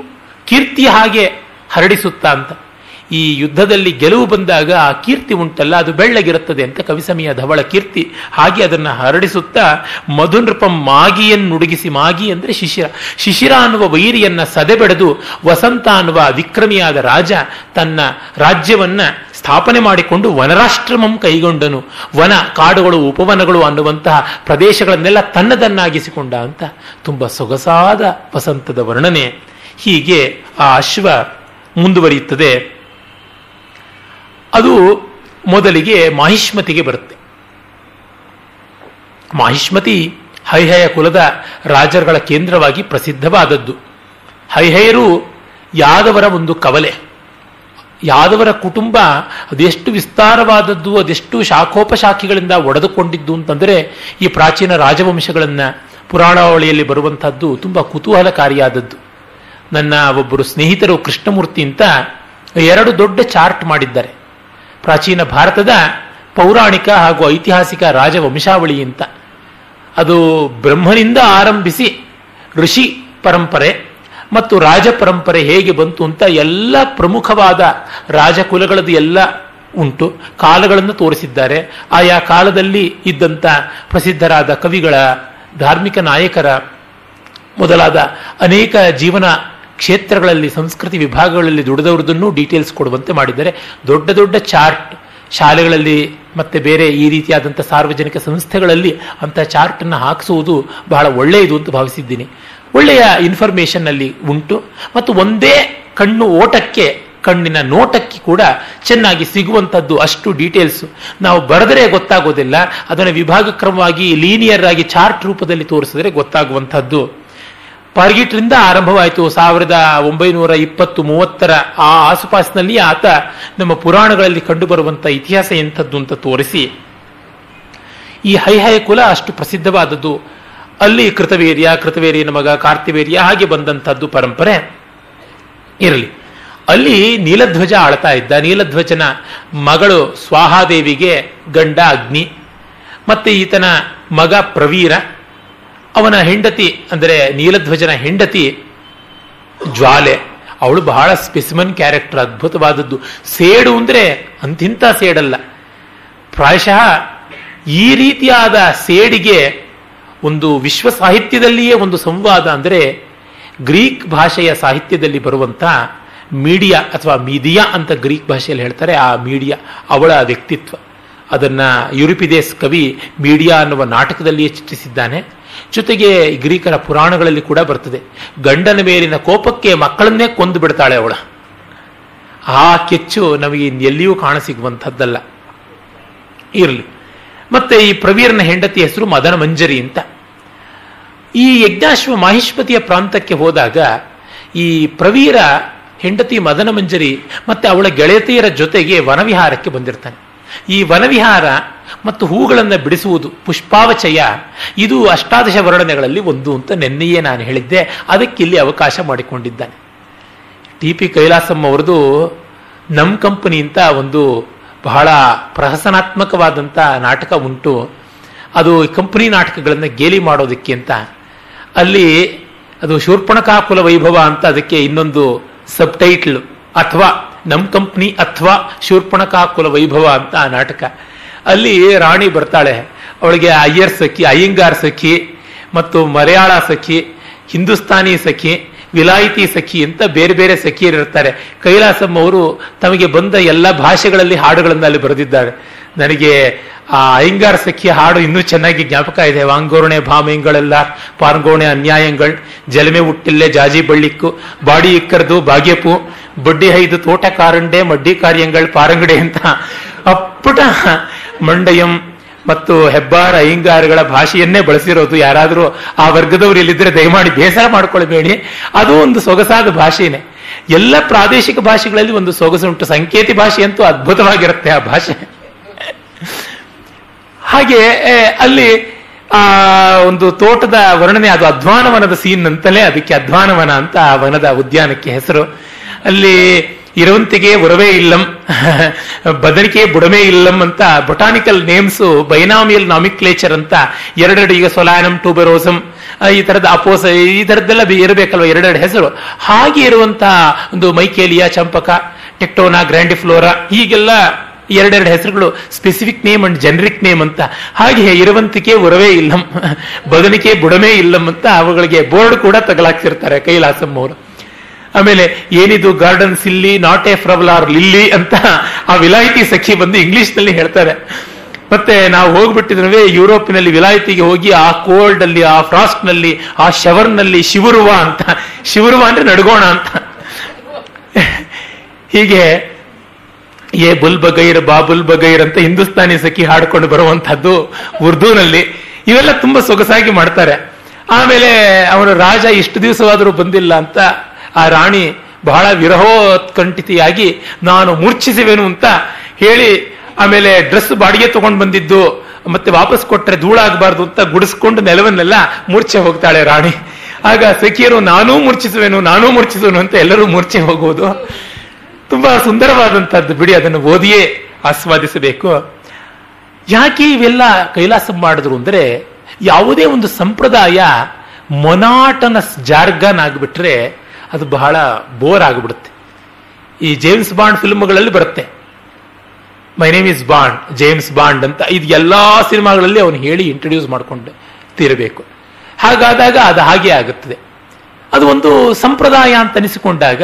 ಕೀರ್ತಿ ಹಾಗೆ ಹರಡಿಸುತ್ತಾ ಅಂತ. ಈ ಯುದ್ಧದಲ್ಲಿ ಗೆಲುವು ಬಂದಾಗ ಆ ಕೀರ್ತಿ ಉಂಟಲ್ಲ, ಅದು ಬೆಳ್ಳಗಿರುತ್ತದೆ ಅಂತ ಕವಿಸಮಿಯ ಧವಳ ಕೀರ್ತಿ. ಹಾಗೆ ಅದನ್ನು ಹರಡಿಸುತ್ತಾ, ಮಧುನೃಪಂ ಮಾಗಿಯನ್ನುಡುಗಿಸಿ ಮಾಗಿ ಅಂದ್ರೆ ಶಿಶಿರ. ಶಿಶಿರ ಅನ್ನುವ ವೈರಿಯನ್ನ ಸದೆಬೆಡೆದು ವಸಂತ ಅನ್ನುವ ವಿಕ್ರಮಿಯಾದ ರಾಜ ತನ್ನ ರಾಜ್ಯವನ್ನ ಸ್ಥಾಪನೆ ಮಾಡಿಕೊಂಡು ವನರಾಷ್ಟ್ರಮಂ ಕೈಗೊಂಡನು. ವನ ಕಾಡುಗಳು, ಉಪವನಗಳು ಅನ್ನುವಂತಹ ಪ್ರದೇಶಗಳನ್ನೆಲ್ಲ ತನ್ನದನ್ನಾಗಿಸಿಕೊಂಡ ಅಂತ ತುಂಬಾ ಸೊಗಸಾದ ವಸಂತದ ವರ್ಣನೆ. ಹೀಗೆ ಆ ಅಶ್ವ ಮುಂದುವರಿಯುತ್ತದೆ. ಅದು ಮೊದಲಿಗೆ ಮಾಹಿಷ್ಮತಿಗೆ ಬರುತ್ತೆ. ಮಾಹಿಷ್ಮತಿ ಹೈಹಯ ಕುಲದ ರಾಜರುಗಳ ಕೇಂದ್ರವಾಗಿ ಪ್ರಸಿದ್ಧವಾದದ್ದು. ಹೈಹಯರು ಯಾದವರ ಒಂದು ಕವಲೆ. ಯಾದವರ ಕುಟುಂಬ ಅದೆಷ್ಟು ವಿಸ್ತಾರವಾದದ್ದು, ಅದೆಷ್ಟು ಶಾಖೋಪಶಾಖಿಗಳಿಂದ ಒಡೆದುಕೊಂಡಿದ್ದು ಅಂತಂದರೆ ಈ ಪ್ರಾಚೀನ ರಾಜವಂಶಗಳನ್ನ ಪುರಾಣಾವಳಿಯಲ್ಲಿ ಬರುವಂತಹದ್ದು ತುಂಬ ಕುತೂಹಲಕಾರಿಯಾದದ್ದು. ನನ್ನ ಒಬ್ಬರು ಸ್ನೇಹಿತರು ಕೃಷ್ಣಮೂರ್ತಿ ಅಂತ ಎರಡು ದೊಡ್ಡ ಚಾರ್ಟ್ ಮಾಡಿದ್ದಾರೆ. ಪ್ರಾಚೀನ ಭಾರತದ ಪೌರಾಣಿಕ ಹಾಗೂ ಐತಿಹಾಸಿಕ ರಾಜವಂಶಾವಳಿ ಅಂತ. ಅದು ಬ್ರಹ್ಮನಿಂದ ಆರಂಭಿಸಿ ಋಷಿ ಪರಂಪರೆ ಮತ್ತು ರಾಜ ಪರಂಪರೆ ಹೇಗೆ ಬಂತು ಅಂತ ಎಲ್ಲ ಪ್ರಮುಖವಾದ ರಾಜಕುಲಗಳದ್ದು ಎಲ್ಲ ಉಂಟು, ಕಾಲಗಳನ್ನು ತೋರಿಸಿದ್ದಾರೆ. ಆಯಾ ಕಾಲದಲ್ಲಿ ಇದ್ದಂಥ ಪ್ರಸಿದ್ಧರಾದ ಕವಿಗಳ, ಧಾರ್ಮಿಕ ನಾಯಕರ ಮೊದಲಾದ ಅನೇಕ ಜೀವನ ಕ್ಷೇತ್ರಗಳಲ್ಲಿ, ಸಂಸ್ಕೃತಿ ವಿಭಾಗಗಳಲ್ಲಿ ದುಡಿದವ್ರದನ್ನು ಡೀಟೇಲ್ಸ್ ಕೊಡುವಂತೆ ಮಾಡಿದ್ದಾರೆ. ದೊಡ್ಡ ದೊಡ್ಡ ಚಾರ್ಟ್ ಶಾಲೆಗಳಲ್ಲಿ ಮತ್ತೆ ಬೇರೆ ಈ ರೀತಿಯಾದಂಥ ಸಾರ್ವಜನಿಕ ಸಂಸ್ಥೆಗಳಲ್ಲಿ ಅಂತ ಚಾರ್ಟ್ ಅನ್ನು ಹಾಕಿಸುವುದು ಬಹಳ ಒಳ್ಳೆಯದು ಅಂತ ಭಾವಿಸಿದ್ದೀನಿ. ಒಳ್ಳೆಯ ಇನ್ಫಾರ್ಮೇಶನ್ ಅಲ್ಲಿ ಉಂಟು. ಮತ್ತು ಒಂದೇ ಕಣ್ಣು ಓಟಕ್ಕೆ, ಕಣ್ಣಿನ ನೋಟಕ್ಕೆ ಕೂಡ ಚೆನ್ನಾಗಿ ಸಿಗುವಂಥದ್ದು ಅಷ್ಟು ಡೀಟೇಲ್ಸ್ ನಾವು ಬರೆದರೆ ಗೊತ್ತಾಗೋದಿಲ್ಲ. ಅದನ್ನು ವಿಭಾಗ ಕ್ರಮವಾಗಿ ಲೀನಿಯರ್ ಆಗಿ ಚಾರ್ಟ್ ರೂಪದಲ್ಲಿ ತೋರಿಸಿದ್ರೆ ಗೊತ್ತಾಗುವಂಥದ್ದು. ಪಾರ್ಗಿಟ್ರಿಂದ ಆರಂಭವಾಯಿತು. ಸಾವಿರದ ಒಂಬೈನೂರ ಇಪ್ಪತ್ತು ಮೂವತ್ತರ ಆ ಆಸುಪಾಸಿನಲ್ಲಿ ಆತ ನಮ್ಮ ಪುರಾಣಗಳಲ್ಲಿ ಕಂಡುಬರುವಂಥ ಇತಿಹಾಸ ಎಂಥದ್ದು ಅಂತ ತೋರಿಸಿ. ಈ ಹೈಹಯ ಕುಲ ಅಷ್ಟು ಪ್ರಸಿದ್ಧವಾದದ್ದು. ಅಲ್ಲಿ ಕೃತವೀರ್ಯ ಕೃತವೇರಿಯನ ಮಗ ಕಾರ್ತಿವೀರ್ಯ ಹಾಗೆ ಬಂದಂಥದ್ದು ಪರಂಪರೆ ಇರಲಿ. ಅಲ್ಲಿ ನೀಲಧ್ವಜ ಆಳ್ತಾ ಇದ್ದ. ನೀಲಧ್ವಜನ ಮಗಳು ಸ್ವಾಹಾದೇವಿಗೆ ಗಂಡ ಅಗ್ನಿ. ಮತ್ತೆ ಈತನ ಮಗ ಪ್ರವೀರ. ಅವನ ಹೆಂಡತಿ, ಅಂದರೆ ನೀಲಧ್ವಜನ ಹೆಂಡತಿ ಜ್ವಾಲೆ, ಅವಳು ಬಹಳ ಸ್ಪೆಸಿಮನ್ ಕ್ಯಾರೆಕ್ಟರ್, ಅದ್ಭುತವಾದದ್ದು. ಸೇಡು ಅಂದರೆ ಅಂತಿಂತ ಸೇಡಲ್ಲ. ಪ್ರಾಯಶಃ ಈ ರೀತಿಯಾದ ಸೇಡಿಗೆ ಒಂದು ವಿಶ್ವ ಸಾಹಿತ್ಯದಲ್ಲಿಯೇ ಒಂದು ಸಂವಾದ ಅಂದರೆ ಗ್ರೀಕ್ ಭಾಷೆಯ ಸಾಹಿತ್ಯದಲ್ಲಿ ಬರುವಂತ ಮೀಡಿಯಾ ಅಥವಾ ಮೀಡಿಯಾ ಅಂತ ಗ್ರೀಕ್ ಭಾಷೆಯಲ್ಲಿ ಹೇಳ್ತಾರೆ, ಆ ಮೀಡಿಯಾ ಅವಳ ವ್ಯಕ್ತಿತ್ವ. ಅದನ್ನ ಯುರಿಪಿದೇಸ್ ಕವಿ ಮೀಡಿಯಾ ಅನ್ನುವ ನಾಟಕದಲ್ಲಿಯೇ ಚಿತ್ರಿಸಿದ್ದಾನೆ. ಜೊತೆಗೆ ಗ್ರೀಕರ ಪುರಾಣಗಳಲ್ಲಿ ಕೂಡ ಬರ್ತದೆ. ಗಂಡನ ಮೇಲಿನ ಕೋಪಕ್ಕೆ ಮಕ್ಕಳನ್ನೇ ಕೊಂದು ಬಿಡ್ತಾಳೆ ಅವಳ. ಆ ಕೆಚ್ಚು ನಮಗೆ ಎಲ್ಲಿಯೂ ಕಾಣಸಿಗುವಂಥದ್ದಲ್ಲ. ಇರಲಿ. ಮತ್ತೆ ಈ ಪ್ರವೀರನ ಹೆಂಡತಿ ಹೆಸರು ಮದನ ಮಂಜರಿ ಅಂತ. ಈ ಯಜ್ಞಾಶ್ವ ಮಾಹಿಷ್ಪತಿಯ ಪ್ರಾಂತಕ್ಕೆ ಹೋದಾಗ ಈ ಪ್ರವೀರ ಹೆಂಡತಿ ಮದನ ಮಂಜರಿ ಮತ್ತೆ ಅವಳ ಗೆಳತಿಯರ ಜೊತೆಗೆ ವನವಿಹಾರಕ್ಕೆ ಬಂದಿರ್ತಾನೆ. ಈ ವನವಿಹಾರ ಮತ್ತು ಹೂಗಳನ್ನು ಬಿಡಿಸುವುದು ಪುಷ್ಪಾವಚಯ, ಇದು ಅಷ್ಟಾದಶ ವರ್ಣನೆಗಳಲ್ಲಿ ಒಂದು ಅಂತ ನೆನ್ನೆಯೇ ನಾನು ಹೇಳಿದ್ದೆ. ಅದಕ್ಕೆ ಇಲ್ಲಿ ಅವಕಾಶ ಮಾಡಿಕೊಂಡಿದ್ದಾನೆ. ಟಿ ಪಿ ಕೈಲಾಸಂ ಅವರದು ನಮ್ ಕಂಪನಿ ಅಂತ ಒಂದು ಬಹಳ ಪ್ರಹಸನಾತ್ಮಕವಾದಂಥ ನಾಟಕ ಉಂಟು. ಅದು ಕಂಪನಿ ನಾಟಕಗಳನ್ನು ಗೇಲಿ ಮಾಡೋದಕ್ಕೆ ಅಂತ. ಅಲ್ಲಿ ಅದು ಶೂರ್ಪಣಕಾಕುಲ ವೈಭವ ಅಂತ ಅದಕ್ಕೆ ಇನ್ನೊಂದು ಸಬ್ ಟೈಟ್ಲ್ ಅಥವಾ ನಮ್ ಕಂಪ್ನಿ ಅಥವಾ ಶೂರ್ಪಣಕಾಕುಲ ವೈಭವ ಅಂತ ಆ ನಾಟಕ. ಅಲ್ಲಿ ರಾಣಿ ಬರ್ತಾಳೆ. ಅವಳಿಗೆ ಅಯ್ಯರ್ ಸಖಿ, ಅಯ್ಯಂಗಾರ್ ಸಖಿ, ಮತ್ತು ಮಲಯಾಳ ಸಖಿ, ಹಿಂದೂಸ್ತಾನಿ ಸಖಿ, ವಿಲಾಯಿತಿ ಸಖಿ ಅಂತ ಬೇರೆ ಬೇರೆ ಸಖಿಯರಿರ್ತಾರೆ ಕೈಲಾಸಮ್ಮ ಅವರು ತಮಗೆ ಬಂದ ಎಲ್ಲ ಭಾಷೆಗಳಲ್ಲಿ ಹಾಡುಗಳನ್ನು ಅಲ್ಲಿ ಬರೆದಿದ್ದಾರೆ. ನನಗೆ ಆ ಅಯ್ಯಂಗಾರ್ ಸಖಿಯ ಹಾಡು ಇನ್ನೂ ಚೆನ್ನಾಗಿ ಜ್ಞಾಪಕ ಇದೆ. ವಾಂಗೋರಣೆ ಭಾಮಯಂಗಳೆಲ್ಲ ಪಾರ್ಗೋಣೆ ಅನ್ಯಾಯಂಗಳ್, ಜಲಮೆ ಹುಟ್ಟಿಲ್ಲೆ ಜಾಜಿ ಬಳ್ಳಿಕ್ಕು ಬಾಡಿ ಇಕ್ಕರ್ದು ಬಾಗ್ಯಪು ಬಡ್ಡಿ ಐದು ತೋಟ ಕಾರಂಡೆ ಮಡ್ಡಿ ಕಾರ್ಯಂಗಳ್ ಪಾರಂಗಡೆ ಅಂತ. ಅಪ್ಪುಟ ಮಂಡಯಂ ಮತ್ತು ಹೆಬ್ಬಾರ ಅಯ್ಯಂಗಾರಗಳ ಭಾಷೆಯನ್ನೇ ಬಳಸಿರೋದು ಯಾರಾದರೂ ಆ ವರ್ಗದವರು ಇಲ್ಲಿದ್ರೆ ದಯಮಾಡಿ ಬೇಸರ ಮಾಡ್ಕೊಳ್ಬೇಡಿ ಅದು ಒಂದು ಸೊಗಸಾದ ಭಾಷೆನೇ. ಎಲ್ಲ ಪ್ರಾದೇಶಿಕ ಭಾಷೆಗಳಲ್ಲಿ ಒಂದು ಸೊಗಸುಂಟು. ಸಂಕೇತಿ ಭಾಷೆ ಅಂತೂ ಅದ್ಭುತವಾಗಿರುತ್ತೆ ಆ ಭಾಷೆ. ಹಾಗೆ ಅಲ್ಲಿ, ಆ, ಒಂದು ತೋಟದ ವರ್ಣನೆ, ಅದು ಅಧ್ವಾನವನದ ಸೀನ್ ಅಂತಲೇ ಅದಕ್ಕೆ ಅಧ್ವಾನವನ ಅಂತ ಆ ವನದ ಉದ್ಯಾನಕ್ಕೆ ಹೆಸರು. ಅಲ್ಲಿ ಇರುವಂತಿಗೆ ಉರವೇ ಇಲ್ಲಂ ಬದನಿಕೆ ಬುಡಮೇ ಇಲ್ಲಂ ಅಂತ ಬೊಟಾನಿಕಲ್ ನೇಮ್ಸ್ ಬೈನಾಮಿಯಲ್ ನಾಮಿಕ್ಲೇಚರ್ ಅಂತ ಎರಡೆರಡು ಈಗ ಸೊಲಾನಂ ಟೂಬೆರೋಸಮ್ ಈ ತರದ ಅಪೋಸ, ಈ ತರದ್ದೆಲ್ಲ ಇರಬೇಕಲ್ವ ಎರಡೆರಡು ಹೆಸರು. ಹಾಗೆ ಇರುವಂತಹ ಒಂದು ಮೈಕೇಲಿಯಾ ಚಂಪಕ, ಟೆಕ್ಟೋನಾ ಗ್ರ್ಯಾಂಡಿಫ್ಲೋರಾ, ಹೀಗೆಲ್ಲ ಎರಡೆರಡು ಹೆಸರುಗಳು specific name and generic name ಅಂತ. ಹಾಗೆ ಇರುವಂತಿಕೆ ಉರವೇ ಇಲ್ಲಂ, ಬದನಿಕೆ ಬುಡಮೇ ಇಲ್ಲಂ ಅಂತ ಅವುಗಳಿಗೆ ಬೋರ್ಡ್ ಕೂಡ ತಗಲಾಕ್ತಿರ್ತಾರೆ ಕೈಲಾಸಂ ಅವರು ಆಮೇಲೆ ಏನಿದು ಗಾರ್ಡನ್ಸ್ ಇಲ್ಲಿ ನಾಟ್ ಎ ಫ್ರವಲಾರ್ ಲಿಲ್ಲಿ ಅಂತ ಆ ವಿಲಾಯಿತಿ ಸಖಿ ಬಂದು ಇಂಗ್ಲಿಷ್ನಲ್ಲಿ ಹೇಳ್ತಾರೆ. ಮತ್ತೆ ನಾವು ಹೋಗ್ಬಿಟ್ಟಿದ್ರೆ ಯುರೋಪಿನಲ್ಲಿ ವಿಲಾಯಿತಿಗೆ ಹೋಗಿ ಆ ಕೋಲ್ಡ್ ಅಲ್ಲಿ ಆ ಫ್ರಾಸ್ಟ್ನಲ್ಲಿ ಆ ಶವರ್ನಲ್ಲಿ ಶಿವರುವ ಅಂತ. ಶಿವರುವ ಅಂದ್ರೆ ನಡ್ಗೋಣ ಅಂತ. ಹೀಗೆ ಏ ಬುಲ್ ಬಗೈರ್ ಬಾಬುಲ್ ಬಗೈರ್ ಅಂತ ಹಿಂದೂಸ್ತಾನಿ ಸಖಿ ಹಾಡ್ಕೊಂಡು ಬರುವಂತಹದ್ದು ಉರ್ದೂನಲ್ಲಿ. ಇವೆಲ್ಲ ತುಂಬಾ ಸೊಗಸಾಗಿ ಮಾಡ್ತಾರೆ. ಆಮೇಲೆ ಅವನು ರಾಜ ಇಷ್ಟು ದಿವಸವಾದರೂ ಬಂದಿಲ್ಲ ಅಂತ ಆ ರಾಣಿ ಬಹಳ ವಿರಹೋತ್ಕಂಠಿತಿಯಾಗಿ ನಾನು ಮೂರ್ಛಿಸುವೆನು ಅಂತ ಹೇಳಿ ಆಮೇಲೆ ಡ್ರೆಸ್ ಬಾಡಿಗೆ ತಗೊಂಡು ಬಂದಿದ್ದು, ಮತ್ತೆ ವಾಪಸ್ ಕೊಟ್ಟರೆ ಧೂಳಾಗಬಾರ್ದು ಅಂತ ಗುಡಿಸ್ಕೊಂಡು ನೆಲವನ್ನೆಲ್ಲ ಮೂರ್ಛೆ ಹೋಗ್ತಾಳೆ ರಾಣಿ. ಆಗ ಸಖಿಯರು, ನಾನೂ ಮೂರ್ಛಿಸುವೆನು ನಾನೂ ಮೂರ್ಛಿಸುವೆನು ಅಂತ ಎಲ್ಲರೂ ಮೂರ್ಛೆ ಹೋಗುವುದು. ತುಂಬಾ ಸುಂದರವಾದಂತಹದ್ದು ಬಿಡಿ, ಅದನ್ನು ಓದಿಯೇ ಆಸ್ವಾದಿಸಬೇಕು. ಯಾಕೆ ಇವೆಲ್ಲ ಕೈಲಾಸ ಮಾಡಿದ್ರು ಅಂದ್ರೆ, ಯಾವುದೇ ಒಂದು ಸಂಪ್ರದಾಯ ಮೊನಾಟನಸ್ ಜಾರ್ಗನ್ ಆಗಿಬಿಟ್ರೆ ಅದು ಬಹಳ ಬೋರ್ ಆಗಿಬಿಡುತ್ತೆ. ಈ ಜೇಮ್ಸ್ ಬಾಂಡ್ ಫಿಲ್ಮ್ಗಳಲ್ಲಿ ಬರುತ್ತೆ. My name is Bond, James Bond ಅಂತ ಇದು ಎಲ್ಲಾ ಸಿನಿಮಾಗಳಲ್ಲಿ ಅವನು ಹೇಳಿ ಇಂಟ್ರೊಡ್ಯೂಸ್ ಮಾಡಿಕೊಂಡು ತೀರಬೇಕು. ಹಾಗಾದಾಗ ಅದು ಹಾಗೆ ಆಗುತ್ತದೆ. ಅದು ಒಂದು ಸಂಪ್ರದಾಯ ಅಂತ ಅನಿಸಿಕೊಂಡಾಗ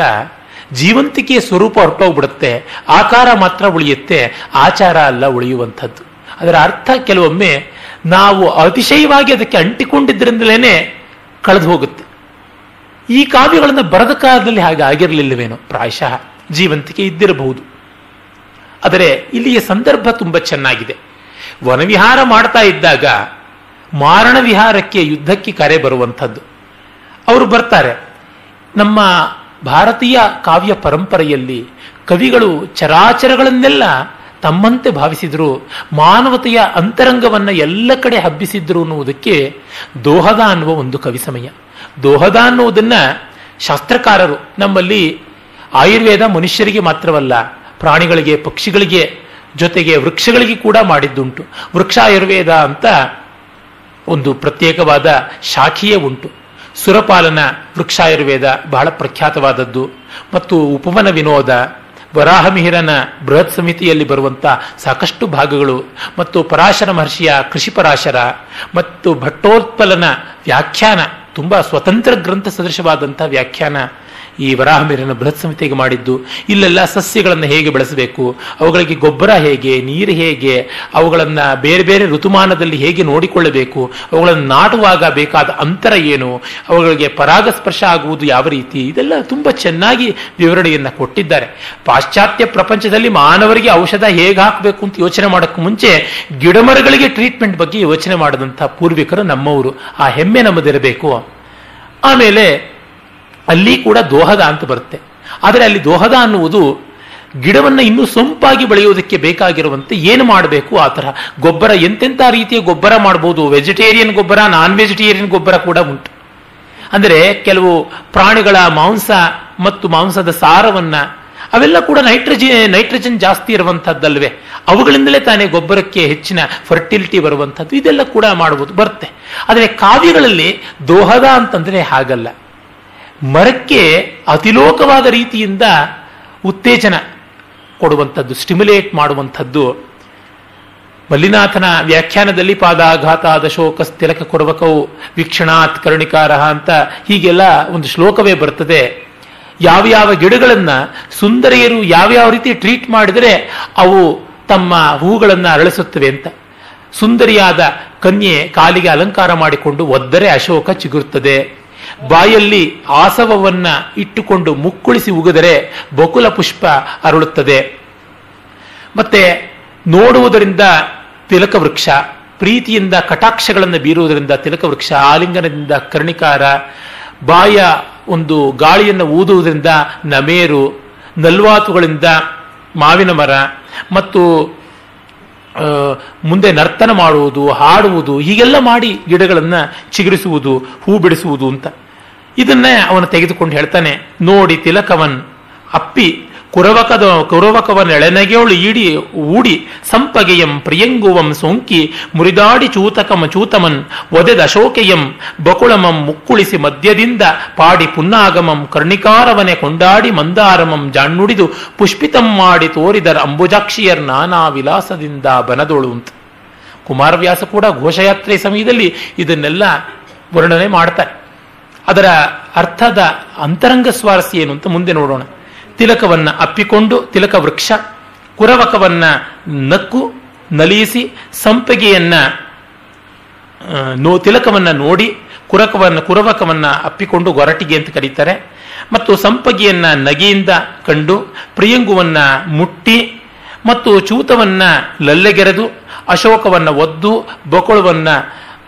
ಜೀವಂತಿಕೆಯ ಸ್ವರೂಪ ಹೊರಟೋಗ್ಬಿಡುತ್ತೆ, ಆಕಾರ ಮಾತ್ರ ಉಳಿಯುತ್ತೆ, ಆಚಾರ ಅಲ್ಲ ಉಳಿಯುವಂಥದ್ದು. ಅದರ ಅರ್ಥ ಕೆಲವೊಮ್ಮೆ ನಾವು ಅತಿಶಯವಾಗಿ ಅದಕ್ಕೆ ಅಂಟಿಕೊಂಡಿದ್ದರಿಂದಲೇ ಕಳೆದು ಹೋಗುತ್ತೆ. ಈ ಕಾವ್ಯಗಳನ್ನು ಬರದ ಕಾಲದಲ್ಲಿ ಹಾಗೆ ಆಗಿರಲಿಲ್ಲವೇನೋ? ಪ್ರಾಯಶಃ ಜೀವಂತಿಕೆ ಇದ್ದಿರಬಹುದು. ಆದರೆ ಇಲ್ಲಿಯ ಸಂದರ್ಭ ತುಂಬ ಚೆನ್ನಾಗಿದೆ. ವನವಿಹಾರ ಮಾಡ್ತಾ ಇದ್ದಾಗ ಮಾರಣ ವಿಹಾರಕ್ಕೆ ಯುದ್ಧಕ್ಕೆ ಕರೆ ಬರುವಂಥದ್ದು. ಅವರು ಬರ್ತಾರೆ. ನಮ್ಮ ಭಾರತೀಯ ಕಾವ್ಯ ಪರಂಪರೆಯಲ್ಲಿ ಕವಿಗಳು ಚರಾಚರಗಳನ್ನೆಲ್ಲ ತಮ್ಮಂತೆ ಭಾವಿಸಿದ್ರು, ಮಾನವತೆಯ ಅಂತರಂಗವನ್ನ ಎಲ್ಲ ಕಡೆ ಹಬ್ಬಿಸಿದ್ರು ಅನ್ನುವುದಕ್ಕೆ ದೋಹದ ಅನ್ನುವ ಒಂದು ಕವಿ ಸಮಯ. ದೋಹದ ಅನ್ನುವುದನ್ನ ಶಾಸ್ತ್ರಕಾರರು ನಮ್ಮಲ್ಲಿ ಆಯುರ್ವೇದ ಮನುಷ್ಯರಿಗೆ ಮಾತ್ರವಲ್ಲ, ಪ್ರಾಣಿಗಳಿಗೆ, ಪಕ್ಷಿಗಳಿಗೆ ಜೊತೆಗೆ ವೃಕ್ಷಗಳಿಗೆ ಕೂಡ ಮಾಡಿದ್ದುಂಟು. ವೃಕ್ಷ ಆಯುರ್ವೇದ ಅಂತ ಒಂದು ಪ್ರತ್ಯೇಕವಾದ ಶಾಖೆಯೇ ಉಂಟು. ಸುರಪಾಲನ ವೃಕ್ಷಾಯುರ್ವೇದ ಬಹಳ ಪ್ರಖ್ಯಾತವಾದದ್ದು. ಮತ್ತು ಉಪವನ ವಿನೋದ ವರಾಹಮಿಹಿರನ ಬೃಹತ್ ಸಮಿತಿಯಲ್ಲಿ ಬರುವಂಥ ಸಾಕಷ್ಟು ಭಾಗಗಳು, ಮತ್ತು ಪರಾಶರ ಮಹರ್ಷಿಯ ಕೃಷಿ ಪರಾಶರ, ಮತ್ತು ಭಟ್ಟೋತ್ಪಲನ ವ್ಯಾಖ್ಯಾನ ತುಂಬ ಸ್ವತಂತ್ರ ಗ್ರಂಥ ಸದೃಶವಾದಂಥ ವ್ಯಾಖ್ಯಾನ ಈ ವರಾಹಮಿರನ ಬೃಹತ್ ಸಂಹಿತೆಗೆ ಮಾಡಿದ್ದು, ಇಲ್ಲೆಲ್ಲ ಸಸ್ಯಗಳನ್ನು ಹೇಗೆ ಬೆಳೆಸಬೇಕು, ಅವುಗಳಿಗೆ ಗೊಬ್ಬರ ಹೇಗೆ, ನೀರು ಹೇಗೆ, ಅವುಗಳನ್ನು ಬೇರೆ ಬೇರೆ ಋತುಮಾನದಲ್ಲಿ ಹೇಗೆ ನೋಡಿಕೊಳ್ಳಬೇಕು, ಅವುಗಳನ್ನು ನಾಟುವಾಗ ಬೇಕಾದ ಅಂತರ ಏನು, ಅವುಗಳಿಗೆ ಪರಾಗಸ್ಪರ್ಶ ಆಗುವುದು ಯಾವ ರೀತಿ, ಇದೆಲ್ಲ ತುಂಬ ಚೆನ್ನಾಗಿ ವಿವರಣೆಯನ್ನು ಕೊಟ್ಟಿದ್ದಾರೆ. ಪಾಶ್ಚಾತ್ಯ ಪ್ರಪಂಚದಲ್ಲಿ ಮಾನವರಿಗೆ ಔಷಧ ಹೇಗೆ ಹಾಕಬೇಕು ಅಂತ ಯೋಚನೆ ಮಾಡೋಕ್ಕೂ ಮುಂಚೆ, ಗಿಡಮರಗಳಿಗೆ ಟ್ರೀಟ್ಮೆಂಟ್ ಬಗ್ಗೆ ಯೋಚನೆ ಮಾಡಿದಂಥ ಪೂರ್ವಿಕರು ನಮ್ಮವರು. ಆ ಹೆಮ್ಮೆ ನಮ್ಮದಿರಬೇಕು. ಆಮೇಲೆ ಅಲ್ಲಿ ಕೂಡ ದೋಹದ ಅಂತ ಬರುತ್ತೆ. ಆದರೆ ಅಲ್ಲಿ ದೋಹದ ಅನ್ನುವುದು ಗಿಡವನ್ನು ಇನ್ನೂ ಸೊಂಪಾಗಿ ಬೆಳೆಯುವುದಕ್ಕೆ ಬೇಕಾಗಿರುವಂತೆ ಏನು ಮಾಡಬೇಕು ಆ ತರಹ. ಗೊಬ್ಬರ, ಎಂತೆಂಥ ರೀತಿಯ ಗೊಬ್ಬರ ಮಾಡಬಹುದು ವೆಜಿಟೇರಿಯನ್ ಗೊಬ್ಬರ ನಾನ್ ವೆಜಿಟೇರಿಯನ್ ಗೊಬ್ಬರ ಕೂಡ ಉಂಟು. ಅಂದರೆ ಕೆಲವು ಪ್ರಾಣಿಗಳ ಮಾಂಸ ಮತ್ತು ಮಾಂಸದ ಸಾರವನ್ನ ಅವೆಲ್ಲ ಕೂಡ ನೈಟ್ರಜನ್ ನೈಟ್ರಜನ್ ಜಾಸ್ತಿ ಇರುವಂತಹದ್ದಲ್ವೇ. ಅವುಗಳಿಂದಲೇ ತಾನೇ ಗೊಬ್ಬರಕ್ಕೆ ಹೆಚ್ಚಿನ ಫರ್ಟಿಲಿಟಿ ಬರುವಂಥದ್ದು ಇದೆಲ್ಲ ಕೂಡ ಮಾಡಬಹುದು ಬರುತ್ತೆ. ಆದರೆ ಕಾವ್ಯಗಳಲ್ಲಿ ದೋಹದ ಅಂತಂದ್ರೆ ಹಾಗಲ್ಲ. ಮರಕ್ಕೆ ಅತಿಲೋಕವಾದ ರೀತಿಯಿಂದ ಉತ್ತೇಜನ ಕೊಡುವಂಥದ್ದು ಸ್ಟಿಮ್ಯುಲೇಟ್ ಮಾಡುವಂಥದ್ದು. ಮಲ್ಲಿನಾಥನ ವ್ಯಾಖ್ಯಾನದಲ್ಲಿ ಪಾದಾಘಾತ, ದಶೋಕ, ತಿಲಕ, ಕೊಡವಕವು, ವೀಕ್ಷಣಾತ್, ಕರುಣಿಕಾರಹ ಅಂತ ಹೀಗೆಲ್ಲ ಒಂದು ಶ್ಲೋಕವೇ ಬರ್ತದೆ. ಯಾವ ಯಾವ ಗಿಡಗಳನ್ನ ಸುಂದರಿಯರು ಯಾವ್ಯಾವ ರೀತಿ ಟ್ರೀಟ್ ಮಾಡಿದರೆ ಅವು ತಮ್ಮ ಹೂಗಳನ್ನು ಅರಳಿಸುತ್ತವೆ ಅಂತ. ಸುಂದರಿಯಾದ ಕನ್ಯೆ ಕಾಲಿಗೆ ಅಲಂಕಾರ ಮಾಡಿಕೊಂಡು ಒದ್ದರೆ ಅಶೋಕ ಚಿಗುರುತ್ತದೆ ಬಾಯಲ್ಲಿ ಆಸವವನ್ನ ಇಟ್ಟುಕೊಂಡು ಮುಕ್ಕುಳಿಸಿ ಉಗಿದರೆ ಬಕುಲ ಪುಷ್ಪ ಅರಳುತ್ತದೆ. ಮತ್ತೆ ನೋಡುವುದರಿಂದ ತಿಲಕ ವೃಕ್ಷ, ಪ್ರೀತಿಯಿಂದ ಕಟಾಕ್ಷಗಳನ್ನು ಬೀರುವುದರಿಂದ ತಿಲಕ ವೃಕ್ಷ, ಆಲಿಂಗನದಿಂದ ಕರ್ಣಿಕಾರ, ಬಾಯ ಒಂದು ಗಾಳಿಯನ್ನು ಊದುವುದರಿಂದ ನಮೇರು, ನಲ್ವಾತುಗಳಿಂದ ಮಾವಿನ ಮರ, ಮತ್ತು ಮುಂದೆ ನರ್ತನ ಮಾಡುವುದು, ಹಾಡುವುದು, ಹೀಗೆಲ್ಲ ಮಾಡಿ ಗಿಡಗಳನ್ನು ಚಿಗುರಿಸುವುದು, ಹೂ ಬಿಡಿಸುವುದು ಅಂತ. ಇದನ್ನೇ ಅವನು ತೆಗೆದುಕೊಂಡು ಹೇಳ್ತಾನೆ, ನೋಡಿ ತಿಲಕವನ್, ಅಪ್ಪಿ, ಕುರವಕದ, ಕುರವಕವನ್ ಎಳೆನಗೆಯೋಳು ಈಡಿ, ಊಡಿ, ಸಂಪಗೆಯಂ, ಪ್ರಿಯಂಗುವಂ, ಸೋಂಕಿ, ಮುರಿದಾಡಿ ಚೂತಕಮ, ಚೂತಮನ್, ಒದೆದ ಅಶೋಕೆಯಂ, ಬಕುಳಮಂ, ಮುಕ್ಕುಳಿಸಿ ಮಧ್ಯದಿಂದ ಪಾಡಿ ಪುನ್ನಾಗಮಂ, ಕರ್ಣಿಕಾರವನೆ ಕೊಂಡಾಡಿ ಮಂದಾರಮಂ, ಜಾಣ್ಣುಡಿದು ಪುಷ್ಪಿತಂ ಮಾಡಿ ತೋರಿದರ ಅಂಬುಜಾಕ್ಷಿಯರ್ ನಾನಾ ವಿಲಾಸದಿಂದ ಬನದೋಳು ಅಂತ. ಕುಮಾರವ್ಯಾಸ ಕೂಡ ಘೋಷಯಾತ್ರೆ ಸಮಯದಲ್ಲಿ ಇದನ್ನೆಲ್ಲ ವರ್ಣನೆ ಮಾಡ್ತಾರೆ. ಅದರ ಅರ್ಥದ ಅಂತರಂಗ ಸ್ವಾರಸ್ಯ ಏನು ಅಂತ ಮುಂದೆ ನೋಡೋಣ. ತಿಲಕವನ್ನ ಅಪ್ಪಿಕೊಂಡು ತಿಲಕ ವೃಕ್ಷ, ಕುರವಕವನ್ನ ನಕ್ಕು, ನಲಿಯಿಸಿ ಸಂಪಿಗೆಯನ್ನ ನೋ, ತಿಲಕವನ್ನ ನೋಡಿ, ಕುರಕವನ್ನ, ಕುರವಕವನ್ನ ಅಪ್ಪಿಕೊಂಡು ಗೊರಟಿಗೆ ಅಂತ ಕರೀತಾರೆ. ಮತ್ತು ಸಂಪಗಿಯನ್ನ ನಗೆಯಿಂದ ಕಂಡು, ಪ್ರಿಯಂಗುವನ್ನ ಮುಟ್ಟಿ, ಮತ್ತು ಚೂತವನ್ನ ಲಲ್ಲೆಗೆರೆದು, ಅಶೋಕವನ್ನ ಒದ್ದು, ಬೊಕಳುವನ್ನ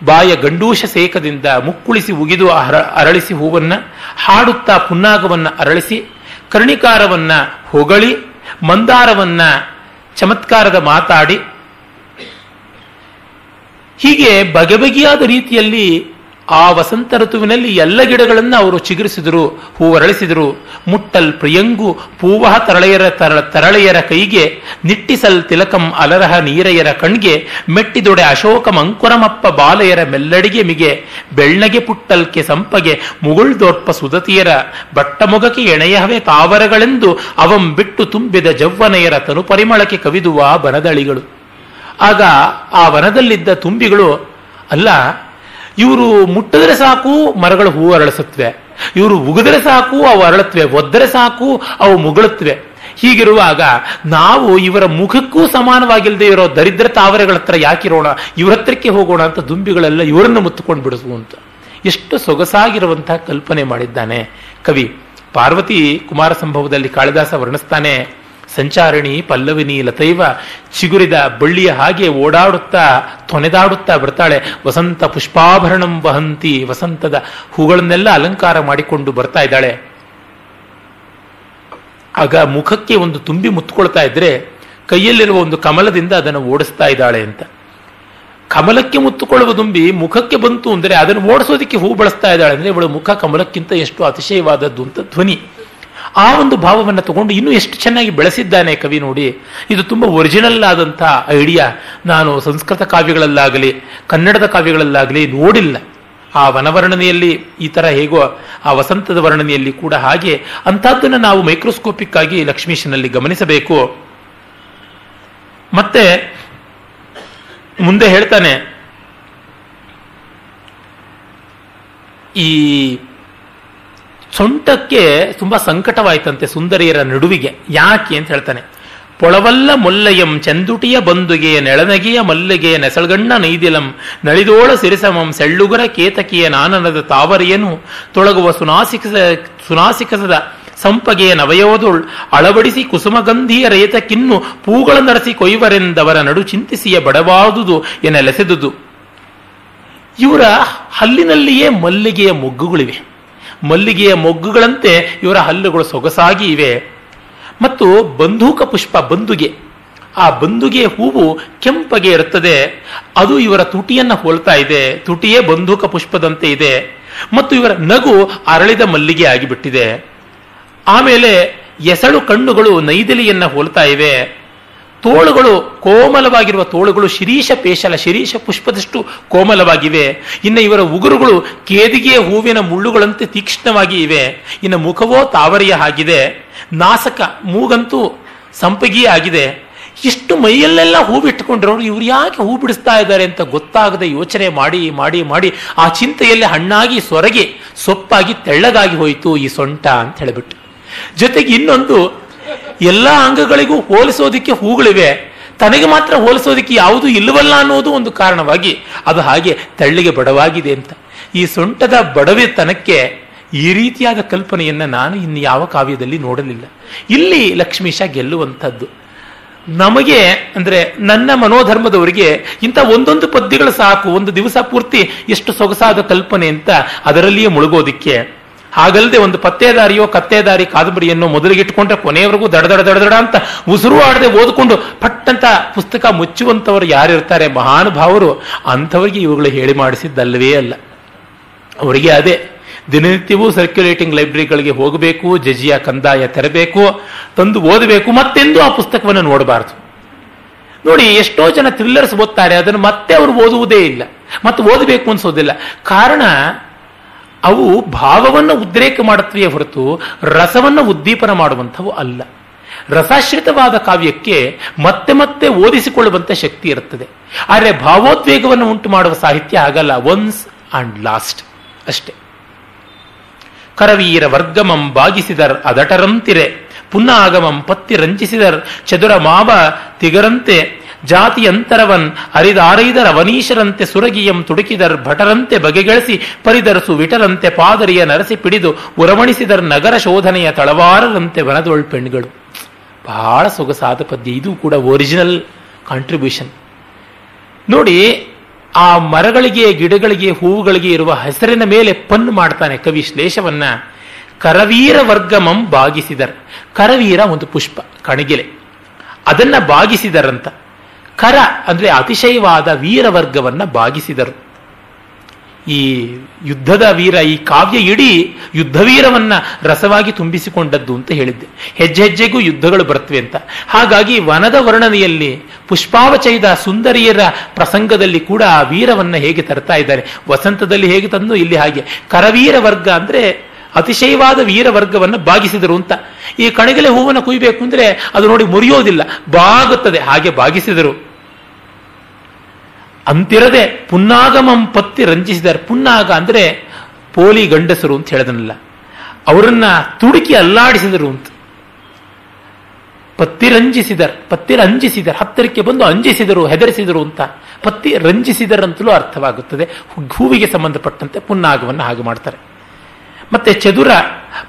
ಬಾಯ ಗಂಡೂಷ ಸೇಕದಿಂದ ಮುಕ್ಕುಳಿಸಿ ಉಗಿದು ಅರಳಿಸಿ ಹೂವನ್ನ, ಹಾಡುತ್ತಾ ಪುನ್ನಾಗವನ್ನ ಅರಳಿಸಿ, ಕರ್ಣಿಕಾರವನ್ನ ಹೊಗಳಿ, ಮಂದಾರವನ್ನ ಚಮತ್ಕಾರದ ಮಾತಾಡಿ, ಹೀಗೆ ಬಗೆಬಗೆಯಾದ ರೀತಿಯಲ್ಲಿ ಆ ವಸಂತ ಋತುವಿನಲ್ಲಿ ಎಲ್ಲ ಗಿಡಗಳನ್ನು ಅವರು ಚಿಗುರಿಸಿದರು, ಹೂವರಳಿಸಿದರು. ಮುಟ್ಟಲ್ ಪ್ರಿಯಂಗು ಪೂವಹ ತರಳೆಯರ ತರಳ, ತರಳೆಯರ ಕೈಗೆ, ನಿಟ್ಟಿಸಲ್ ತಿಲಕಂ ಅಲರಹ ನೀರೆಯರ ಕಣ್ಗೆ, ಮೆಟ್ಟಿದೊಡೆ ಅಶೋಕ ಮಂಕುರಮಪ್ಪ ಬಾಲೆಯರ ಮೆಲ್ಲಡಿಗೆ ಮಿಗೆ, ಬೆಳ್ಳಗೆ ಪುಟ್ಟಲ್ಕೆ ಸಂಪಗೆ, ಮುಗುಳ್ದೋರ್ಪ ಸುದತಿಯರ ಬಟ್ಟಮೊಗಕ್ಕೆ ಎಣೆಯಹವೇ ತಾವರಗಳೆಂದು ಅವಂ ಬಿಟ್ಟು ತುಂಬಿದ ಜವ್ವನೆಯರ ತನು ಪರಿಮಳಕ್ಕೆ ಕವಿದುವ ಬನದಳಿಗಳು ಆಗ ಆ ವನದಲ್ಲಿದ್ದ ತುಂಬಿಗಳು, ಅಲ್ಲ ಇವರು ಮುಟ್ಟಿದ್ರೆ ಸಾಕು, ಮರಗಳು ಹೂ ಅರಳಿಸುತ್ತವೆ. ಇವರು ಉಗಿದ್ರೆ ಸಾಕು, ಅವು ಅರಳತ್ವೆ ಒದ್ದರೆ ಸಾಕು, ಅವು ಮುಗಳುತ್ತವೆ. ಹೀಗಿರುವಾಗ ನಾವು ಇವರ ಮುಖಕ್ಕೂ ಸಮಾನವಾಗಿಲ್ಲದೆ ಇರೋ ದರಿದ್ರ ತಾವರೆಗಳ ಹತ್ರ ಯಾಕಿರೋಣ? ಇವ್ರ ಹತ್ರಕ್ಕೆ ಹೋಗೋಣ ಅಂತ ದುಂಬಿಗಳೆಲ್ಲ ಇವರನ್ನು ಮುತ್ತುಕೊಂಡು ಬಿಡಿಸುವಂತ ಎಷ್ಟು ಸೊಗಸಾಗಿರುವಂತಹ ಕಲ್ಪನೆ ಮಾಡಿದ್ದಾನೆ ಕವಿ. ಪಾರ್ವತಿ ಕುಮಾರ ಸಂಭವದಲ್ಲಿ ಕಾಳಿದಾಸ ವರ್ಣಿಸ್ತಾನೆ. ಸಂಚಾರಿಣಿ ಪಲ್ಲವಿನಿ ಲತೈವ ಚಿಗುರಿದ ಬಳ್ಳಿಯ ಹಾಗೆ ಓಡಾಡುತ್ತಾ ತೊನೆದಾಡುತ್ತಾ ಬರ್ತಾಳೆ. ವಸಂತ ಪುಷ್ಪಾಭರಣಂ ವಹಂತಿ, ವಸಂತದ ಹೂಗಳನ್ನೆಲ್ಲ ಅಲಂಕಾರ ಮಾಡಿಕೊಂಡು ಬರ್ತಾ ಇದ್ದಾಳೆ. ಆಗ ಮುಖಕ್ಕೆ ಒಂದು ತುಂಬಿ ಮುತ್ಕೊಳ್ತಾ ಇದ್ರೆ ಕೈಯಲ್ಲಿರುವ ಒಂದು ಕಮಲದಿಂದ ಅದನ್ನು ಓಡಿಸ್ತಾ ಇದ್ದಾಳೆ ಅಂತ. ಕಮಲಕ್ಕೆ ಮುತ್ತುಕೊಳ್ಳುವ ದುಂಬಿ ಮುಖಕ್ಕೆ ಬಂತು ಅಂದರೆ ಅದನ್ನು ಓಡಿಸೋದಕ್ಕೆ ಹೂ ಬಳಸ್ತಾ ಇದ್ದಾಳೆ ಅಂದ್ರೆ ಇವಳು ಮುಖ ಕಮಲಕ್ಕಿಂತ ಎಷ್ಟು ಅತಿಶಯವಾದದ್ದು ಅಂತ ಧ್ವನಿ. ಆ ಒಂದು ಭಾವವನ್ನು ತಗೊಂಡು ಇನ್ನೂ ಎಷ್ಟು ಚೆನ್ನಾಗಿ ಬೆಳೆಸಿದ್ದಾನೆ ಕವಿ ನೋಡಿ. ಇದು ತುಂಬಾ ಒರಿಜಿನಲ್ ಆದಂತಹ ಐಡಿಯಾ ನಾನು ಸಂಸ್ಕೃತ ಕಾವ್ಯಗಳಲ್ಲಾಗಲಿ, ಕನ್ನಡದ ಕಾವ್ಯಗಳಲ್ಲಾಗಲಿ ನೋಡಿಲ್ಲ. ಆ ವನವರ್ಣನೆಯಲ್ಲಿ ಈ ತರ ಹೇಗೋ, ಆ ವಸಂತದ ವರ್ಣನೆಯಲ್ಲಿ ಕೂಡ ಹಾಗೆ. ಅಂಥದ್ದನ್ನು ನಾವು ಮೈಕ್ರೋಸ್ಕೋಪಿಕ್ ಆಗಿ ಲಕ್ಷ್ಮೀಶನಲ್ಲಿ ಗಮನಿಸಬೇಕು. ಮತ್ತೆ ಮುಂದೆ ಹೇಳ್ತಾನೆ, ಈ ಸೊಂಟಕ್ಕೆ ತುಂಬಾ ಸಂಕಟವಾಯ್ತಂತೆ ಸುಂದರಿಯರ ನಡುವಿಗೆ. ಯಾಕೆ ಅಂತ ಹೇಳ್ತಾನೆ. ಪೊಳವಲ್ಲ ಮೊಲ್ಲಯಂ ಚಂದುಟಿಯ ಬಂದುಗೆ ನೆಳನಗಿಯ ಮಲ್ಲಿಗೆಯ ನೆಸಳಗಣ್ಣ ನೈದಿಲಂ ನಳಿದೋಳ ಸಿರಿಸಮಂ ಸೆಳ್ಳುಗರ ಕೇತಕಿಯ ನಾನನದ ತಾವರಿಯನು ತೊಳಗುವ ಸುನಾಸಿಕ ಸುನಾಸಿಕಸದ ಸಂಪಗೆಯ ನವಯೋದೊಳ್ ಅಳವಡಿಸಿ ಕುಸುಮಗಂಧಿಯ ರೇತಕ್ಕಿನ್ನು ಪೂಗಳ ನರಸಿ ಕೊಯ್ವರೆಂದವರ ನಡು ಚಿಂತಿಸಿಯ ಬಡವಾದುದು ಎನ್ನಲೆಸೆದುದು. ಇವರ ಹಲ್ಲಿನಲ್ಲಿಯೇ ಮಲ್ಲಿಗೆಯ ಮೊಗ್ಗುಗಳಿವೆ. ಮಲ್ಲಿಗೆಯ ಮೊಗ್ಗುಗಳಂತೆ ಇವರ ಹಲ್ಲುಗಳು ಸೊಗಸಾಗಿ ಇವೆ. ಮತ್ತು ಬಂದೂಕ ಪುಷ್ಪ ಬಂದುಗೆ. ಆ ಬಂದುಗೆ ಹೂವು ಕೆಂಪಗೆ ಇರುತ್ತದೆ. ಅದು ಇವರ ತುಟಿಯನ್ನ ಹೋಲ್ತಾ ಇದೆ. ತುಟಿಯೇ ಬಂದೂಕ ಪುಷ್ಪದಂತೆ ಇದೆ. ಮತ್ತು ಇವರ ನಗು ಅರಳಿದ ಮಲ್ಲಿಗೆ ಆಗಿಬಿಟ್ಟಿದೆ. ಆಮೇಲೆ ಎಸಳು ಕಣ್ಣುಗಳು ನೈದಿಲಿಯನ್ನ ಹೋಲ್ತಾ ಇವೆ. ತೋಳುಗಳು ಕೋಮಲವಾಗಿರುವ ತೋಳುಗಳು ಶಿರೀಷ ಪೇಶಲ, ಶಿರೀಷ ಪುಷ್ಪದಷ್ಟು ಕೋಮಲವಾಗಿವೆ. ಇನ್ನು ಇವರ ಉಗುರುಗಳು ಕೇದಿಗೆಯ ಹೂವಿನ ಮುಳ್ಳುಗಳಂತೆ ತೀಕ್ಷ್ಣವಾಗಿ ಇವೆ. ಇನ್ನು ಮುಖವೋ ತಾವರಿಯ ಆಗಿದೆ ನಾಸಕ, ಮೂಗಂತೂ ಸಂಪಗಿಯೇ ಆಗಿದೆ. ಇಷ್ಟು ಮೈಯಲ್ಲೆಲ್ಲ ಹೂ ಬಿಟ್ಟುಕೊಂಡಿರೋರು ಇವ್ರು ಯಾಕೆ ಹೂ ಬಿಡಿಸ್ತಾ ಇದ್ದಾರೆ ಅಂತ ಗೊತ್ತಾಗದೆ ಯೋಚನೆ ಮಾಡಿ ಮಾಡಿ ಮಾಡಿ ಆ ಚಿಂತೆಯಲ್ಲಿ ಹಣ್ಣಾಗಿ, ಸೊರಗಿ, ಸೊಪ್ಪಾಗಿ ತೆಳ್ಳಗಾಗಿ ಹೋಯಿತು ಈ ಸೊಂಟ ಅಂತ ಹೇಳಿಬಿಟ್ಟು. ಜೊತೆಗೆ ಇನ್ನೊಂದು ಎಲ್ಲ ಅಂಗಗಳಿಗೂ ಹೋಲಿಸೋದಿಕ್ಕೆ ಹೂಗಳಿವೆ. ತನಗೆ ಮಾತ್ರ ಹೋಲಿಸೋದಿಕ್ಕೆ ಯಾವುದು ಇಲ್ಲವಲ್ಲ ಅನ್ನೋದು ಒಂದು ಕಾರಣವಾಗಿ ಅದು ಹಾಗೆ ತಳ್ಳಿಗೆ ಬಡವಾಗಿದೆ ಅಂತ. ಈ ಸೊಂಟದ ಬಡವೆತನಕ್ಕೆ ಈ ರೀತಿಯಾದ ಕಲ್ಪನೆಯನ್ನ ನಾನು ಇನ್ನು ಯಾವ ಕಾವ್ಯದಲ್ಲಿ ನೋಡಲಿಲ್ಲ. ಇಲ್ಲಿ ಲಕ್ಷ್ಮೀಶ ಗೆಲ್ಲುವಂಥದ್ದು. ನಮಗೆ ಅಂದ್ರೆ ನನ್ನ ಮನೋಧರ್ಮದವರಿಗೆ ಇಂಥ ಒಂದೊಂದು ಪದ್ಯಗಳು ಸಾಕು, ಒಂದು ದಿವಸ ಪೂರ್ತಿ ಎಷ್ಟು ಸೊಗಸಾದ ಕಲ್ಪನೆ ಅಂತ ಅದರಲ್ಲಿಯೇ ಮುಳುಗೋದಿಕ್ಕೆ ಹಾಗಲ್ಲದೆ ಒಂದು ಪತ್ತೆದಾರಿಯೋ ಕತ್ತೆದಾರಿ ಕಾದಂಬರಿಯನ್ನು ಮೊದಲಿಗಿಟ್ಕೊಂಡ್ರೆ ಕೊನೆಯವರೆಗೂ ದಡ ದಡ ದಡ ದಡ ಅಂತ ಉಸಿರು ಆಡದೆ ಓದಿಕೊಂಡು ಪಟ್ಟಂತ ಪುಸ್ತಕ ಮುಚ್ಚುವಂಥವ್ರು ಯಾರಿರ್ತಾರೆ ಮಹಾನುಭಾವರು, ಅಂಥವರಿಗೆ ಇವುಗಳು ಹೇಳಿ ಮಾಡಿಸಿದ್ದಲ್ಲವೇ ಅಲ್ಲ. ಅವರಿಗೆ ಅದೇ, ದಿನನಿತ್ಯವೂ ಸರ್ಕ್ಯುಲೇಟಿಂಗ್ ಲೈಬ್ರರಿಗಳಿಗೆ ಹೋಗಬೇಕು ಜಜಿಯ ಕಂದಾಯ ತೆರಬೇಕು, ತಂದು ಓದಬೇಕು, ಮತ್ತೆಂದು ಆ ಪುಸ್ತಕವನ್ನು ನೋಡಬಾರದು. ನೋಡಿ, ಎಷ್ಟೋ ಜನ ಥ್ರಿಲ್ಲರ್ಸ್ ಓದ್ತಾರೆ, ಅದನ್ನು ಮತ್ತೆ ಅವರು ಓದುವುದೇ ಇಲ್ಲ. ಮತ್ತೆ ಓದಬೇಕು ಅನ್ಸೋದಿಲ್ಲ. ಕಾರಣ ಅವು ಭಾವವನ್ನು ಉದ್ರೇಕ ಮಾಡುತ್ತವೆಯೇ ಹೊರತು ರಸವನ್ನು ಉದ್ದೀಪನ ಮಾಡುವಂಥವು ಅಲ್ಲ. ರಸಾಶ್ರಿತವಾದ ಕಾವ್ಯಕ್ಕೆ ಮತ್ತೆ ಮತ್ತೆ ಓದಿಸಿಕೊಳ್ಳುವಂತ ಶಕ್ತಿ ಇರುತ್ತದೆ. ಆದರೆ ಭಾವೋದ್ವೇಗವನ್ನು ಉಂಟು ಮಾಡುವ ಸಾಹಿತ್ಯ ಆಗಲ್ಲ. ಒನ್ಸ್ ಅಂಡ್ ಲಾಸ್ಟ್ ಅಷ್ಟೇ. ಕರವೀರ ವರ್ಗಮಂ ಬಾಗಿಸಿದರ್ ಅದಟರಂತಿರೆ. ಪುನ್ನಾಗಮಂ ಪತ್ತಿ ರಂಜಿಸಿದರ್ ಚದುರ ಮಾವ ತಿಗರಂತೆ. ಜಾತಿಯಂತರವನ್ ಅರಿದಾರೈದರ ವನೀಶರಂತೆ ಸುರಗಿಯಂ ತುಡುಕಿದರ್ ಭಟರಂತೆ ಬಗೆಗಳಿಸಿ ಪರಿದರಸು ವಿಟರಂತೆ ಪಾದರಿಯ ನರಸಿ ಪಿಡಿದು ಉರವಣಿಸಿದರ್ ನಗರ ಶೋಧನೆಯ ತಳವಾರರಂತೆ ವನದೊಳ್ ಪೆಣ್ಗಳು ಬಹಳ ಸೊಗಸಾದ ಪದ್ಯ. ಇದು ಕೂಡ ಒರಿಜಿನಲ್ ಕಾಂಟ್ರಿಬ್ಯೂಷನ್ ನೋಡಿ, ಆ ಮರಗಳಿಗೆ, ಗಿಡಗಳಿಗೆ, ಹೂವುಗಳಿಗೆ ಇರುವ ಹೆಸರಿನ ಮೇಲೆ ಪನ್ ಮಾಡ್ತಾನೆ ಕವಿ ಶ್ಲೇಷವನ್ನ. ಕರವೀರ ವರ್ಗಮಂ ಬಾಗಿಸಿದರ್. ಕರವೀರ ಒಂದು ಪುಷ್ಪ, ಕಣಗಿಲೆ. ಅದನ್ನ ಬಾಗಿಸಿದರಂತ. ಕರ ಅಂದ್ರೆ ಅತಿಶಯವಾದ ವೀರವರ್ಗವನ್ನ ಭಾಗಿಸಿದರು ಈ ಯುದ್ಧದ ವೀರ, ಈ ಕಾವ್ಯ ಇಡೀ ಯುದ್ಧವೀರವನ್ನ ರಸವಾಗಿ ತುಂಬಿಸಿಕೊಂಡದ್ದು ಅಂತ ಹೇಳಿದ್ದೆ. ಹೆಜ್ಜೆ ಹೆಜ್ಜೆಗೂ ಯುದ್ಧಗಳು ಬರ್ತವೆ ಅಂತ. ಹಾಗಾಗಿ ವನದ ವರ್ಣನೆಯಲ್ಲಿ ಪುಷ್ಪಾವಚಯದ ಸುಂದರಿಯರ ಪ್ರಸಂಗದಲ್ಲಿ ಕೂಡ ಆ ವೀರವನ್ನ ಹೇಗೆ ತರ್ತಾ ಇದ್ದಾರೆ. ವಸಂತದಲ್ಲಿ ಹೇಗೆ ತಂದು ಇಲ್ಲಿ ಹಾಗೆ ಕರವೀರ ವರ್ಗ ಅಂದ್ರೆ ಅತಿಶಯವಾದ ವೀರ ಭಾಗಿಸಿದರು ಅಂತ. ಈ ಕಣಗಿಲೆ ಹೂವನ್ನು ಕುಯ್ಬೇಕು ಅಂದ್ರೆ ಅದು ನೋಡಿ ಮುರಿಯೋದಿಲ್ಲ, ಬಾಗುತ್ತದೆ. ಹಾಗೆ ಬಾಗಿಸಿದರು. ಅಂತಿರದೆ ಪುನ್ನಾಗಮಂ ಪತ್ತಿ ರಂಜಿಸಿದರು ಪುನ್ನಾಗ ಅಂದ್ರೆ ಪೋಲಿ ಗಂಡಸರು ಅಂತ ಹೇಳದನಲ್ಲ, ಅವರನ್ನ ತುಡುಕಿ ಅಲ್ಲಾಡಿಸಿದರು ಅಂತ. ಪತ್ತಿ ರಂಜಿಸಿದರ್ ಪತ್ತಿ ರಂಜಿಸಿದರ್ ಹತ್ತಿರಕ್ಕೆ ಬಂದು ಅಂಜಿಸಿದರು, ಹೆದರಿಸಿದರು ಅಂತ. ಪತ್ತಿ ರಂಜಿಸಿದರಂತಲೂ ಅರ್ಥವಾಗುತ್ತದೆ. ಹೂವಿಗೆ ಸಂಬಂಧಪಟ್ಟಂತೆ ಪುನ್ನಾಗವನ್ನು ಹಾಗೆ ಮಾಡ್ತಾರೆ. ಮತ್ತೆ ಚದುರ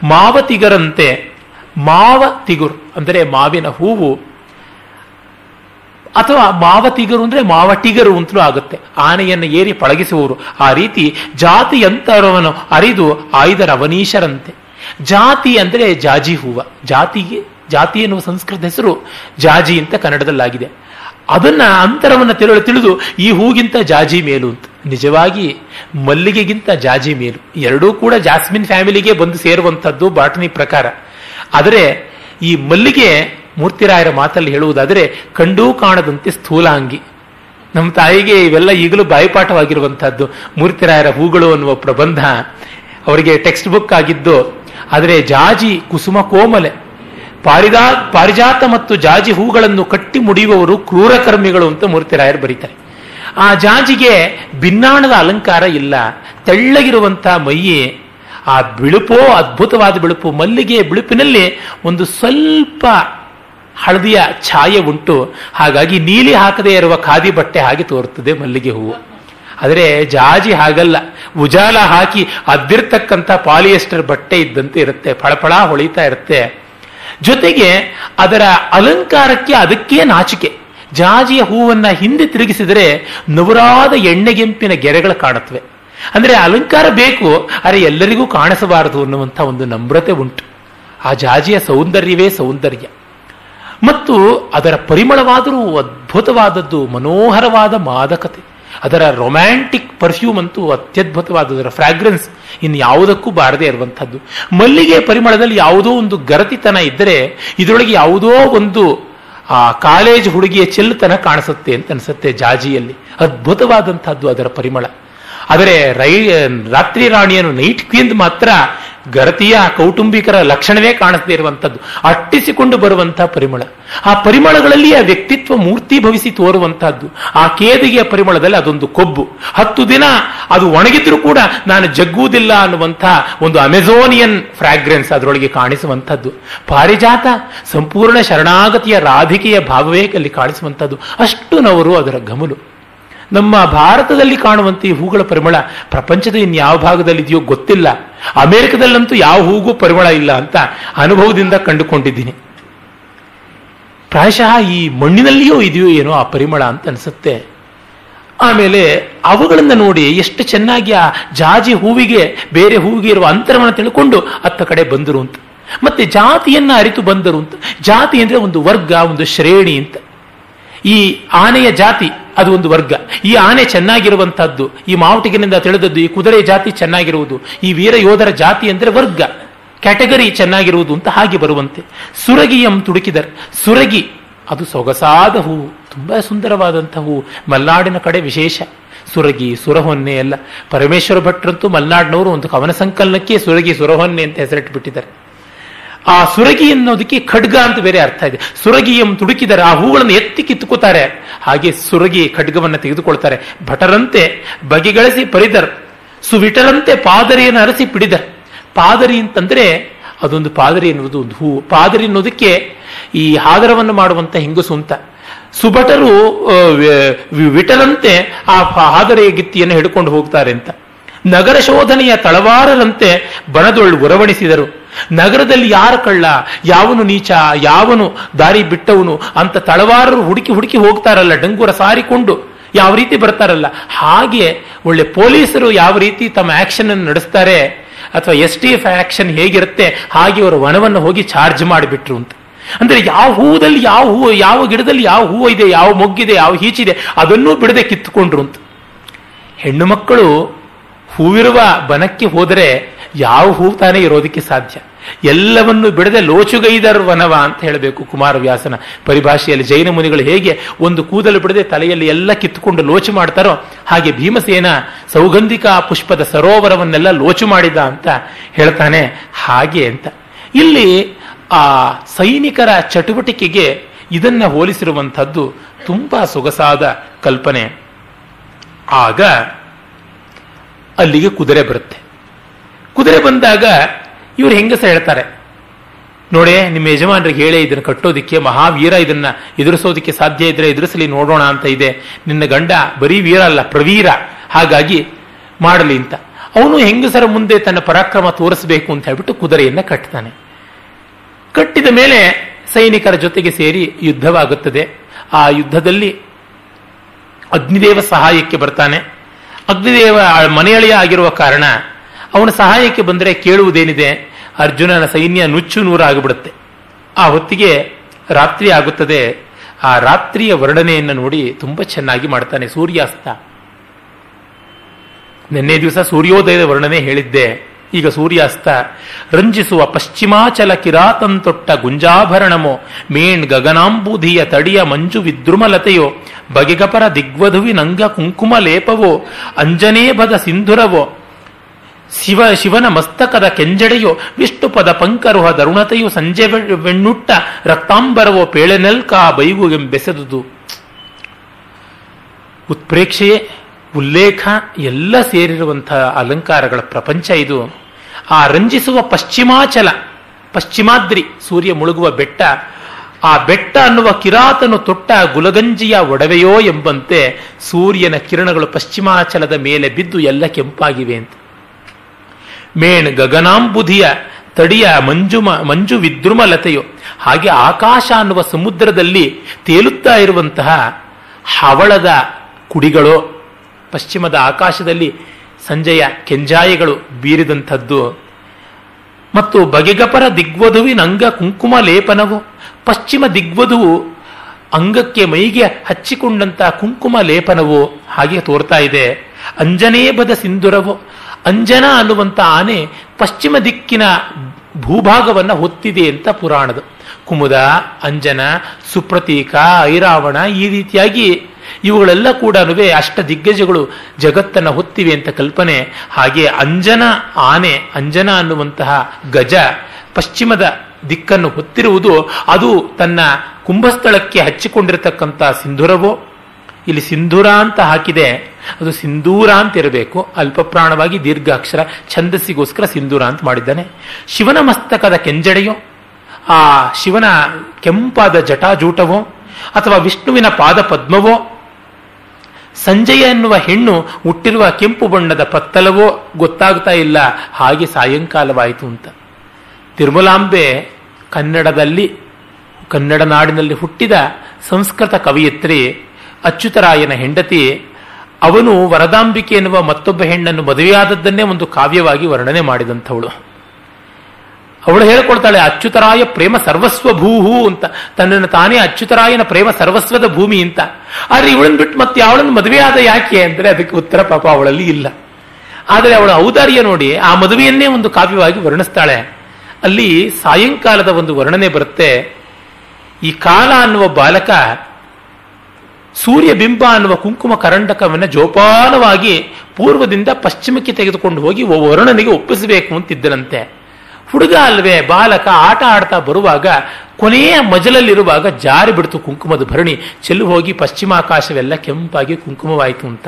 ಮಾವ ತಿಗರಂತೆ ಮಾವ ತಿಗುರು, ಅಂದರೆ ಮಾವಿನ ಹೂವು. ಅಥವಾ ಮಾವ ತಿಗುರು ಅಂದ್ರೆ ಮಾವಟಿಗರು ಅಂತಲೂ ಆಗುತ್ತೆ. ಆನೆಯನ್ನು ಏರಿ ಪಳಗಿಸುವವರು. ಆ ರೀತಿ ಜಾತಿ ಅಂತರವನ್ನು ಅರಿದು ಆಯ್ದ ರವನೀಶರಂತೆ ಜಾತಿ ಅಂದ್ರೆ ಜಾಜಿ ಹೂವ. ಜಾತಿಗೆ, ಜಾತಿ ಎನ್ನುವ ಸಂಸ್ಕೃತ ಹೆಸರು ಜಾಜಿ ಅಂತ ಕನ್ನಡದಲ್ಲಾಗಿದೆ. ಅದನ್ನ ಅಂತರವನ್ನ ತಿಳಿದು ತಿಳಿದು ಈ ಹೂಗಿಂತ ಜಾಜಿ ಮೇಲು ಅಂತ. ನಿಜವಾಗಿ ಮಲ್ಲಿಗೆಗಿಂತ ಜಾಜಿ ಮೇಲು. ಎರಡೂ ಕೂಡ ಜಾಸ್ಮಿನ್ ಫ್ಯಾಮಿಲಿಗೆ ಬಂದು ಸೇರುವಂಥದ್ದು ಬಾಟನಿ ಪ್ರಕಾರ. ಆದರೆ ಈ ಮಲ್ಲಿಗೆ ಮೂರ್ತಿರಾಯರ ಮಾತಲ್ಲಿ ಹೇಳುವುದಾದರೆ ಕಂಡೂ ಕಾಣದಂತೆ ಸ್ಥೂಲಾಂಗಿ. ನಮ್ಮ ತಾಯಿಗೆ ಇವೆಲ್ಲ ಈಗಲೂ ಬಾಯಿಪಾಠವಾಗಿರುವಂತಹದ್ದು. ಮೂರ್ತಿರಾಯರ ಹೂಗಳು ಅನ್ನುವ ಪ್ರಬಂಧ ಅವರಿಗೆ ಟೆಕ್ಸ್ಟ್ ಬುಕ್ ಆಗಿದ್ದು, ಆದರೆ ಜಾಜಿ ಕುಸುಮ ಕೋಮಲೆ. ಪಾರಿದಾ, ಪಾರಿಜಾತ ಮತ್ತು ಜಾಜಿ ಹೂಗಳನ್ನು ಕಟ್ಟಿ ಮುಡಿಯುವವರು ಕ್ರೂರಕರ್ಮಿಗಳು ಅಂತ ಮೂರ್ತಿರಾಯರು ಬರೀತಾರೆ. ಆ ಜಾಜಿಗೆ ಭಿನ್ನಾಣದ ಅಲಂಕಾರ ಇಲ್ಲ. ತೆಳ್ಳಗಿರುವಂತಹ ಮೈಯೇ ಆ ಬಿಳುಪೋ, ಅದ್ಭುತವಾದ ಬಿಳುಪು. ಮಲ್ಲಿಗೆ ಬಿಳುಪಿನಲ್ಲಿ ಒಂದು ಸ್ವಲ್ಪ ಹಳದಿಯ ಛಾಯೆ ಉಂಟು. ಹಾಗಾಗಿ ನೀಲಿ ಹಾಕದೇ ಇರುವ ಖಾದಿ ಬಟ್ಟೆ ಹಾಗೆ ತೋರುತ್ತದೆ ಮಲ್ಲಿಗೆ ಹೂವು. ಆದರೆ ಜಾಜಿ ಹಾಗಲ್ಲ. ಉಜಾಲ ಹಾಕಿ ಅದ್ದಿರ್ತಕ್ಕಂಥ ಪಾಲಿಯೆಸ್ಟರ್ ಬಟ್ಟೆ ಇದ್ದಂತೆ ಇರುತ್ತೆ. ಫಳಫಳ ಹೊಳಿತಾ ಇರುತ್ತೆ. ಜೊತೆಗೆ ಅದರ ಅಲಂಕಾರಕ್ಕೆ ಅದಕ್ಕೇ ನಾಚಿಕೆ. ಜಾಜಿಯ ಹೂವನ್ನ ಹಿಂದೆ ತಿರುಗಿಸಿದರೆ ನವರಾದ ಎಣ್ಣೆಗೆಂಪಿನ ಗೆರೆಗಳು ಕಾಣುತ್ತವೆ. ಅಂದ್ರೆ ಅಲಂಕಾರ ಬೇಕು, ಅರೆ ಎಲ್ಲರಿಗೂ ಕಾಣಿಸಬಾರದು ಅನ್ನುವಂಥ ಒಂದು ನಮ್ರತೆ ಉಂಟು. ಆ ಜಾಜಿಯ ಸೌಂದರ್ಯವೇ ಸೌಂದರ್ಯ. ಮತ್ತು ಅದರ ಪರಿಮಳವಾದರೂ ಅದ್ಭುತವಾದದ್ದು ಮನೋಹರವಾದ ಮಾದಕತೆ. ಅದರ ರೊಮ್ಯಾಂಟಿಕ್ ಪರ್ಫ್ಯೂಮ್ ಅಂತೂ ಅತ್ಯದ್ಭುತವಾದ, ಅದರ ಫ್ರಾಗ್ರೆನ್ಸ್ ಇನ್ನು ಯಾವುದಕ್ಕೂ ಬಾರದೇ ಇರುವಂಥದ್ದು. ಮಲ್ಲಿಗೆ ಪರಿಮಳದಲ್ಲಿ ಯಾವುದೋ ಒಂದು ಗರತಿತನ ಇದ್ದರೆ, ಇದರೊಳಗೆ ಯಾವುದೋ ಒಂದು, ಆ ಕಾಲೇಜ್ ಹುಡುಗಿಯ ಚೆಲ್ಲುತನ ಕಾಣಿಸುತ್ತೆ ಅಂತ ಅನಿಸುತ್ತೆ ಜಾಜಿಯಲ್ಲಿ. ಅದ್ಭುತವಾದಂಥದ್ದು ಅದರ ಪರಿಮಳ. ಆದರೆ ರೈ ರಾತ್ರಿ ರಾಣಿಯನ್ನು ನೈಟ್ ಕ್ವೀನ್ ಮಾತ್ರ ಗರತಿಯ ಕೌಟುಂಬಿಕರ ಲಕ್ಷಣವೇ ಕಾಣಿಸದೇ ಇರುವಂಥದ್ದು. ಅಟ್ಟಿಸಿಕೊಂಡು ಬರುವಂತಹ ಪರಿಮಳ. ಆ ಪರಿಮಳಗಳಲ್ಲಿ ಆ ವ್ಯಕ್ತಿತ್ವ ಮೂರ್ತಿ ಭವಿಸಿ ತೋರುವಂತಹದ್ದು ಆ ಕೇದಿಗೆಯ ಪರಿಮಳದಲ್ಲಿ ಅದೊಂದು ಕೊಬ್ಬು. ಹತ್ತು ದಿನ ಅದು ಒಣಗಿದ್ರೂ ಕೂಡ ನಾನು ಜಗ್ಗುವುದಿಲ್ಲ ಅನ್ನುವಂಥ ಒಂದು ಅಮೆಜೋನಿಯನ್ ಫ್ರಾಗ್ರೆನ್ಸ್ ಅದರೊಳಗೆ ಕಾಣಿಸುವಂಥದ್ದು. ಪಾರಿಜಾತ ಸಂಪೂರ್ಣ ಶರಣಾಗತಿಯ ರಾಧಿಕೆಯ ಭಾವವೇ ಅಲ್ಲಿ ಕಾಣಿಸುವಂಥದ್ದು. ಅಷ್ಟು ನವರು ಅದರ ಗಮಲು ನಮ್ಮ ಭಾರತದಲ್ಲಿ ಕಾಣುವಂತೆ ಈ ಹೂಗಳ ಪರಿಮಳ ಪ್ರಪಂಚದ ಇನ್ಯಾವ ಭಾಗದಲ್ಲಿದೆಯೋ ಗೊತ್ತಿಲ್ಲ. ಅಮೆರಿಕದಲ್ಲಂತೂ ಯಾವ ಹೂಗೂ ಪರಿಮಳ ಇಲ್ಲ ಅಂತ ಅನುಭವದಿಂದ ಕಂಡುಕೊಂಡಿದ್ದೀನಿ. ಪ್ರಾಯಶಃ ಈ ಮಣ್ಣಿನಲ್ಲಿಯೂ ಇದೆಯೋ ಏನೋ ಆ ಪರಿಮಳ ಅಂತ ಅನಿಸುತ್ತೆ. ಆಮೇಲೆ ಅವುಗಳನ್ನು ನೋಡಿ ಎಷ್ಟು ಚೆನ್ನಾಗಿ ಆ ಜಾಜಿ ಹೂವಿಗೆ, ಬೇರೆ ಹೂವಿಗೆ ಇರುವ ಅಂತರವನ್ನು ತಿಳ್ಕೊಂಡು ಅತ್ತ ಕಡೆ ಬಂದರು ಅಂತ. ಮತ್ತೆ ಜಾತಿಯನ್ನ ಅರಿತು ಬಂದರು ಅಂತ. ಜಾತಿ ಅಂದ್ರೆ ಒಂದು ವರ್ಗ, ಒಂದು ಶ್ರೇಣಿ ಅಂತ. ಈ ಆನೆಯ ಜಾತಿ ಅದು ಒಂದು ವರ್ಗ. ಈ ಆನೆ ಚೆನ್ನಾಗಿರುವಂತಹದ್ದು ಈ ಮಾವುಟಿಗಿನಿಂದ ತಿಳಿದದ್ದು, ಈ ಕುದುರೆ ಜಾತಿ ಚೆನ್ನಾಗಿರುವುದು, ಈ ವೀರ ಯೋಧರ ಜಾತಿ ಅಂದರೆ ವರ್ಗ. ಕ್ಯಾಟಗರಿ ಚೆನ್ನಾಗಿರುವುದು ಅಂತ ಹಾಗೆ ಬರುವಂತೆ. ಸುರಗಿಯಂ ತುಡುಕಿದರ್. ಸುರಗಿ, ಅದು ಸೊಗಸಾದ ಹೂವು ತುಂಬಾ ಸುಂದರವಾದಂತಹ ಹೂವು ಮಲ್ನಾಡಿನ ಕಡೆ ವಿಶೇಷ. ಸುರಗಿ ಸುರಹೊನ್ನೆ ಎಲ್ಲ ಪರಮೇಶ್ವರ ಭಟ್ರಂತೂ ಮಲ್ನಾಡಿನವರು ಒಂದು ಕವನ ಸಂಕಲನಕ್ಕೆ ಸುರಗಿ ಸುರಹೊನ್ನೆ ಅಂತ ಹೆಸರಿಟ್ಬಿಟ್ಟಿದ್ದಾರೆ. ಆ ಸುರಗಿ ಅನ್ನೋದಕ್ಕೆ ಖಡ್ಗ ಅಂತ ಬೇರೆ ಅರ್ಥ ಇದೆ. ಸುರಗಿಯಂ ತುಡುಕಿದರೆ ಆ ಹೂಗಳನ್ನು ಎತ್ತಿ ಕಿತ್ತುಕೋತಾರೆ ಹಾಗೆ ಸುರಗಿ ಖಡ್ಗವನ್ನು ತೆಗೆದುಕೊಳ್ತಾರೆ. ಭಟರಂತೆ ಬಗೆಗಳಿಸಿ ಪರಿದರ್. ಸುವಿಟರಂತೆ ಪಾದರಿಯನ್ನು ಅರಸಿ ಪಿಡಿದರ್. ಪಾದರಿ ಅಂತಂದ್ರೆ ಅದೊಂದು ಪಾದರಿ ಎನ್ನುವುದು ಒಂದು ಹೂವು ಪಾದರಿ ಅನ್ನೋದಕ್ಕೆ ಈ ಹಾದರವನ್ನು ಮಾಡುವಂತ ಹೆಂಗಸು ಅಂತ. ಸುಭಟರು ವಿಟರಂತೆ ಆ ಹಾದರೆಯ ಗಿತ್ತಿಯನ್ನು ಹಿಡ್ಕೊಂಡು ಹೋಗ್ತಾರೆ ಅಂತ. ನಗರ ಶೋಧನೆಯ ತಳವಾರರಂತೆ ಬಣದೊಳ್ಳು ಉರವಣಿಸಿದರು ನಗರದಲ್ಲಿ ಯಾರು ಕಳ್ಳ? ಯಾವನು ನೀಚ? ಯಾವನು ದಾರಿ ಬಿಟ್ಟವನು? ಅಂತ ತಳವಾರರು ಹುಡುಕಿ ಹುಡುಕಿ ಹೋಗ್ತಾರಲ್ಲ, ಡಂಗುರ ಸಾರಿಕೊಂಡು. ಯಾವ ರೀತಿ ಬರ್ತಾರಲ್ಲ? ಹಾಗೆ ಒಳ್ಳೆ ಪೊಲೀಸರು ಯಾವ ರೀತಿ ತಮ್ಮ ಆಕ್ಷನ್ ಅನ್ನು ನಡೆಸ್ತಾರೆ? ಅಥವಾ ಎಸ್ ಟಿ ಎಫ್ ಆಕ್ಷನ್ ಹೇಗಿರುತ್ತೆ? ಹಾಗೆ ಅವರು ವನವನ್ನು ಹೋಗಿ ಚಾರ್ಜ್ ಮಾಡಿಬಿಟ್ರು ಅಂತ. ಅಂದ್ರೆ ಯಾವ ಹೂವದಲ್ಲಿ ಯಾವ ಹೂವು, ಯಾವ ಗಿಡದಲ್ಲಿ ಯಾವ ಹೂವು ಇದೆ, ಯಾವ ಮೊಗ್ಗಿದೆ, ಯಾವ ಹೀಚಿದೆ ಅದನ್ನೂ ಬಿಡದೆ ಕಿತ್ತುಕೊಂಡ್ರು ಅಂತ. ಹೆಣ್ಣು ಮಕ್ಕಳು ಹೂವಿರುವ ಬನಕ್ಕೆ ಹೋದರೆ ಯಾವ ಹೂ ತಾನೇ ಇರೋದಕ್ಕೆ ಸಾಧ್ಯ? ಎಲ್ಲವನ್ನು ಬಿಡದೆ ಲೋಚುಗೈದರ್ ವನವ ಅಂತ ಹೇಳಬೇಕು ಕುಮಾರವ್ಯಾಸನ ಪರಿಭಾಷೆಯಲ್ಲಿ. ಜೈನ ಮುನಿಗಳು ಹೇಗೆ ಒಂದು ಕೂದಲು ಬಿಡದೆ ತಲೆಯಲ್ಲಿ ಎಲ್ಲ ಕಿತ್ತುಕೊಂಡು ಲೋಚು ಮಾಡ್ತಾರೋ, ಹಾಗೆ ಭೀಮಸೇನ ಸೌಗಂಧಿಕ ಪುಷ್ಪದ ಸರೋವರವನ್ನೆಲ್ಲ ಲೋಚು ಮಾಡಿದ ಅಂತ ಹೇಳ್ತಾನೆ. ಹಾಗೆ ಅಂತ. ಇಲ್ಲಿ ಆ ಸೈನಿಕರ ಚಟುವಟಿಕೆಗೆ ಇದನ್ನ ಹೋಲಿಸಿರುವಂಥದ್ದು ತುಂಬಾ ಸೊಗಸಾದ ಕಲ್ಪನೆ. ಆಗ ಅಲ್ಲಿಗೆ ಕುದುರೆ ಬರುತ್ತೆ. ಕುದುರೆ ಬಂದಾಗ ಇವರು ಹೆಂಗಸ ಹೇಳ್ತಾರೆ, ನೋಡೇ, ನಿಮ್ಮ ಯಜಮಾನರಿಗೆ ಹೇಳೇ ಇದನ್ನು ಕಟ್ಟೋದಿಕ್ಕೆ, ಮಹಾವೀರ ಇದನ್ನ ಎದುರಿಸೋದಿಕ್ಕೆ ಸಾಧ್ಯ ಇದ್ರೆ ಎದುರಿಸಲಿ, ನೋಡೋಣ ಅಂತ ಇದೆ. ನಿನ್ನ ಗಂಡ ಬರೀ ವೀರ ಅಲ್ಲ, ಪ್ರವೀರ. ಹಾಗಾಗಿ ಮಾಡಲಿ ಅಂತ. ಅವನು ಹೆಂಗಸರ ಮುಂದೆ ತನ್ನ ಪರಾಕ್ರಮ ತೋರಿಸಬೇಕು ಅಂತ ಹೇಳ್ಬಿಟ್ಟು ಕುದುರೆಯನ್ನ ಕಟ್ತಾನೆ. ಕಟ್ಟಿದ ಮೇಲೆ ಸೈನಿಕರ ಜೊತೆಗೆ ಸೇರಿ ಯುದ್ಧವಾಗುತ್ತದೆ. ಆ ಯುದ್ಧದಲ್ಲಿ ಅಗ್ನಿದೇವ ಸಹಾಯಕ್ಕೆ ಬರ್ತಾನೆ. ಅಗ್ನಿದೇವ ಮನೆಯಳಿಯ ಆಗಿರುವ ಕಾರಣ ಅವನ ಸಹಾಯಕ್ಕೆ ಬಂದರೆ ಕೇಳುವುದೇನಿದೆ? ಅರ್ಜುನನ ಸೈನ್ಯ ನುಚ್ಚು ನೂರಾಗಿಬಿಡುತ್ತೆ. ಆ ಹೊತ್ತಿಗೆ ರಾತ್ರಿ ಆಗುತ್ತದೆ. ಆ ರಾತ್ರಿಯ ವರ್ಣನೆಯನ್ನು ನೋಡಿ ತುಂಬಾ ಚೆನ್ನಾಗಿ ಮಾಡ್ತಾನೆ ಸೂರ್ಯಾಸ್ತ. ನಿನ್ನೆ ದಿವಸ ಸೂರ್ಯೋದಯದ ವರ್ಣನೆ ಹೇಳಿದ್ದೆ. ಈಗ ಸೂರ್ಯಾಸ್ತ, ರಂಜಿಸುವ ಪಶ್ಚಿಮಾಚಲ ಕಿರಾತಂತೊಟ್ಟ ಗುಂಜಾಭರಣಮೋ, ಮೇಣ್ ಗಗನಾಂಬುಧಿಯ ತಡಿಯ ಮಂಜು ವಿದ್ರುಮಲತೆಯೋ, ಬಗೆಗಪರ ದಿಗ್ವಧುವಿನಂಗ ಕುಂಕುಮ ಲೇಪವೋ, ಅಂಜನೇಭದ ಸಿಂಧುರವೋ ಶಿವ, ಶಿವನ ಮಸ್ತಕದ ಕೆಂಜಡೆಯೋ ವಿಷ್ಣುಪದ ಪಂಕರುಹ ದರುಣತೆಯು ಸಂಜೆ ವೆಣ್ಣುಟ್ಟ ರಕ್ತಾಂಬರವೋ ಪೇಳೆನೆಲ್ಕ ಬೈಗು ಎಂಬೆಸೆದುದು. ಉತ್ಪ್ರೇಕ್ಷೆಯೇ, ಉಲ್ಲೇಖ ಎಲ್ಲ ಸೇರಿರುವಂತಹ ಅಲಂಕಾರಗಳ ಪ್ರಪಂಚ ಇದು. ಆ ರಂಜಿಸುವ ಪಶ್ಚಿಮಾಚಲ, ಪಶ್ಚಿಮಾದ್ರಿ ಸೂರ್ಯ ಮುಳುಗುವ ಬೆಟ್ಟ, ಆ ಬೆಟ್ಟ ಅನ್ನುವ ಕಿರಾತನು ತೊಟ್ಟ ಗುಲಗಂಜಿಯ ಒಡವೆಯೋ ಎಂಬಂತೆ ಸೂರ್ಯನ ಕಿರಣಗಳು ಪಶ್ಚಿಮಾಚಲದ ಮೇಲೆ ಬಿದ್ದು ಎಲ್ಲ ಕೆಂಪಾಗಿವೆ ಅಂತ. ಮೇಣ್ ಗಗನಾಂಬುಧಿಯ ತಡಿಯ ಮಂಜುಮ, ಮಂಜು ವಿದ್ರುಮಲತೆಯು ಹಾಗೆ ಆಕಾಶ ಅನ್ನುವ ಸಮುದ್ರದಲ್ಲಿ ತೇಲುತ್ತಾ ಇರುವಂತಹ ಹವಳದ ಕುಡಿಗಳು, ಪಶ್ಚಿಮದ ಆಕಾಶದಲ್ಲಿ ಸಂಜೆಯ ಕೆಂಜಾಯಿಗಳು ಬೀರಿದಂಥದ್ದು. ಮತ್ತು ಬಗೆಗಪರ ದಿಗ್ವಧುವಿನ ಅಂಗ ಕುಂಕುಮ ಲೇಪನವು, ಪಶ್ಚಿಮ ದಿಗ್ವಧುವು ಅಂಗಕ್ಕೆ ಮೈಗೆ ಹಚ್ಚಿಕೊಂಡಂತಹ ಕುಂಕುಮ ಲೇಪನವು ಹಾಗೆ ತೋರ್ತಾ ಇದೆ. ಅಂಜನೇಬದ ಸಿಂಧುರವು ಅಂಜನ ಅನ್ನುವಂಥ ಆನೆ ಪಶ್ಚಿಮ ದಿಕ್ಕಿನ ಭೂಭಾಗವನ್ನು ಹೊತ್ತಿದೆ ಅಂತ ಪುರಾಣದ. ಕುಮುದ, ಅಂಜನ, ಸುಪ್ರತೀಕ, ಐರಾವಣ ಈ ರೀತಿಯಾಗಿ ಇವುಗಳೆಲ್ಲ ಕೂಡ ಅಷ್ಟ ದಿಗ್ಗಜಗಳು ಜಗತ್ತನ್ನು ಹೊತ್ತಿವೆ ಅಂತ ಕಲ್ಪನೆ. ಹಾಗೆ ಅಂಜನ ಆನೆ, ಅಂಜನ ಅನ್ನುವಂತಹ ಗಜ ಪಶ್ಚಿಮದ ದಿಕ್ಕನ್ನು ಹೊತ್ತಿರುವುದು ಅದು ತನ್ನ ಕುಂಭಸ್ಥಳಕ್ಕೆ ಹಚ್ಚಿಕೊಂಡಿರತಕ್ಕಂಥ ಸಿಂಧುರವೋ? ಇಲ್ಲಿ ಸಿಂಧೂರ ಅಂತ ಹಾಕಿದೆ. ಅದು ಸಿಂಧೂರ ಅಂತ ಇರಬೇಕು. ಅಲ್ಪಪ್ರಾಣವಾಗಿ ದೀರ್ಘಾಕ್ಷರ ಛಂದಸ್ಸಿಗೋಸ್ಕರ ಸಿಂಧೂರ ಅಂತ ಮಾಡಿದ್ದಾನೆ. ಶಿವನ ಮಸ್ತಕದ ಕೆಂಜಡೆಯೋ, ಆ ಶಿವನ ಕೆಂಪಾದ ಜಟಾಜೂಟವೋ, ಅಥವಾ ವಿಷ್ಣುವಿನ ಪಾದ ಪದ್ಮವೋ ಸಂಜಯ ಎನ್ನುವ ಹೆಣ್ಣು ಹುಟ್ಟಿರುವ ಕೆಂಪು ಬಣ್ಣದ ಪತ್ತಲವೋ ಗೊತ್ತಾಗ್ತಾ ಇಲ್ಲ. ಹಾಗೆ ಸಾಯಂಕಾಲವಾಯಿತು ಅಂತ. ತಿರುಮಲಾಂಬೆ ಕನ್ನಡದಲ್ಲಿ, ಕನ್ನಡ ನಾಡಿನಲ್ಲಿ ಹುಟ್ಟಿದ ಸಂಸ್ಕೃತ ಕವಿಯತ್ರಿ ಅಚ್ಯುತರಾಯನ ಹೆಂಡತಿ ಅವನು ವರದಾಂಬಿಕೆ ಎನ್ನುವ ಮತ್ತೊಬ್ಬ ಹೆಣ್ಣನ್ನು ಮದುವೆಯಾದದ್ದನ್ನೇ ಒಂದು ಕಾವ್ಯವಾಗಿ ವರ್ಣನೆ ಮಾಡಿದಂಥವಳು. ಅವಳು ಹೇಳಿಕೊಳ್ತಾಳೆ ಅಚ್ಯುತರಾಯ ಪ್ರೇಮ ಸರ್ವಸ್ವ ಭೂಹು ಅಂತ. ತನ್ನನ್ನು ತಾನೇ ಅಚ್ಯುತರಾಯನ ಪ್ರೇಮ ಸರ್ವಸ್ವದ ಭೂಮಿ ಅಂತ. ಆದ್ರೆ ಇವಳನ್ನು ಬಿಟ್ಟು ಮತ್ತೆ ಅವಳನ್ನು ಮದುವೆಯಾದ ಯಾಕೆ ಅಂದ್ರೆ ಅದಕ್ಕೆ ಉತ್ತರ ಪಾಪ ಅವಳಲ್ಲಿ ಇಲ್ಲ. ಆದರೆ ಅವಳ ಔದಾರ್ಯ ನೋಡಿ ಆ ಮದುವೆಯನ್ನೇ ಒಂದು ಕಾವ್ಯವಾಗಿ ವರ್ಣಿಸ್ತಾಳೆ. ಅಲ್ಲಿ ಸಾಯಂಕಾಲದ ಒಂದು ವರ್ಣನೆ ಬರುತ್ತೆ, ಈ ಕಾಲ ಅನ್ನುವ ಬಾಲಕ ಸೂರ್ಯಬಿಂಬ ಅನ್ನುವ ಕುಂಕುಮ ಕರಂಡಕವನ್ನು ಜೋಪಾನವಾಗಿ ಪೂರ್ವದಿಂದ ಪಶ್ಚಿಮಕ್ಕೆ ತೆಗೆದುಕೊಂಡು ಹೋಗಿ ವರುಣನಿಗೆ ಒಪ್ಪಿಸಬೇಕು ಅಂತಿದ್ದರಂತೆ ಹುಡುಗ ಅಲ್ವೇ, ಬಾಲಕ ಆಟ ಆಡ್ತಾ ಬರುವಾಗ, ಕೊನೆಯ ಮಜಲಲ್ಲಿರುವಾಗ ಜಾರಿ ಬಿಡ್ತು ಕುಂಕುಮದ ಭರಣಿ. ಚೆಲ್ಲು ಹೋಗಿ ಪಶ್ಚಿಮಾಕಾಶವೆಲ್ಲ ಕೆಂಪಾಗಿ ಕುಂಕುಮವಾಯಿತು ಅಂತ.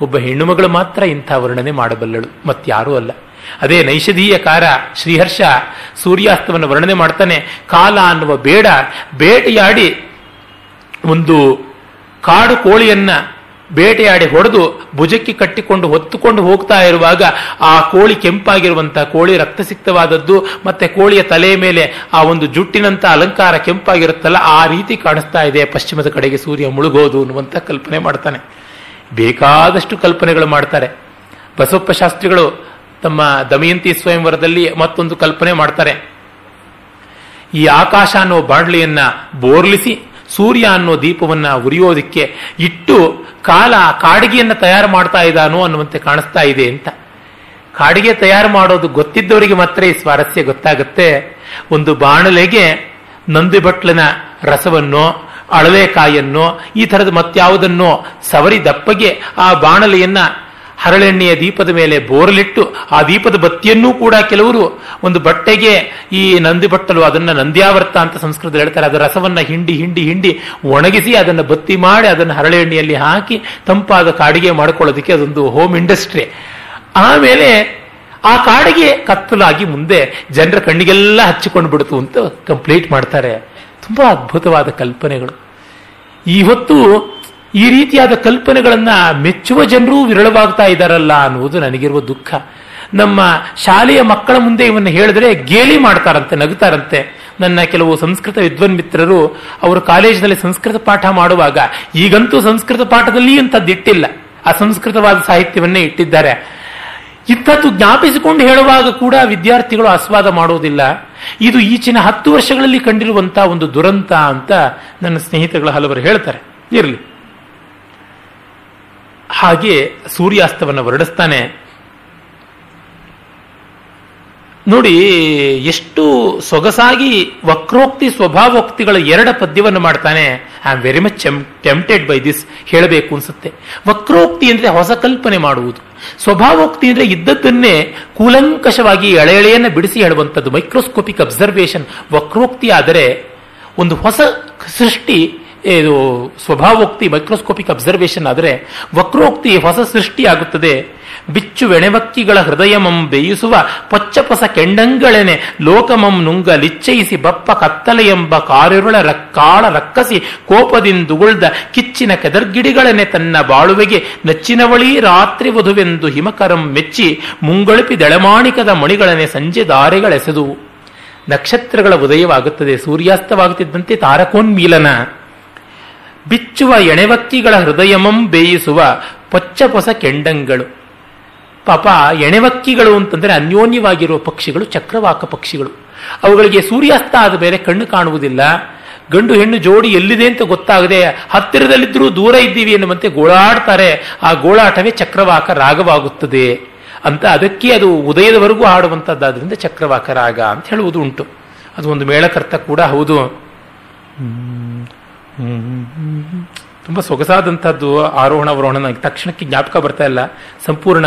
ಒಬ್ಬ ಹೆಣ್ಣುಮಗಳು ಮಾತ್ರ ಇಂಥ ವರ್ಣನೆ ಮಾಡಬಲ್ಲಳು ಮತ್ತಾರೂ ಅಲ್ಲ. ಅದೇ ನೈಷಧೀಯ ಕಾರ ಶ್ರೀಹರ್ಷ ಸೂರ್ಯಾಸ್ತವನ್ನು ವರ್ಣನೆ ಮಾಡ್ತಾನೆ. ಕಾಲ ಅನ್ನುವ ಬೇಡ, ಬೇಟೆಯಾಡಿ ಒಂದು ಕಾಡು ಕೋಳಿಯನ್ನ ಬೇಟೆಯಾಡಿ ಹೊಡೆದು ಭುಜಕ್ಕೆ ಕಟ್ಟಿಕೊಂಡು ಹೊತ್ತುಕೊಂಡು ಹೋಗ್ತಾ ಇರುವಾಗ ಆ ಕೋಳಿ ಕೆಂಪಾಗಿರುವಂತಹ ಕೋಳಿ ರಕ್ತಸಿಕ್ತವಾದದ್ದು, ಮತ್ತೆ ಕೋಳಿಯ ತಲೆಯ ಮೇಲೆ ಆ ಒಂದು ಜುಟ್ಟಿನಂತ ಅಲಂಕಾರ ಕೆಂಪಾಗಿರುತ್ತಲ್ಲ, ಆ ರೀತಿ ಕಾಣಿಸ್ತಾ ಇದೆ. ಪಶ್ಚಿಮದ ಕಡೆಗೆ ಸೂರ್ಯ ಮುಳುಗೋದು ಅನ್ನುವಂತ ಕಲ್ಪನೆ ಮಾಡ್ತಾನೆ. ಬೇಕಾದಷ್ಟು ಕಲ್ಪನೆಗಳು ಮಾಡ್ತಾರೆ. ಬಸವಪ್ಪ ಶಾಸ್ತ್ರಿಗಳು ತಮ್ಮ ದಮಯಂತಿ ಸ್ವಯಂವರದಲ್ಲಿ ಮತ್ತೊಂದು ಕಲ್ಪನೆ ಮಾಡ್ತಾರೆ. ಈ ಆಕಾಶ ಅನ್ನೋ ಬಾಣಲಿಯನ್ನ ಬೋರ್ಲಿಸಿ ಸೂರ್ಯ ಅನ್ನೋ ದೀಪವನ್ನ ಉರಿಯೋದಕ್ಕೆ ಇಟ್ಟು ಕಾಲ ಕಾಡಿಗೆಯನ್ನು ತಯಾರು ಮಾಡ್ತಾ ಇದ್ದಾನೋ ಅನ್ನುವಂತೆ ಕಾಣಿಸ್ತಾ ಇದೆ ಅಂತ. ಕಾಡಿಗೆ ತಯಾರು ಮಾಡೋದು ಗೊತ್ತಿದ್ದವರಿಗೆ ಮಾತ್ರ ಈ ಸ್ವಾರಸ್ಯ ಗೊತ್ತಾಗುತ್ತೆ. ಒಂದು ಬಾಣಲೆಗೆ ನಂದಿ ಬಟ್ಲನ ರಸವನ್ನೋ ಅಳವೆಕಾಯನ್ನೋ ಈ ತರದ ಮತ್ಯಾವುದನ್ನು ಸವರಿ ದಪ್ಪಗೆ ಆ ಬಾಣಲೆಯನ್ನ ಹರಳೆಣ್ಣೆಯ ದೀಪದ ಮೇಲೆ ಬೋರಲಿಟ್ಟು ಆ ದೀಪದ ಬತ್ತಿಯನ್ನೂ ಕೂಡ ಕೆಲವರು ಒಂದು ಬಟ್ಟೆಗೆ ಈ ನಂದಿ ಬಟ್ಟಲು ಅದನ್ನ ನಂದ್ಯಾವರ್ತ ಅಂತ ಸಂಸ್ಕೃತದಲ್ಲಿ ಹೇಳ್ತಾರೆ. ಅದರ ರಸವನ್ನ ಹಿಂಡಿ ಹಿಂಡಿ ಹಿಂಡಿ ಒಣಗಿಸಿ ಅದನ್ನು ಬತ್ತಿ ಮಾಡಿ ಅದನ್ನು ಹರಳೆಣ್ಣೆಯಲ್ಲಿ ಹಾಕಿ ತಂಪಾದ ಕಾಡಿಗೆ ಮಾಡಿಕೊಳ್ಳೋದಕ್ಕೆ ಅದೊಂದು ಹೋಮ್ ಇಂಡಸ್ಟ್ರಿ. ಆಮೇಲೆ ಆ ಕಾಡಿಗೆ ಕತ್ತಲಾಗಿ ಮುಂದೆ ಜನರ ಕಣ್ಣಿಗೆಲ್ಲ ಹಚ್ಚಿಕೊಂಡು ಬಿಡ್ತು ಅಂತ ಕಂಪ್ಲೀಟ್ ಮಾಡ್ತಾರೆ. ತುಂಬಾ ಅದ್ಭುತವಾದ ಕಲ್ಪನೆಗಳು. ಈ ಹೊತ್ತು ಈ ರೀತಿಯಾದ ಕಲ್ಪನೆಗಳನ್ನು ಮೆಚ್ಚುವ ಜನರೂ ವಿರಳವಾಗ್ತಾ ಇದ್ದಾರಲ್ಲ ಅನ್ನುವುದು ನನಗಿರುವ ದುಃಖ. ನಮ್ಮ ಶಾಲೆಯ ಮಕ್ಕಳ ಮುಂದೆ ಇವನ್ನು ಹೇಳಿದ್ರೆ ಗೇಲಿ ಮಾಡ್ತಾರಂತೆ ನಗುತ್ತಾರಂತೆ ನನ್ನ ಕೆಲವು ಸಂಸ್ಕೃತ ವಿದ್ವನ್ ಮಿತ್ರರು ಅವರು ಕಾಲೇಜಿನಲ್ಲಿ ಸಂಸ್ಕೃತ ಪಾಠ ಮಾಡುವಾಗ, ಈಗಂತೂ ಸಂಸ್ಕೃತ ಪಾಠದಲ್ಲಿ ಇಂಥದ್ದಿಟ್ಟಿಲ್ಲ ಅಸಂಸ್ಕೃತವಾದ ಸಾಹಿತ್ಯವನ್ನೇ ಇಟ್ಟಿದ್ದಾರೆ. ಇಂಥದ್ದು ಜ್ಞಾಪಿಸಿಕೊಂಡು ಹೇಳುವಾಗ ಕೂಡ ವಿದ್ಯಾರ್ಥಿಗಳು ಆಸ್ವಾದ ಮಾಡುವುದಿಲ್ಲ ಇದು ಈಚಿನ ಹತ್ತು ವರ್ಷಗಳಲ್ಲಿ ಕಂಡಿರುವಂತಹ ಒಂದು ದುರಂತ ಅಂತ ನನ್ನ ಸ್ನೇಹಿತರುಗಳು ಹಲವರು ಹೇಳ್ತಾರೆ. ಇರಲಿ. ಹಾಗೆ ಸೂರ್ಯಾಸ್ತವನ್ನು ಹೊರಡಿಸ್ತಾನೆ. ನೋಡಿ, ಎಷ್ಟು ಸೊಗಸಾಗಿ ವಕ್ರೋಕ್ತಿ ಸ್ವಭಾವೋಕ್ತಿಗಳ ಎರಡ ಪದ್ಯವನ್ನು ಮಾಡ್ತಾನೆ. I am very much tempted by this ಹೇಳಬೇಕು ಅನ್ಸುತ್ತೆ. ವಕ್ರೋಕ್ತಿ ಅಂದ್ರೆ ಹೊಸ ಕಲ್ಪನೆ ಮಾಡುವುದು. ಸ್ವಭಾವೋಕ್ತಿ ಅಂದ್ರೆ ಇದ್ದದ್ದನ್ನೇ ಕೂಲಂಕಷವಾಗಿ ಎಳೆ ಎಳೆಯನ್ನ ಬಿಡಿಸಿ ಹೇಳುವಂಥದ್ದು ಮೈಕ್ರೋಸ್ಕೋಪಿಕ್ ಅಬ್ಸರ್ವೇಷನ್ ವಕ್ರೋಕ್ತಿ ಆದರೆ ಒಂದು ಹೊಸ ಸೃಷ್ಟಿ ಇದು ಸ್ವಭಾವೋಕ್ತಿ ಮೈಕ್ರೋಸ್ಕೋಪಿಕ್ ಅಬ್ಸರ್ವೇಷನ್ ಆದರೆ ವಕ್ರೋಕ್ತಿ ಹೊಸ ಸೃಷ್ಟಿಯಾಗುತ್ತದೆ. ಬಿಚ್ಚು ವೆಣೆವಕ್ಕಿಗಳ ಹೃದಯಮಂ ಬೇಯಿಸುವ ಪೊಚ್ಚಪೊಸ ಕೆಂಡಂಗಳೆನೆ ಲೋಕಮಂ ನುಂಗ ಲಿಚ್ಚಯಿಸಿ ಬಪ್ಪ ಕತ್ತಲೆ ಎಂಬ ಕಾರಿರುಳ ರಕ್ಕಾಳ ರಕ್ಕಸಿ ಕೋಪದಿಂದುಗುಳ್ದ ಕಿಚ್ಚಿನ ಕೆದರ್ಗಿಡಿಗಳನೆ ತನ್ನ ಬಾಳುವೆಗೆ ನಚ್ಚಿನವಳಿ ರಾತ್ರಿ ವಧುವೆಂದು ಹಿಮಕರಂ ಮೆಚ್ಚಿ ಮುಂಗೊಳಪಿ ದಳಮಾಣಿಕದ ಮಣಿಗಳನೆ ಸಂಜೆ ದಾರೆಗಳೆಸೆದು. ನಕ್ಷತ್ರಗಳ ಉದಯವಾಗುತ್ತದೆ. ಸೂರ್ಯಾಸ್ತವಾಗುತ್ತಿದ್ದಂತೆ ತಾರಕೋನ್ಮೀಲನ. ಬಿಚ್ಚುವ ಎಣೆವಕ್ಕಿಗಳ ಹೃದಯಮಂ ಬೇಯಿಸುವ ಪೊಚ್ಚ ಪೊಸ ಕೆಂಡಂಗಳು ಪಾಪ ಎಣೆವಕ್ಕಿಗಳು ಅಂತಂದ್ರೆ ಅನ್ಯೋನ್ಯವಾಗಿರುವ ಪಕ್ಷಿಗಳು, ಚಕ್ರವಾಕ ಪಕ್ಷಿಗಳು. ಅವುಗಳಿಗೆ ಸೂರ್ಯಾಸ್ತ ಆದ ಬೇರೆ ಕಣ್ಣು ಕಾಣುವುದಿಲ್ಲ. ಗಂಡು ಹೆಣ್ಣು ಜೋಡಿ ಎಲ್ಲಿದೆ ಅಂತ ಗೊತ್ತಾಗದೆ ಹತ್ತಿರದಲ್ಲಿದ್ದರೂ ದೂರ ಇದ್ದೀವಿ ಎನ್ನುವಂತೆ ಗೋಳಾಡ್ತಾರೆ. ಆ ಗೋಳಾಟವೇ ಚಕ್ರವಾಕ ರಾಗವಾಗುತ್ತದೆ. ಅಂತ ಅದಕ್ಕೆ ಅದು ಉದಯದವರೆಗೂ ಹಾಡುವಂತದ್ದಾದ್ರಿಂದ ಚಕ್ರವಾಕ ರಾಗ ಅಂತ ಹೇಳುವುದು ಉಂಟು. ಅದು ಒಂದು ಮೇಳಕರ್ತ ಕೂಡ ಹೌದು. ತುಂಬಾ ಸೊಗಸಾದಂಥದ್ದು ಆರೋಹಣ ಅವರೋಹಣ ನನಗೆ ತಕ್ಷಣಕ್ಕೆ ಜ್ಞಾಪಕ ಬರ್ತಾ ಇಲ್ಲ. ಸಂಪೂರ್ಣ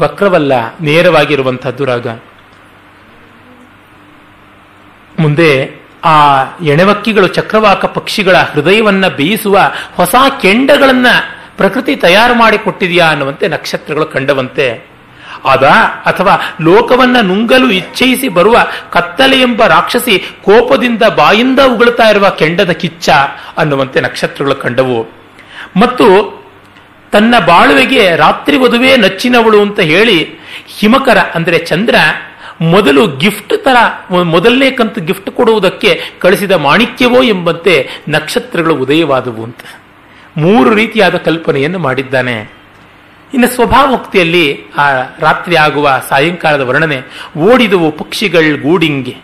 ವಕ್ರವಲ್ಲ, ನೇರವಾಗಿರುವಂಥದ್ದು ರಾಗ. ಮುಂದೆ ಆ ಎಣೆವಕ್ಕಿಗಳು, ಚಕ್ರವಾಕ ಪಕ್ಷಿಗಳ ಹೃದಯವನ್ನ ಬೇಯಿಸುವ ಹೊಸ ಕೆಂಡಗಳನ್ನ ಪ್ರಕೃತಿ ತಯಾರು ಮಾಡಿ ಕೊಟ್ಟಿದೆಯಾ ಅನ್ನುವಂತೆ ನಕ್ಷತ್ರಗಳು ಕಂಡವಂತೆ ಅದ ಅಥವಾ ಲೋಕವನ್ನ ನುಂಗಲು ಇಚ್ಛಯಿಸಿ ಬರುವ ಕತ್ತಲೆ ಎಂಬ ರಾಕ್ಷಸಿ ಕೋಪದಿಂದ ಬಾಯಿಂದ ಉಗುಳ್ತಾ ಇರುವ ಕೆಂಡದ ಕಿಚ್ಚ ಅನ್ನುವಂತೆ ನಕ್ಷತ್ರಗಳು ಕಂಡವು. ಮತ್ತು ತನ್ನ ಬಾಳುವೆಗೆ ರಾತ್ರಿ ವಧುವೇ ನಚ್ಚಿನವಳು ಅಂತ ಹೇಳಿ ಹಿಮಕರ ಅಂದ್ರೆ ಚಂದ್ರ ಮೊದಲು ಗಿಫ್ಟ್ ತರ ಮೊದಲನೇ ಕಂತು ಗಿಫ್ಟ್ ಕೊಡುವುದಕ್ಕೆ ಕಳಿಸಿದ ಮಾಣಿಕ್ಯವೋ ಎಂಬಂತೆ ನಕ್ಷತ್ರಗಳು ಉದಯವಾದವು ಅಂತ. ಮೂರು ರೀತಿಯಾದ ಕಲ್ಪನೆಯನ್ನು ಮಾಡಿದ್ದಾನೆ. ಇನ್ನು ಸ್ವಭಾವೋಕ್ತಿಯಲ್ಲಿ ಆ ರಾತ್ರಿ ಆಗುವ ಸಾಯಂಕಾಲದ ವರ್ಣನೆ, ಓಡಿದವು ಪಕ್ಷಿಗಳ್ ಗೂಡಿಂಗೆ.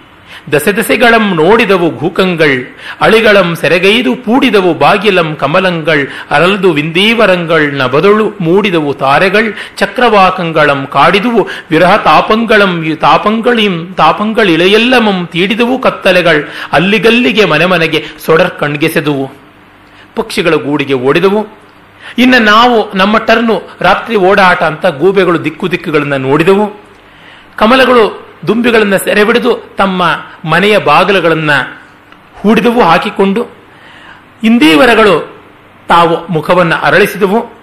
ದಸೆ ದಸೆಗಳಂ ನೋಡಿದವು ಘೂಕಂಗಳ್, ಅಳಿಗಳಂ ಸೆರೆಗೈದು ಪೂಡಿದವು ಬಾಗಿಲಂ ಕಮಲಂಗಳ್, ಅರಲ್ದು ವಿಂದೀವರಂಗಳ್ ನಬದೊಳು ಮೂಡಿದವು ತಾರೆಗಳ್, ಚಕ್ರವಾಕಂಗಳಂ ಕಾಡಿದುವು ವಿರಹ ತಾಪಂಗಳಂ ತಾಪಂಗಳಿಂ, ತಾಪಂಗಳಿಳೆಯೆಲ್ಲಮಂ ತೀಡಿದವು ಕತ್ತಲೆಗಳ್, ಅಲ್ಲಿಗಲ್ಲಿಗೆ ಮನೆ ಮನೆಗೆ ಸೊಡರ್ ಕಣ್ಗೆಸೆದುವು. ಪಕ್ಷಿಗಳ ಗೂಡಿಗೆ ಓಡಿದವು. ಇನ್ನು ನಾವು ನಮ್ಮ ಟರ್ನು ರಾತ್ರಿ ಓಡಾಟ ಅಂತ ಗೂಬೆಗಳು ದಿಕ್ಕು ದಿಕ್ಕುಗಳನ್ನು ನೋಡಿದವು. ಕಮಲಗಳು ದುಂಬಿಗಳನ್ನು ಸೆರೆಬಿಡಿದು ತಮ್ಮ ಮನೆಯ ಬಾಗಿಲುಗಳನ್ನು ಹೂಡಿದವು, ಹಾಕಿಕೊಂಡು. ಇಂದೀವರಗಳು ತಾವು ಮುಖವನ್ನು ಅರಳಿಸಿದವು.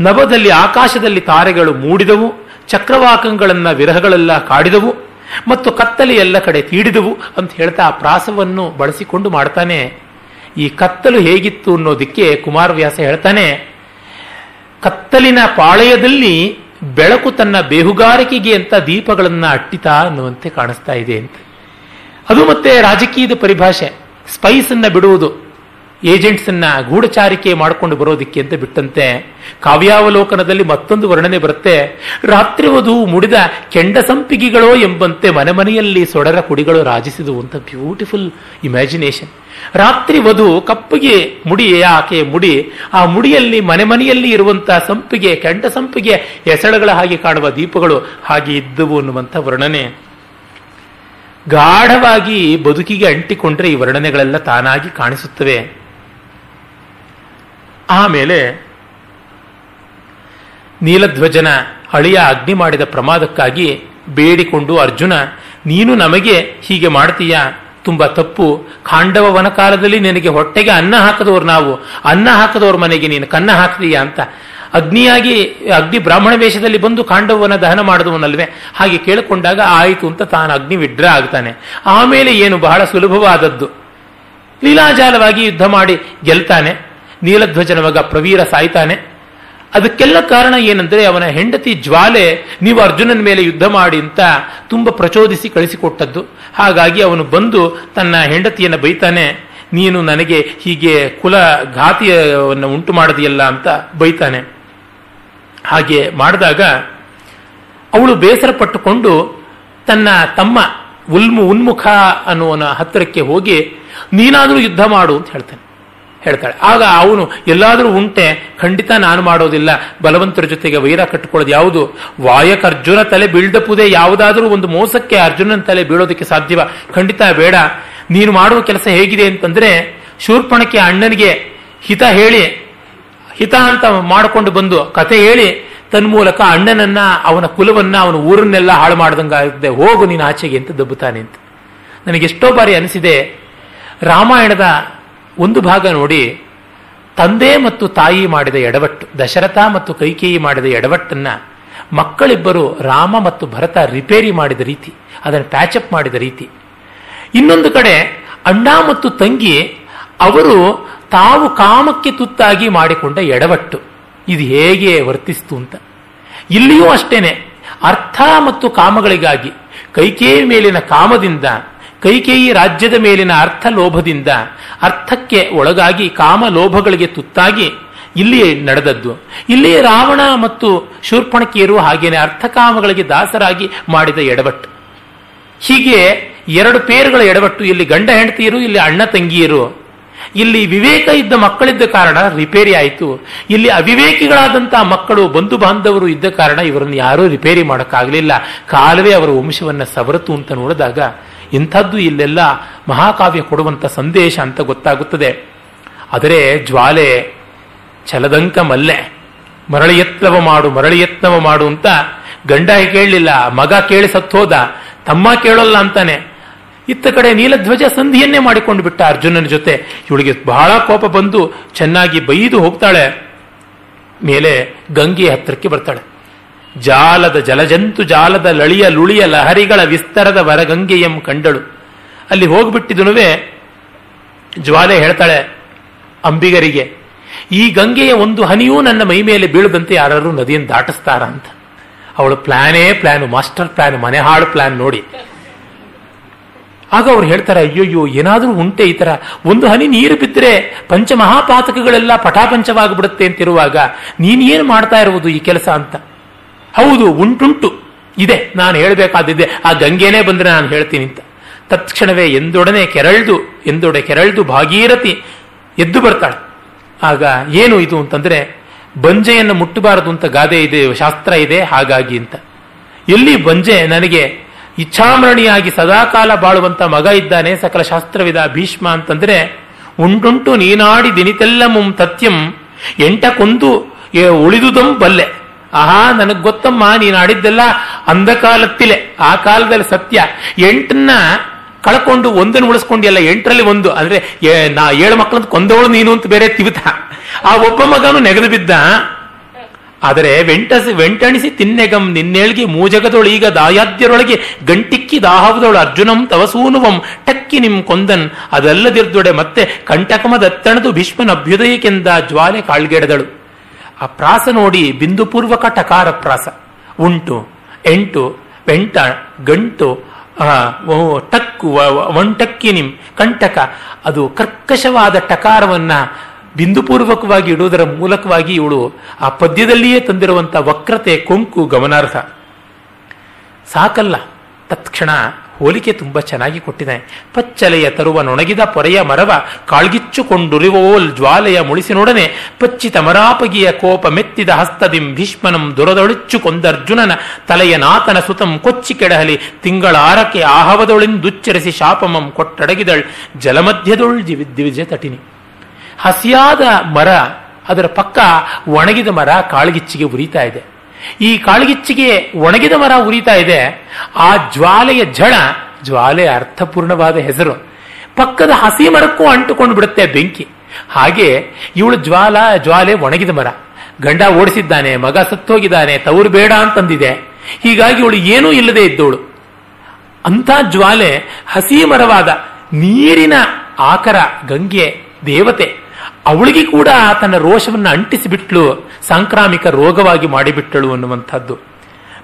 ನಭದಲ್ಲಿ ಆಕಾಶದಲ್ಲಿ ತಾರೆಗಳು ಮೂಡಿದವು. ಚಕ್ರವಾಕಂಗಳನ್ನು ವಿರಹಗಳೆಲ್ಲ ಕಾಡಿದವು. ಮತ್ತು ಕತ್ತಲೆ ಎಲ್ಲ ಕಡೆ ತೀಡಿದವು ಅಂತ ಹೇಳ್ತಾ ಆ ಪ್ರಾಸವನ್ನು ಬಳಸಿಕೊಂಡು ಮಾಡ್ತಾನೆ. ಈ ಕತ್ತಲು ಹೇಗಿತ್ತು ಅನ್ನೋದಕ್ಕೆ ಕುಮಾರವ್ಯಾಸ ಹೇಳ್ತಾನೆ, ಕತ್ತಲಿನ ಪಾಳೆಯದಲ್ಲಿ ಬೆಳಕು ತನ್ನ ಬೇಹುಗಾರಿಕೆಗೆ ಅಂತ ದೀಪಗಳನ್ನು ಅಟ್ಟಿತ ಅನ್ನುವಂತೆ ಕಾಣಿಸ್ತಾ ಇದೆ ಅಂತ. ಅದು ಮತ್ತೆ ರಾಜಕೀಯದ ಪರಿಭಾಷೆ. ಸ್ಪೈಸನ್ನು ಬಿಡುವುದು. ಏಜೆಂಟ್ಸ್ ಅನ್ನ ಗೂಢಚಾರಿಕೆ ಮಾಡಿಕೊಂಡು ಬರೋದಿಕ್ಕೆ ಅಂತ ಬಿಟ್ಟಂತೆ. ಕಾವ್ಯಾವಲೋಕನದಲ್ಲಿ ಮತ್ತೊಂದು ವರ್ಣನೆ ಬರುತ್ತೆ, ರಾತ್ರಿ ವಧು ಮುಡಿದ ಕೆಂಡ ಸಂಪಿಗೆಗಳೋ ಎಂಬಂತೆ ಮನೆ ಮನೆಯಲ್ಲಿ ಸೊಡರ ಕುಡಿಗಳು ರಾಜಿಸಿದವು ಅಂತ ಬ್ಯೂಟಿಫುಲ್ ಇಮ್ಯಾಜಿನೇಷನ್. ರಾತ್ರಿ ವಧು ಕಪ್ಪಿಗೆ ಮುಡಿ, ಆಕೆ ಮುಡಿ, ಆ ಮುಡಿಯಲ್ಲಿ ಮನೆ ಮನೆಯಲ್ಲಿ ಇರುವಂತಹ ಸಂಪಿಗೆ ಕೆಂಡ ಸಂಪಿಗೆ ಎಸಳುಗಳ ಹಾಗೆ ಕಾಣುವ ದೀಪಗಳು ಹಾಗೆ ಇದ್ದವು ಅನ್ನುವಂಥ ವರ್ಣನೆ. ಗಾಢವಾಗಿ ಬದುಕಿಗೆ ಅಂಟಿಕೊಂಡ್ರೆ ಈ ವರ್ಣನೆಗಳೆಲ್ಲ ತಾನಾಗಿ ಕಾಣಿಸುತ್ತವೆ. ಆಮೇಲೆ ನೀಲಧ್ವಜನ ಅಳಿಯ ಅಗ್ನಿ ಮಾಡಿದ ಪ್ರಮಾದಕ್ಕಾಗಿ ಬೇಡಿಕೊಂಡು, ಅರ್ಜುನ, ನೀನು ನಮಗೆ ಹೀಗೆ ಮಾಡ್ತೀಯಾ? ತುಂಬಾ ತಪ್ಪು. ಖಾಂಡವ ವನಕಾಲದಲ್ಲಿ ನಿನಗೆ ಹೊಟ್ಟೆಗೆ ಅನ್ನ ಹಾಕದವರು ನಾವು. ಅನ್ನ ಹಾಕದವ್ರ ಮನೆಗೆ ನೀನು ಕನ್ನ ಹಾಕ್ತೀಯಾ? ಅಂತ. ಅಗ್ನಿಯಾಗಿ, ಅಗ್ನಿ ಬ್ರಾಹ್ಮಣ ವೇಷದಲ್ಲಿ ಬಂದು ಖಾಂಡವನ ದಹನ ಮಾಡಿದವನಲ್ವೇ? ಹಾಗೆ ಕೇಳಿಕೊಂಡಾಗ, ಆಯಿತು ಅಂತ ತಾನು ಅಗ್ನಿ ವಿಡ್ರ ಆಗ್ತಾನೆ. ಆಮೇಲೆ ಏನು ಬಹಳ ಸುಲಭವಾದದ್ದು. ಲೀಲಾಜಾಲವಾಗಿ ಯುದ್ಧ ಮಾಡಿ ಗೆಲ್ತಾನೆ. ನೀಲಧ್ವಜನ ಮಗ ಪ್ರವೀರ ಸಾಯ್ತಾನೆ. ಅದಕ್ಕೆಲ್ಲ ಕಾರಣ ಏನಂದ್ರೆ ಅವನ ಹೆಂಡತಿ ಜ್ವಾಲೆ ನೀವು ಅರ್ಜುನನ ಮೇಲೆ ಯುದ್ಧ ಮಾಡಿ ಅಂತ ತುಂಬಾ ಪ್ರಚೋದಿಸಿ ಕಳಿಸಿಕೊಟ್ಟದ್ದು. ಹಾಗಾಗಿ ಅವನು ಬಂದು ತನ್ನ ಹೆಂಡತಿಯನ್ನು ಬೈತಾನೆ, ನೀನು ನನಗೆ ಹೀಗೆ ಕುಲ ಘಾತಿಯನ್ನು ಉಂಟು ಮಾಡದಿಯಲ್ಲ ಅಂತ ಬೈತಾನೆ. ಹಾಗೆ ಮಾಡಿದಾಗ ಅವಳು ಬೇಸರ ಪಟ್ಟುಕೊಂಡು ತನ್ನ ತಮ್ಮ ಉಲ್ಮು ಉನ್ಮುಖ ಅನ್ನುವನ ಹತ್ತಿರಕ್ಕೆ ಹೋಗಿ, ನೀನಾದರೂ ಯುದ್ಧ ಮಾಡು ಅಂತ ಹೇಳ್ತಾನೆ. ಹೇಳ್ತಾಳೆ. ಆಗ ಅವನು ಎಲ್ಲಾದರೂ ಉಂಟೆ, ಖಂಡಿತ ನಾನು ಮಾಡೋದಿಲ್ಲ. ಬಲವಂತರ ಜೊತೆಗೆ ವೈರ ಕಟ್ಟಿಕೊಳ್ಳೋದು ಯಾವುದು? ವಾಯಕ ಅರ್ಜುನ ತಲೆ ಬೀಳ್ದಪ್ಪುದೇ ಯಾವುದಾದ್ರೂ ಒಂದು ಮೋಸಕ್ಕೆ ಅರ್ಜುನನ ತಲೆ ಬೀಳೋದಕ್ಕೆ ಸಾಧ್ಯವ? ಖಂಡಿತ ಬೇಡ. ನೀನು ಮಾಡುವ ಕೆಲಸ ಹೇಗಿದೆ ಅಂತಂದ್ರೆ, ಶೂರ್ಪಣಕ್ಕೆ ಅಣ್ಣನಿಗೆ ಹಿತ ಹೇಳಿ, ಹಿತ ಅಂತ ಮಾಡಿಕೊಂಡು ಬಂದು ಕತೆ ಹೇಳಿ, ತನ್ಮೂಲಕ ಅಣ್ಣನನ್ನ, ಅವನ ಕುಲವನ್ನ, ಅವನ ಊರನ್ನೆಲ್ಲ ಹಾಳು ಮಾಡ್ದಂಗಾಗಿದೆ ಹೋಗು ನೀನು ಆಚೆಗೆ ಅಂತ ದಬ್ಬುತ್ತಾನೆ ಅಂತ. ನನಗೆ ಎಷ್ಟೋ ಬಾರಿ ಅನಿಸಿದೆ, ರಾಮಾಯಣದ ಒಂದು ಭಾಗ ನೋಡಿ, ತಂದೆ ಮತ್ತು ತಾಯಿ ಮಾಡಿದ ಎಡವಟ್ಟು, ದಶರಥ ಮತ್ತು ಕೈಕೇಯಿ ಮಾಡಿದ ಎಡವಟ್ಟನ್ನ ಮಕ್ಕಳಿಬ್ಬರು ರಾಮ ಮತ್ತು ಭರತ ರಿಪೇರಿ ಮಾಡಿದ ರೀತಿ, ಅದನ್ನು ಪ್ಯಾಚಪ್ ಮಾಡಿದ ರೀತಿ. ಇನ್ನೊಂದು ಕಡೆ, ಅಣ್ಣ ಮತ್ತು ತಂಗಿ ಅವರು ತಾವು ಕಾಮಕ್ಕೆ ತುತ್ತಾಗಿ ಮಾಡಿಕೊಂಡ ಎಡವಟ್ಟು. ಇದು ಹೇಗೆ ವರ್ತಿಸ್ತು ಅಂತ. ಇಲ್ಲಿಯೂ ಅಷ್ಟೇನೆ, ಅರ್ಥ ಮತ್ತು ಕಾಮಗಳಿಗಾಗಿ ಕೈಕೇಯಿ ಮೇಲಿನ ಕಾಮದಿಂದ ಕೈಕೇಯಿ ರಾಜ್ಯದ ಮೇಲಿನ ಅರ್ಥ ಲೋಭದಿಂದ ಅರ್ಥಕ್ಕೆ ಒಳಗಾಗಿ ಕಾಮ ಲೋಭಗಳಿಗೆ ತುತ್ತಾಗಿ ಇಲ್ಲಿ ನಡೆದದ್ದು. ಇಲ್ಲಿ ರಾವಣ ಮತ್ತು ಶೂರ್ಪಣಕಿಯರು ಹಾಗೇನೆ ಅರ್ಥಕಾಮಗಳಿಗೆ ದಾಸರಾಗಿ ಮಾಡಿದ ಎಡವಟ್ಟು. ಹೀಗೆ ಎರಡು ಪೇರುಗಳ ಎಡವಟ್ಟು, ಇಲ್ಲಿ ಗಂಡ ಹೆಂಡತಿಯರು, ಇಲ್ಲಿ ಅಣ್ಣ ತಂಗಿಯರು. ಇಲ್ಲಿ ವಿವೇಕ ಇದ್ದ ಮಕ್ಕಳಿದ್ದ ಕಾರಣ ರಿಪೇರಿ ಆಯಿತು. ಇಲ್ಲಿ ಅವಿವೇಕಿಗಳಾದಂತಹ ಮಕ್ಕಳು, ಬಂಧು ಬಾಂಧವರು ಇದ್ದ ಕಾರಣ ಇವರನ್ನು ಯಾರೂ ರಿಪೇರಿ ಮಾಡೋಕ್ಕಾಗಲಿಲ್ಲ. ಕಾಲವೇ ಅವರ ವಂಶವನ್ನ ಸವರತು ಅಂತ ನೋಡಿದಾಗ ಇಂಥದ್ದು ಇಲ್ಲೆಲ್ಲ ಮಹಾಕಾವ್ಯ ಕೊಡುವಂಥ ಸಂದೇಶ ಅಂತ ಗೊತ್ತಾಗುತ್ತದೆ. ಆದರೆ ಜ್ವಾಲೆ, ಛಲದಂಕ ಮಲ್ಲೆ, ಮರಳಿ ಯತ್ನವ ಮಾಡು, ಮರಳಿ ಯತ್ನವ ಮಾಡು ಅಂತ ಗಂಡ ಕೇಳಲಿಲ್ಲ, ಮಗ ಕೇಳಿ ಸತ್ತೋದ ತಮ್ಮ ಕೇಳೋಲ್ಲ ಅಂತಾನೆ. ಇತ್ತ ಕಡೆ ನೀಲಧ್ವಜ ಸಂಧಿಯನ್ನೇ ಮಾಡಿಕೊಂಡು ಬಿಟ್ಟ ಅರ್ಜುನನ ಜೊತೆ. ಇವಳಿಗೆ ಬಹಳ ಕೋಪ ಬಂದು ಚೆನ್ನಾಗಿ ಬೈದು ಹೋಗ್ತಾಳೆ. ಮೇಲೆ ಗಂಗೆ ಹತ್ತಿರಕ್ಕೆ ಬರ್ತಾಳೆ. ಜಾಲದ ಜಲಜಂತು, ಜಾಲದ ಲಳಿಯ ಲುಳಿಯ ಲಹರಿಗಳ ವಿಸ್ತರದ ವರಗಂಗೆಯಂ ಕಂಡಳು. ಅಲ್ಲಿ ಹೋಗ್ಬಿಟ್ಟಿದನುವೆ ಜ್ವಾಲೆ ಹೇಳ್ತಾಳೆ, ಅಂಬಿಗರಿಗೆ, ಈ ಗಂಗೆಯ ಒಂದು ಹನಿಯೂ ನನ್ನ ಮೈ ಮೇಲೆ ಬೀಳದಂತೆ ಯಾರಾದರೂ ನದಿಯನ್ನು ದಾಟಿಸ್ತಾರ ಅಂತ. ಅವಳು ಪ್ಲಾನೇ ಪ್ಲಾನ್, ಮಾಸ್ಟರ್ ಪ್ಲಾನ್ ಮನೆ ಹಾಳು ಪ್ಲಾನ್ ನೋಡಿ. ಆಗ ಅವ್ರು ಹೇಳ್ತಾರೆ, ಅಯ್ಯೋಯ್ಯೋ, ಏನಾದರೂ ಉಂಟೆ ಈ ತರ. ಒಂದು ಹನಿ ನೀರು ಬಿದ್ದರೆ ಪಂಚಮಹಾಪಾತಕಗಳೆಲ್ಲ ಪಟಾಪಂಚವಾಗಿಬಿಡುತ್ತೆ ಅಂತಿರುವಾಗ ನೀನೇನು ಮಾಡ್ತಾ ಇರುವುದು ಈ ಕೆಲಸ ಅಂತ? ಹೌದು, ಉಂಟುಂಟು. ಇದೆ, ನಾನು ಹೇಳಬೇಕಾದಿದ್ದೆ. ಆ ಗಂಗೆನೇ ಬಂದರೆ ನಾನು ಹೇಳ್ತೀನಿ ಅಂತ. ತತ್ಕ್ಷಣವೇ ಎಂದೊಡನೆ ಕೆರಳ್ದು, ಎಂದೊಡೆ ಕೆರಳ್ದು ಭಾಗೀರಥಿ ಎದ್ದು ಬರ್ತಾಳೆ. ಆಗ ಏನು ಇದು ಅಂತಂದ್ರೆ, ಬಂಜೆಯನ್ನು ಮುಟ್ಟಬಾರದು ಅಂತ ಗಾದೆ ಇದೆ, ಶಾಸ್ತ್ರ ಇದೆ, ಹಾಗಾಗಿ ಅಂತ. ಎಲ್ಲಿ ಬಂಜೆ ನನಗೆ ಇಚ್ಛಾಮರಣಿಯಾಗಿ ಸದಾಕಾಲ ಬಾಳುವಂತ ಮಗ ಇದ್ದಾನೆ, ಸಕಲ ಶಾಸ್ತ್ರವಿದ ಭೀಷ್ಮ ಅಂತಂದ್ರೆ, ಉಂಟುಂಟು ನೀನಾಡಿ ದಿನಿತೆಲ್ಲ ಮುಂ ತತ್ಯಂ ಎಂಟಕೊಂದು ಉಳಿದುದಂ ಬಲ್ಲೆ. ಆಹಾ, ನನಗ್ ಗೊತ್ತಮ್ಮ, ನೀನು ಆಡಿದ್ದೆಲ್ಲ ಅಂಧಕಾಲತ್ತಿಲೆ. ಆ ಕಾಲದಲ್ಲಿ ಸತ್ಯ. ಎಂಟನ್ನ ಕಳ್ಕೊಂಡು ಒಂದನ್ನು ಉಳಿಸ್ಕೊಂಡಿಲ್ಲ ಎಂಟರಲ್ಲಿ ಒಂದು. ಅಂದ್ರೆ ನಾ ಏಳು ಮಕ್ಕಳಂತ ಕೊಂದವಳು ನೀನು ಅಂತ ಬೇರೆ ತಿವಿತ. ಆ ಒಬ್ಬ ಮಗನು ನೆಗೆದು ಬಿದ್ದ. ಆದರೆ, ವೆಂಟಸಿ, ವೆಂಟಣಿಸಿ ತಿನ್ನೆಗಂ ಮೂಜಗದೊಳು, ಈಗ ದಾಯಾದ್ಯರೊಳಗೆ ಗಂಟಿಕ್ಕಿ ದಾಹವದೊಳು, ಅರ್ಜುನಂ ತವಸೂನುವಂ ಟಕ್ಕಿ ನಿಮ್ ಕೊಂದನ್. ಅದಲ್ಲದಿರ್ದೊಡೆ ಮತ್ತೆ ಕಂಟಕಮದತ್ತಣದು ಭೀಷ್ಮನ ಅಭ್ಯುದಯಕ್ಕೆಂದ ಜ್ವಾಲೆ ಕಾಳ್ಗೆಡದಳು. ಆ ಪ್ರಾಸ ನೋಡಿ ಬಿಂದುಪೂರ್ವಕ ಟಕಾರ ಪ್ರಾಸ. ಉಂಟು, ಎಂಟು ವೆಂಟ ಗಂಟು ಟಕ್ಕು ಒಂಟಕ್ಕಿ ನಿಮ್ ಕಂಟಕ. ಅದು ಕರ್ಕಶವಾದ ಟಕಾರವನ್ನ ಬಿಂದುಪೂರ್ವಕವಾಗಿ ಇಡುವುದರ ಮೂಲಕವಾಗಿ ಇವಳು ಆ ಪದ್ಯದಲ್ಲಿಯೇ ತಂದಿರುವಂತಹ ವಕ್ರತೆ, ಕೊಂಕು, ಗಮನಾರ್ಹ. ಸಾಕಲ್ಲ, ತತ್ಕ್ಷಣ ಹೋಲಿಕೆ ತುಂಬಾ ಚೆನ್ನಾಗಿ ಕೊಟ್ಟಿದೆ. ಪಚ್ಚಲೆಯ ತರುವ ನೊಣಗಿದ ಪೊರೆಯ ಮರವ ಕಾಳ್ಗಿಚ್ಚುಕೊಂಡುರಿವೋಲ್ ಜ್ವಾಲೆಯ ಮುಳಿಸಿನೊಡನೆ ಪಚ್ಚಿತ ಮರಾಪಗಿಯ ಕೋಪ ಮೆತ್ತಿದ ಹಸ್ತದಿಂ ಭೀಷ್ಮನಂ ದುರದೊಳಿಚ್ಚು ಕೊಂದರ್ಜುನನ ತಲೆಯ ನಾತನ ಸುತಂ ಕೊಚ್ಚಿ ಕೆಡಹಲಿ ತಿಂಗಳ ಆರಕ್ಕೆ ಆಹವದೊಳಿಂದುಚ್ಚರಿಸಿ ಶಾಪಮಂ ಕೊಟ್ಟಡಗಿದಳ್ ಜಲಮಧ್ಯದೊಳ್ ದಿವಿಜ ತಟಿನಿ. ಹಸಿಯಾದ ಮರ ಅದರ ಪಕ್ಕ ಒಣಗಿದ ಮರ ಕಾಳ್ಗಿಚ್ಚಿಗೆ ಉರಿತಾ ಇದೆ. ಈ ಕಾಳ್ಗಿಚ್ಚಿಗೆ ಒಣಗಿದ ಮರ ಉರಿತಾ ಇದೆ. ಆ ಜ್ವಾಲೆಯ ಝಳ ಜ್ವಾಲೆ ಅರ್ಥಪೂರ್ಣವಾದ ಹೆಸರು. ಪಕ್ಕದ ಹಸಿ ಮರಕ್ಕೂ ಅಂಟುಕೊಂಡು ಬಿಡುತ್ತೆ ಬೆಂಕಿ. ಹಾಗೆ ಇವಳು ಜ್ವಾಲ, ಜ್ವಾಲೆ ಒಣಗಿದ ಮರ. ಗಂಡ ಓಡಿಸಿದ್ದಾನೆ, ಮಗ ಸತ್ತೋಗಿದ್ದಾನೆ, ತವರು ಬೇಡ ಅಂತಂದಿದೆ. ಹೀಗಾಗಿ ಇವಳು ಏನೂ ಇಲ್ಲದೆ ಇದ್ದವಳು ಅಂತ ಜ್ವಾಲೆ ಹಸಿ ಮರವಾದ ನೀರಿನ ಆಕರ, ಗಂಗೆ, ದೇವತೆ. ಅವಳಿಗೆ ಕೂಡ ತನ್ನ ರೋಷವನ್ನು ಅಂಟಿಸಿಬಿಟ್ಲು, ಸಾಂಕ್ರಾಮಿಕ ರೋಗವಾಗಿ ಮಾಡಿಬಿಟ್ಟಳು ಅನ್ನುವಂಥದ್ದು.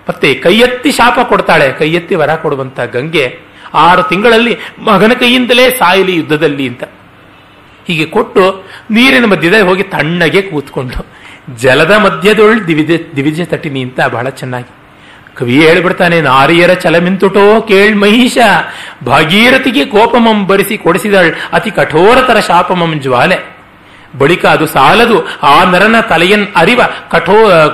ಮತ್ತೆ ಕೈಯೆತ್ತಿ ಶಾಪ ಕೊಡ್ತಾಳೆ, ಕೈಯೆತ್ತಿ ವರ ಕೊಡುವಂತ ಗಂಗೆ ಆರು ತಿಂಗಳಲ್ಲಿ ಮಗನ ಕೈಯಿಂದಲೇ ಸಾಯಲಿ ಯುದ್ಧದಲ್ಲಿ ಅಂತ. ಹೀಗೆ ಕೊಟ್ಟು ನೀರಿನ ಮಧ್ಯದಲ್ಲಿ ಹೋಗಿ ತಣ್ಣಗೆ ಕೂತ್ಕೊಂಡು, ಜಲದ ಮಧ್ಯದೊಳ್ ದಿವಿಜ ದಿವಿಜ ತಟಿನಿ ಅಂತ ಬಹಳ ಚೆನ್ನಾಗಿ. ಕವಿ ಹೇಳ್ಬಿಡ್ತಾನೆ, ನಾರಿಯರ ಚಲಮಿಂತುಟೋ ಕೇಳ್ ಮಹಿಷ ಭಾಗೀರಥಿಗೆ ಕೋಪಮಂ ಬರಿಸಿ ಕೊಡಿಸಿದಳ್ ಅತಿ ಕಠೋರತರ ಶಾಪಮಂ ಜ್ವಾಲೆ. ಬಳಿಕ ಅದು ಸಾಲದು. ಆ ನರನ ತಲೆಯನ್ ಅರಿವ ಕಠೋ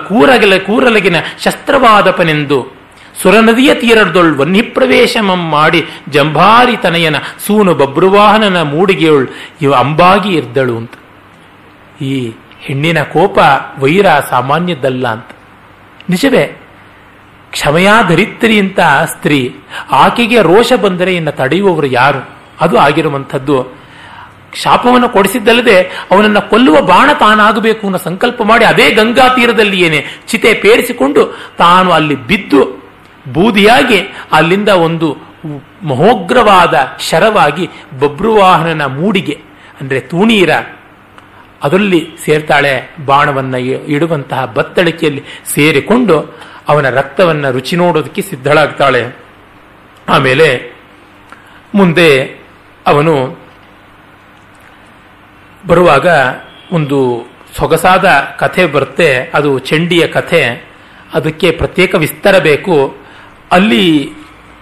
ಕೂರಗಲ, ಕೂರಲಗಿನ ಶಸ್ತ್ರವಾದಪನೆಂದು. ಸುರನದಿಯ ತೀರದೊಳ್ ವನ್ನಿಪ್ರವೇಶಮಂ ಮಾಡಿ ಜಂಭಾರಿ ತನಯನ ಸೂನು ಬಬ್ರುವಾಹನನ ಮೂಡಿಗೆಯೊಳ್ ಇವ ಅಂಬಾಗಿ ಇರ್ದಳು ಅಂತ. ಈ ಹೆಣ್ಣಿನ ಕೋಪ ವೈರ ಸಾಮಾನ್ಯದ್ದಲ್ಲ ಅಂತ. ನಿಜವೇ, ಕ್ಷಮಯಾ ಧರಿತ್ರಿ ಅಂತ ಸ್ತ್ರೀ, ಆಕೆಗೆ ರೋಷ ಬಂದರೆ ಇನ್ನು ತಡೆಯುವವರು ಯಾರು? ಅದು ಆಗಿರುವಂಥದ್ದು ಶಾಪವನ್ನು ಕೊಡಿಸಿದ್ದಲ್ಲದೆ ಅವನನ್ನು ಕೊಲ್ಲುವ ಬಾಣ ತಾನಾಗಬೇಕು ಅನ್ನೋ ಸಂಕಲ್ಪ ಮಾಡಿ ಅದೇ ಗಂಗಾ ತೀರದಲ್ಲಿ ಏನೇ ಚಿತೆ ಪೇರಿಸಿಕೊಂಡು ತಾನು ಅಲ್ಲಿ ಬಿದ್ದು ಬೂದಿಯಾಗಿ ಅಲ್ಲಿಂದ ಒಂದು ಮಹೋಗ್ರವಾದ ಶರವಾಗಿ ಬಬ್ರುವಾಹನನ ಮೂಡಿಗೆ, ಅಂದ್ರೆ ತೂಣೀರ, ಅದರಲ್ಲಿ ಸೇರ್ತಾಳೆ ಬಾಣವನ್ನ ಇಡುವಂತಹ ಬತ್ತಳಿಕೆಯಲ್ಲಿ ಸೇರಿಕೊಂಡು ಅವನ ರಕ್ತವನ್ನ ರುಚಿ ನೋಡೋದಕ್ಕೆ ಸಿದ್ಧಳಾಗ್ತಾಳೆ. ಆಮೇಲೆ ಮುಂದೆ ಅವನು ಬರುವಾಗ ಒಂದು ಸೊಗಸಾದ ಕಥೆ ಬರುತ್ತೆ, ಅದು ಚಂಡಿಯ ಕಥೆ, ಅದಕ್ಕೆ ಪ್ರತ್ಯೇಕ ವಿಸ್ತಾರ ಬೇಕು. ಅಲ್ಲಿ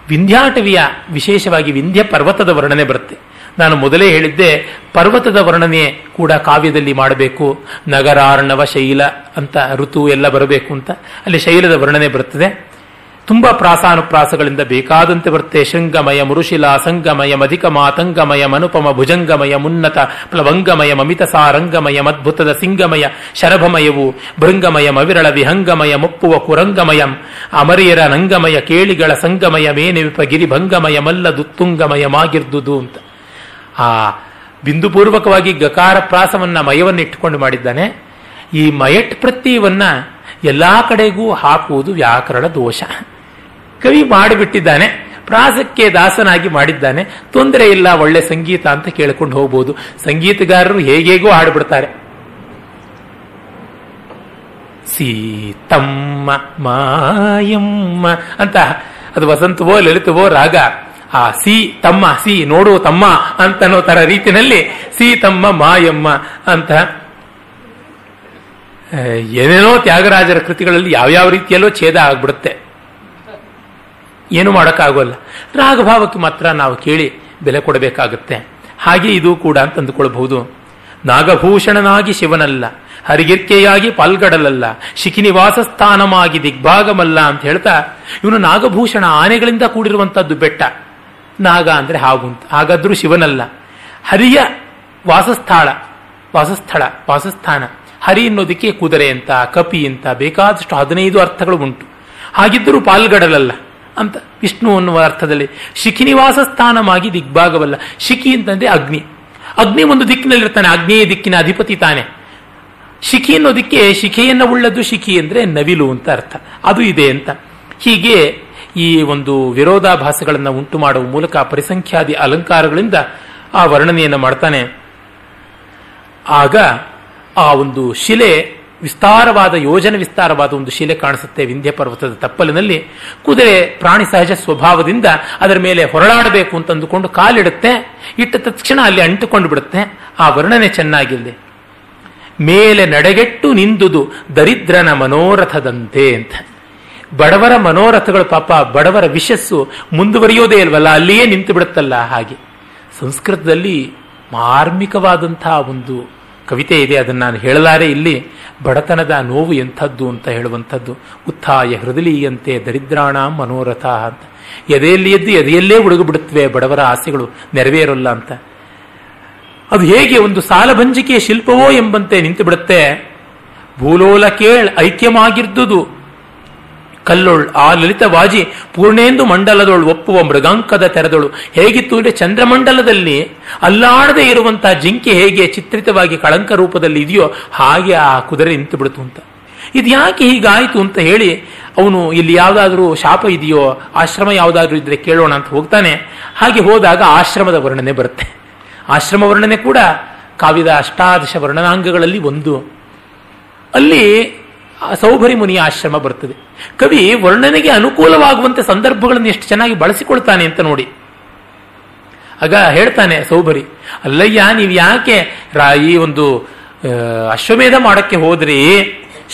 ವಿಂಧ್ಯಾಟವಿಯ ವಿಶೇಷವಾಗಿ ವಿಂಧ್ಯ ಪರ್ವತದ ವರ್ಣನೆ ಬರುತ್ತೆ. ನಾನು ಮೊದಲೇ ಹೇಳಿದ್ದೆ, ಪರ್ವತದ ವರ್ಣನೆ ಕೂಡ ಕಾವ್ಯದಲ್ಲಿ ಮಾಡಬೇಕು. ನಗರಾರ್ಣವ ಶೈಲ ಅಂತ ಋತು ಎಲ್ಲ ಬರಬೇಕು ಅಂತ. ಅಲ್ಲಿ ಶೈಲದ ವರ್ಣನೆ ಬರುತ್ತದೆ ತುಂಬಾ ಪ್ರಾಸಾನುಪ್ರಾಸಗಳಿಂದ ಬೇಕಾದಂತೆ ಬರುತ್ತೆ. ಶೃಂಗಮಯ ಮುರುಶಿಲ, ಸಂಗಮಯ ಮಧಿಕ ಮಾತಂಗಮಯ ಮನುಪಮ, ಭುಜಂಗಮಯ ಮುನ್ನತ, ಪ್ಲವಂಗಮಯ ಮಮಿತ ಸಾರಂಗಮಯ, ಮದ್ಭುತದ ಸಿಂಗಮಯ, ಶರಭಮಯವು ಭೃಂಗಮಯ ಮವಿರಳ ವಿಹಂಗಮಯ, ಮುಪ್ಪುವ ಕುರಂಗಮಯ, ಅಮರಿಯರ ನಂಗಮಯ, ಕೇಳಿಗಳ ಸಂಗಮಯ ಮೇನೆವಿಪಗಿರಿ ಭಂಗಮಯ ಮಲ್ಲ ದುತ್ತುಂಗಮಯ, ಮಾಗಿರ್ದುದು ಅಂತ. ಆ ಬಿಂದುಪೂರ್ವಕವಾಗಿ ಗಕಾರ ಪ್ರಾಸವನ್ನ ಮಯವನ್ನ ಇಟ್ಟುಕೊಂಡು ಮಾಡಿದ್ದಾನೆ. ಈ ಮಯಟ್ ಪ್ರತ್ಯವನ್ನ ಎಲ್ಲಾ ಕಡೆಗೂ ಹಾಕುವುದು ವ್ಯಾಕರಣ ದೋಷ. ಕವಿ ಮಾಡಿಬಿಟ್ಟಿದ್ದಾನೆ, ಪ್ರಾಸಕ್ಕೆ ದಾಸನಾಗಿ ಮಾಡಿದ್ದಾನೆ, ತೊಂದರೆ ಇಲ್ಲ, ಒಳ್ಳೆ ಸಂಗೀತ ಅಂತ ಕೇಳಿಕೊಂಡು ಹೋಗ್ಬೋದು. ಸಂಗೀತಗಾರರು ಹೇಗೇಗೋ ಹಾಡ್ಬಿಡ್ತಾರೆ. ಸೀತಮ್ಮ, ಮಾಯಮ್ಮ ಅಂತ, ಅದು ವಸಂತವೋ, ಲಲಿತವೋ ರಾಗ. ಆ ಸಿ ತಮ್ಮ, ಸಿ ನೋಡು ತಮ್ಮ ಅಂತನೋ ತರ ರೀತಿಯಲ್ಲಿ ಸಿ ತಮ್ಮ ಮಾಯಮ್ಮ ಅಂತ. ಏನೇನೋ ತ್ಯಾಗರಾಜರ ಕೃತಿಗಳಲ್ಲಿ ಯಾವ್ಯಾವ ರೀತಿಯಲ್ಲೋ ಛೇದ ಆಗ್ಬಿಡುತ್ತೆ. ಏನು ಮಾಡೋಕ್ಕಾಗೋಲ್ಲ. ರಾಗಭಾವಕ್ಕೆ ಮಾತ್ರ ನಾವು ಕೇಳಿ ಬೆಲೆ ಕೊಡಬೇಕಾಗುತ್ತೆ. ಹಾಗೆ ಇದು ಕೂಡ ಅಂತ ಅಂದುಕೊಳ್ಬಹುದು. ನಾಗಭೂಷಣನಾಗಿ ಶಿವನಲ್ಲ, ಹರಿಗಿರ್ಕೆಯಾಗಿ ಪಾಲ್ಗಡಲಲ್ಲ, ಶಿಖಿನಿವಾಸ ಸ್ಥಾನಮಾಗಿ ದಿಗ್ಭಾಗಮಲ್ಲ ಅಂತ ಹೇಳ್ತಾ ಇವನು ನಾಗಭೂಷಣ ಆನೆಗಳಿಂದ ಕೂಡಿರುವಂತದ್ದು ಬೆಟ್ಟ. ನಾಗ ಅಂದ್ರೆ ಹಾಗು ಅಂತ. ಹಾಗಾದ್ರೂ ಶಿವನಲ್ಲ. ಹರಿಯ ವಾಸಸ್ಥಳ ವಾಸಸ್ಥಳ, ವಾಸಸ್ಥಾನ. ಹರಿ ಅನ್ನೋದಕ್ಕೆ ಕುದುರೆ ಅಂತ, ಕಪಿ ಅಂತ, ಬೇಕಾದಷ್ಟು ಹದಿನೈದು ಅರ್ಥಗಳು ಉಂಟು. ಹಾಗಿದ್ದರೂ ಪಾಲ್ಗಡಲಲ್ಲ. ಅಂತ ವಿಷ್ಣು ಅನ್ನುವ ಅರ್ಥದಲ್ಲಿ. ಶಿಖಿನಿವಾಸ ಸ್ಥಾನವಾಗಿ ದಿಗ್ಭಾಗವಲ್ಲ. ಶಿಖಿ ಅಂತಂದ್ರೆ ಅಗ್ನಿ. ಅಗ್ನಿ ಒಂದು ದಿಕ್ಕಿನಲ್ಲಿರ್ತಾನೆ. ಅಗ್ನೇಯ ದಿಕ್ಕಿನ ಅಧಿಪತಿ ತಾನೆ. ಶಿಖಿ ಅನ್ನೋದಕ್ಕೆ ಶಿಖೆಯನ್ನು ಉಳ್ಳದ್ದು ಶಿಖಿ ಅಂದ್ರೆ ನವಿಲು ಅಂತ ಅರ್ಥ. ಅದು ಇದೆ ಅಂತ. ಹೀಗೆ ಈ ಒಂದು ವಿರೋಧಾಭಾಸಗಳನ್ನು ಉಂಟು ಮಾಡುವ ಮೂಲಕ ಪರಿಸಂಖ್ಯಾದಿ ಅಲಂಕಾರಗಳಿಂದ ಆ ವರ್ಣನೆಯನ್ನು ಮಾಡ್ತಾನೆ. ಆಗ ಆ ಒಂದು ಶಿಲೆ ವಿಸ್ತಾರವಾದ, ಯೋಜನೆ ವಿಸ್ತಾರವಾದ ಒಂದು ಶಿಲೆ ಕಾಣಿಸುತ್ತೆ ವಿಂಧ್ಯ ಪರ್ವತದ ತಪ್ಪಲಿನಲ್ಲಿ. ಕುದುರೆ ಪ್ರಾಣಿ ಸಹಜ ಸ್ವಭಾವದಿಂದ ಅದರ ಮೇಲೆ ಹೊರಳಾಡಬೇಕು ಅಂತ ಅಂದುಕೊಂಡು ಕಾಲಿಡುತ್ತೆ. ಇಟ್ಟ ತಕ್ಷಣ ಅಲ್ಲಿ ಅಂಟುಕೊಂಡು ಬಿಡುತ್ತೆ. ಆ ವರ್ಣನೆ ಚೆನ್ನಾಗಿಲ್ಲದೆ ಮೇಲೆ ನಡೆಗೆಟ್ಟು ನಿಂದುದು ದರಿದ್ರನ ಮನೋರಥದಂತೆ ಅಂತ. ಬಡವರ ಮನೋರಥಗಳು ಪಾಪ, ಬಡವರ ವಿಶಸ್ಸು ಮುಂದುವರಿಯೋದೇ ಇಲ್ವಲ್ಲ, ಅಲ್ಲಿಯೇ ನಿಂತು ಬಿಡುತ್ತಲ್ಲ ಹಾಗೆ. ಸಂಸ್ಕೃತದಲ್ಲಿ ಮಾರ್ಮಿಕವಾದಂತಹ ಒಂದು ಕವಿತೆ ಇದೆ, ಅದನ್ನು ನಾನು ಹೇಳಲಾರೆ ಇಲ್ಲಿ. ಬಡತನದ ನೋವು ಎಂಥದ್ದು ಅಂತ ಹೇಳುವಂಥದ್ದು. ಉತ್ಥಾಯ ಹೃದಲೀಯಂತೆ ದರಿದ್ರಾಣ ಮನೋರಥ ಅಂತ. ಎದೆಯಲ್ಲಿ ಎದ್ದು ಎದೆಯಲ್ಲೇ ಉಡುಗುಬಿಡುತ್ತವೆ ಬಡವರ ಆಸೆಗಳು, ನೆರವೇರಲ್ಲ ಅಂತ. ಅದು ಹೇಗೆ ಒಂದು ಸಾಲಭಂಜಿಕೆಯ ಶಿಲ್ಪವೋ ಎಂಬಂತೆ ನಿಂತು ಬಿಡುತ್ತೆ. ಭೂಲೋಲ ಕೇಳ್ ಐಕ್ಯಮಾಗಿರ್ದುದು ಕಲ್ಲೊಳ್ ಆ ಲಲಿತವಾಜಿ ಪೂರ್ಣೇಂದು ಮಂಡಲದೊಳು ಒಪ್ಪುವ ಮೃಗಾಂಕದ ತೆರೆದೊಳು. ಹೇಗಿತ್ತು ಅಂದ್ರೆ ಚಂದ್ರಮಂಡಲದಲ್ಲಿ ಅಲ್ಲಾಡದೆ ಇರುವಂತಹ ಜಿಂಕೆ ಹೇಗೆ ಚಿತ್ರಿತವಾಗಿ ಕಳಂಕ ರೂಪದಲ್ಲಿ ಇದೆಯೋ ಹಾಗೆ ಆ ಕುದುರೆ ನಿಂತು ಬಿಡ್ತು ಅಂತ. ಇದು ಯಾಕೆ ಹೀಗಾಯಿತು ಅಂತ ಹೇಳಿ ಅವನು ಇಲ್ಲಿ ಯಾವುದಾದ್ರೂ ಶಾಪ ಇದೆಯೋ, ಆಶ್ರಮ ಯಾವುದಾದ್ರೂ ಇದ್ರೆ ಕೇಳೋಣ ಅಂತ ಹೋಗ್ತಾನೆ. ಹಾಗೆ ಹೋದಾಗ ಆಶ್ರಮದ ವರ್ಣನೆ ಬರುತ್ತೆ. ಆಶ್ರಮ ವರ್ಣನೆ ಕೂಡ ಕಾವ್ಯದ ಅಷ್ಟಾದಶ ವರ್ಣನಾಂಗಗಳಲ್ಲಿ ಒಂದು. ಅಲ್ಲಿ ಸೌಭರಿ ಮುನಿಯ ಆಶ್ರಮ ಬರ್ತದೆ. ಕವಿ ವರ್ಣನೆಗೆ ಅನುಕೂಲವಾಗುವಂತೆ ಸಂದರ್ಭಗಳನ್ನು ಎಷ್ಟು ಚೆನ್ನಾಗಿ ಬಳಸಿಕೊಳ್ತಾನೆ ಅಂತ ನೋಡಿ. ಆಗ ಹೇಳ್ತಾನೆ ಸೌಭರಿ, ಅಲ್ಲಯ್ಯ, ನೀವು ಯಾಕೆ ರಾಯಿ ಒಂದು ಅಶ್ವಮೇಧ ಮಾಡಕ್ಕೆ ಹೋದ್ರಿ?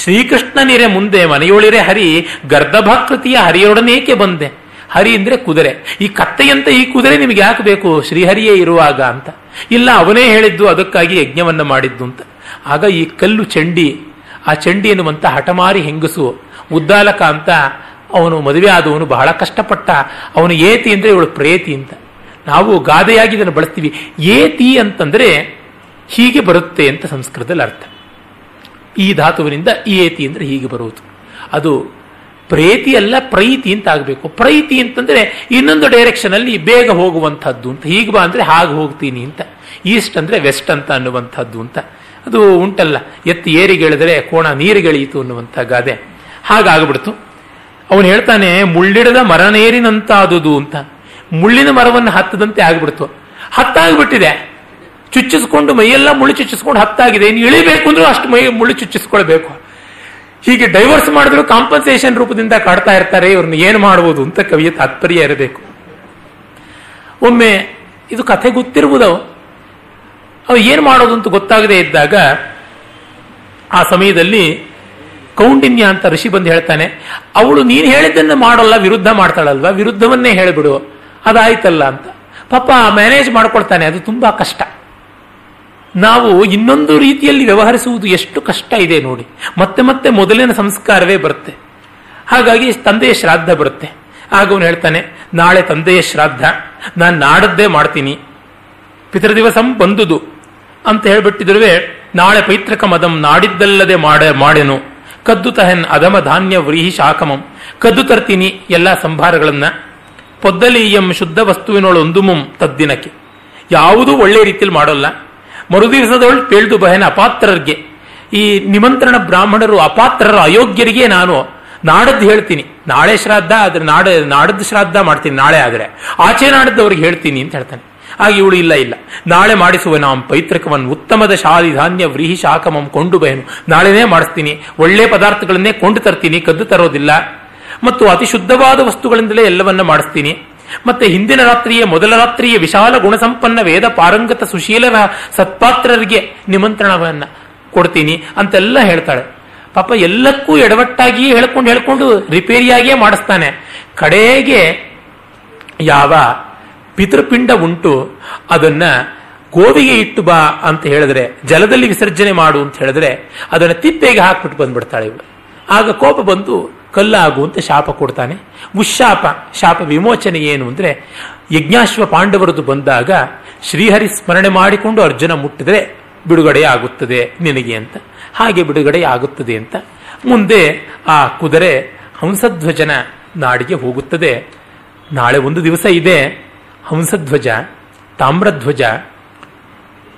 ಶ್ರೀಕೃಷ್ಣನಿರೆ ಮುಂದೆ, ಮನೆಯೊಳಿರೆ ಹರಿ ಗರ್ಧಭಾಕೃತಿಯ ಹರಿಯೊಡನೇಕೆ ಬಂದೆ? ಹರಿ ಅಂದ್ರೆ ಕುದುರೆ. ಈ ಕತ್ತೆಯಂತ ಈ ಕುದುರೆ ನಿಮಗೆ ಯಾಕೆ ಬೇಕು? ಶ್ರೀಹರಿಯೇ ಇರುವಾಗ ಅಂತ. ಇಲ್ಲ, ಅವನೇ ಹೇಳಿದ್ದು ಅದಕ್ಕಾಗಿ ಯಜ್ಞವನ್ನ ಮಾಡಿದ್ದು ಅಂತ. ಆಗ ಈ ಕಲ್ಲು ಚಂಡಿ ಆ ಚಂಡಿ ಎನ್ನುವಂತ ಹಠಮಾರಿ ಹೆಂಗಸು ಉದ್ದಾಲಕ ಅಂತ ಅವನು ಮದುವೆ ಆದವನು ಬಹಳ ಕಷ್ಟಪಟ್ಟ. ಅವನು ಏತಿ ಅಂದ್ರೆ ಇವಳು ಪ್ರೇತಿ ಅಂತ. ನಾವು ಗಾದೆಯಾಗಿ ಇದನ್ನು ಬಳಸ್ತೀವಿ. ಏತಿ ಅಂತಂದ್ರೆ ಹೀಗೆ ಬರುತ್ತೆ ಅಂತ ಸಂಸ್ಕೃತದಲ್ಲಿ ಅರ್ಥ. ಈ ಧಾತುವಿನಿಂದ ಏತಿ ಅಂದ್ರೆ ಹೀಗೆ ಬರುವುದು. ಅದು ಪ್ರೇತಿ ಅಲ್ಲ, ಪ್ರೈತಿ ಅಂತ ಆಗಬೇಕು. ಪ್ರೈತಿ ಅಂತಂದ್ರೆ ಇನ್ನೊಂದು ಡೈರೆಕ್ಷನ್ ಅಲ್ಲಿ ಬೇಗ ಹೋಗುವಂತಹದ್ದು ಅಂತ. ಹೀಗೆ ಬಾ ಅಂದ್ರೆ ಹಾಗೆ ಹೋಗ್ತೀನಿ ಅಂತ. ಈಸ್ಟ್ ಅಂದ್ರೆ ವೆಸ್ಟ್ ಅಂತ ಅನ್ನುವಂಥದ್ದು ಅಂತ. ಅದು ಉಂಟಲ್ಲ. ಎತ್ತಿ ಏರಿಗೆಳೆದರೆ ಕೋಣ ನೀರಿಗೆಳೆಯಿತು ಅನ್ನುವಂಥ ಗಾದೆ. ಹಾಗಾಗ್ಬಿಡ್ತು. ಅವನು ಹೇಳ್ತಾನೆ, ಮುಳ್ಳಿಡದ ಮರನೇರಿನಂತಾದುದು ಅಂತ. ಮುಳ್ಳಿನ ಮರವನ್ನು ಹತ್ತದಂತೆ ಆಗ್ಬಿಡ್ತು. ಹತ್ತಾಗ್ಬಿಟ್ಟಿದೆ. ಚುಚ್ಚಿಸ್ಕೊಂಡು ಮೈಯೆಲ್ಲ ಮುಳ್ಳು ಚುಚ್ಚಿಸ್ಕೊಂಡು ಹತ್ತಾಗಿದೆ. ಇನ್ನು ಇಳಿಬೇಕು ಅಂದ್ರೂ ಅಷ್ಟು ಮೈ, ಮುಳ್ಳು ಚುಚ್ಚಿಸ್ಕೊಳ್ಬೇಕು. ಹೀಗೆ ಡೈವರ್ಸ್ ಮಾಡಿದ್ರು ಕಾಂಪನ್ಸೇಷನ್ ರೂಪದಿಂದ ಕಾಡ್ತಾ ಇರ್ತಾರೆ. ಇವ್ರನ್ನ ಏನು ಮಾಡ್ಬೋದು ಅಂತ ಕವಿಯ ತಾತ್ಪರ್ಯ ಇರಬೇಕು. ಒಮ್ಮೆ ಇದು ಕಥೆ ಗೊತ್ತಿರುವುದು? ಅವು ಏನು ಮಾಡೋದು ಅಂತ ಗೊತ್ತಾಗದೇ ಇದ್ದಾಗ ಆ ಸಮಯದಲ್ಲಿ ಕೌಂಡಿನ್ಯ ಅಂತ ಋಷಿ ಬಂದು ಹೇಳ್ತಾನೆ, ಅವಳು ನೀನು ಹೇಳಿದ್ದನ್ನು ಮಾಡಲ್ಲ, ವಿರುದ್ಧ ಮಾಡ್ತಾಳಲ್ವಾ? ವಿರುದ್ಧವನ್ನೇ ಹೇಳಿಬಿಡು, ಅದಾಯ್ತಲ್ಲ ಅಂತ. ಪಾಪ ಮ್ಯಾನೇಜ್ ಮಾಡ್ಕೊಳ್ತಾನೆ, ಅದು ತುಂಬಾ ಕಷ್ಟ. ನಾವು ಇನ್ನೊಂದು ರೀತಿಯಲ್ಲಿ ವ್ಯವಹರಿಸುವುದು ಎಷ್ಟು ಕಷ್ಟ ಇದೆ ನೋಡಿ. ಮತ್ತೆ ಮತ್ತೆ ಮೊದಲಿನ ಸಂಸ್ಕಾರವೇ ಬರುತ್ತೆ. ಹಾಗಾಗಿ ತಂದೆಯ ಶ್ರಾದ್ದ ಬರುತ್ತೆ. ಆಗ ಅವನು ಹೇಳ್ತಾನೆ, ನಾಳೆ ತಂದೆಯ ಶ್ರಾದ್ದ, ನಾನು ನಾಡದ್ದೇ ಮಾಡ್ತೀನಿ. ಪಿತೃದಿವಸಂ ಬಂದುದು. ಅಂತ ಹೇಳ್ಬಿಟ್ಟಿದ್ರುವೆ, ನಾಳೆ ಪೈತ್ರಕ ಮದಂ ನಾಡಿದ್ದಲ್ಲದೆ ಮಾಡ ಮಾಡೆನು ಕದ್ದು ತಹನ್ ಅಧಮ ಧಾನ್ಯ ವ್ರೀಹಿ ಶಾಕಮಂ ಕದ್ದು ತರ್ತೀನಿ ಎಲ್ಲಾ ಸಂಭಾರಗಳನ್ನ. ಪೊದ್ದಲೀಯಂ ಶುದ್ಧ ವಸ್ತುವಿನೊಳೊಂದುಮುಂ ತದ್ದಿನಕ್ಕೆ. ಯಾವುದೂ ಒಳ್ಳೆ ರೀತಿಯಲ್ಲಿ ಮಾಡೋಲ್ಲ. ಮರುದಿವಸದವಳು ಪೇಳ್ದು ಬಹನ ಅಪಾತ್ರರಿಗೆ. ಈ ನಿಮಂತ್ರಣ ಬ್ರಾಹ್ಮಣರು ಅಪಾತ್ರರ ಅಯೋಗ್ಯರಿಗೆ ನಾನು ನಾಡದ್ದು ಹೇಳ್ತೀನಿ. ನಾಳೆ ಶ್ರಾದ್ದ ಆದ್ರೆ ನಾಡ, ನಾಡದ್ದು ಶ್ರಾದ್ದ ಮಾಡ್ತೀನಿ ನಾಳೆ ಆದ್ರೆ. ಆಚೆ ನಾಡದ್ದವ್ರಿಗೆ ಹೇಳ್ತೀನಿ ಅಂತ ಹೇಳ್ತಾನೆ. ಆಗ ಇವಳು ಇಲ್ಲ ಇಲ್ಲ. ನಾಳೆ ಮಾಡಿಸುವ ನಾಂ ಪೈತೃಕವನ್ನು ಉತ್ತಮದ ಶಾಲಿ ಧಾನ್ಯ ವ್ರೀಹಿ ಶಾಖಮಂ ಕೊಂಡು ಬಯನು ನಾಳೆನೇ ಮಾಡಿಸ್ತೀನಿ. ಒಳ್ಳೆ ಪದಾರ್ಥಗಳನ್ನೇ ಕೊಂಡು ತರ್ತೀನಿ, ಕದ್ದು ತರೋದಿಲ್ಲ. ಮತ್ತು ಅತಿ ಶುದ್ಧವಾದ ವಸ್ತುಗಳಿಂದಲೇ ಎಲ್ಲವನ್ನ ಮಾಡಿಸ್ತೀನಿ. ಮತ್ತೆ ಹಿಂದಿನ ರಾತ್ರಿಯ, ಮೊದಲ ರಾತ್ರಿಯ ವಿಶಾಲ ಗುಣಸಂಪನ್ನ ವೇದ ಪಾರಂಗತ ಸುಶೀಲರ ಸತ್ಪಾತ್ರರಿಗೆ ನಿಮಂತ್ರಣವನ್ನ ಕೊಡ್ತೀನಿ ಅಂತೆಲ್ಲ ಹೇಳ್ತಾಳೆ. ಪಾಪ ಎಲ್ಲಕ್ಕೂ ಎಡವಟ್ಟಾಗಿಯೇ ಹೇಳ್ಕೊಂಡು ಹೇಳ್ಕೊಂಡು ರಿಪೇರಿಯಾಗಿಯೇ ಮಾಡಿಸ್ತಾನೆ. ಕಡೆಗೆ ಯಾವ ಪಿತೃಪಿಂಡ ಉಂಟು, ಅದನ್ನ ಗೋವಿಗೆ ಇಟ್ಟು ಬಾ ಅಂತ ಹೇಳಿದ್ರೆ, ಜಲದಲ್ಲಿ ವಿಸರ್ಜನೆ ಮಾಡು ಅಂತ ಹೇಳಿದ್ರೆ, ಅದನ್ನ ತಿಪ್ಪೆಗೆ ಹಾಕ್ಬಿಟ್ಟು ಬಂದ್ಬಿಡ್ತಾಳೆ ಇವಳು. ಆಗ ಕೋಪ ಬಂದು, ಕಲ್ಲಾಗು ಅಂತ ಶಾಪ ಕೊಡ್ತಾನೆ. ಉಶಾಪ ಶಾಪ ವಿಮೋಚನೆ ಏನು ಅಂದ್ರೆ, ಯಜ್ಞಾಶ್ವ ಪಾಂಡವರದು ಬಂದಾಗ, ಶ್ರೀಹರಿ ಸ್ಮರಣೆ ಮಾಡಿಕೊಂಡು ಅರ್ಜುನ ಮುಟ್ಟಿದ್ರೆ, ಬಿಡುಗಡೆ ಆಗುತ್ತದೆ ನಿನಗೆ ಅಂತ. ಹಾಗೆ ಬಿಡುಗಡೆ ಆಗುತ್ತದೆ ಅಂತ. ಮುಂದೆ ಆ ಕುದುರೆ ಹಂಸಧ್ವಜನ ನಾಡಿಗೆ ಹೋಗುತ್ತದೆ. ನಾಳೆ ಒಂದು ದಿವಸ ಇದೆ. ಹಂಸಧ್ವಜ, ತಾಮ್ರಧ್ವಜ,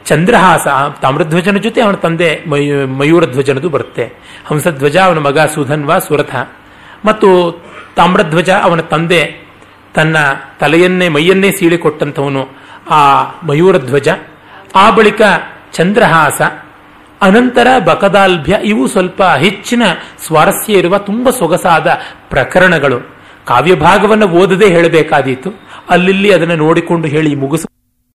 ಚಂದ್ರಹಾಸ ತಾಮ್ರಧ್ವಜನ ಜೊತೆ ಅವನ ತಂದೆ ಮಯೂರಧ್ವಜನದು ಬರುತ್ತೆ. ಹಂಸಧ್ವಜ ಅವನ ಮಗ ಸುಧನ್ವ ಸುರಥ. ಮತ್ತು ತಾಮ್ರಧ್ವಜ ಅವನ ತಂದೆ ತನ್ನ ತಲೆಯನ್ನೇ, ಮೈಯನ್ನೇ ಸೀಳಿಕೊಟ್ಟಂಥವನು ಆ ಮಯೂರಧ್ವಜ. ಆ ಬಳಿಕ ಚಂದ್ರಹಾಸ, ಅನಂತರ ಬಕದಾಲ್ಭ್ಯ, ಇವು ಸ್ವಲ್ಪ ಹೆಚ್ಚಿನ ಸ್ವಾರಸ್ಯ ಇರುವ ತುಂಬ ಸೊಗಸಾದ ಪ್ರಕರಣಗಳು. ಕಾವ್ಯಭಾಗವನ್ನು ಓದದೆ ಹೇಳಬೇಕಾದೀತು. ಅಲ್ಲಿ ಅದನ್ನು ನೋಡಿಕೊಂಡು ಹೇಳಿ ಮುಗಿಸ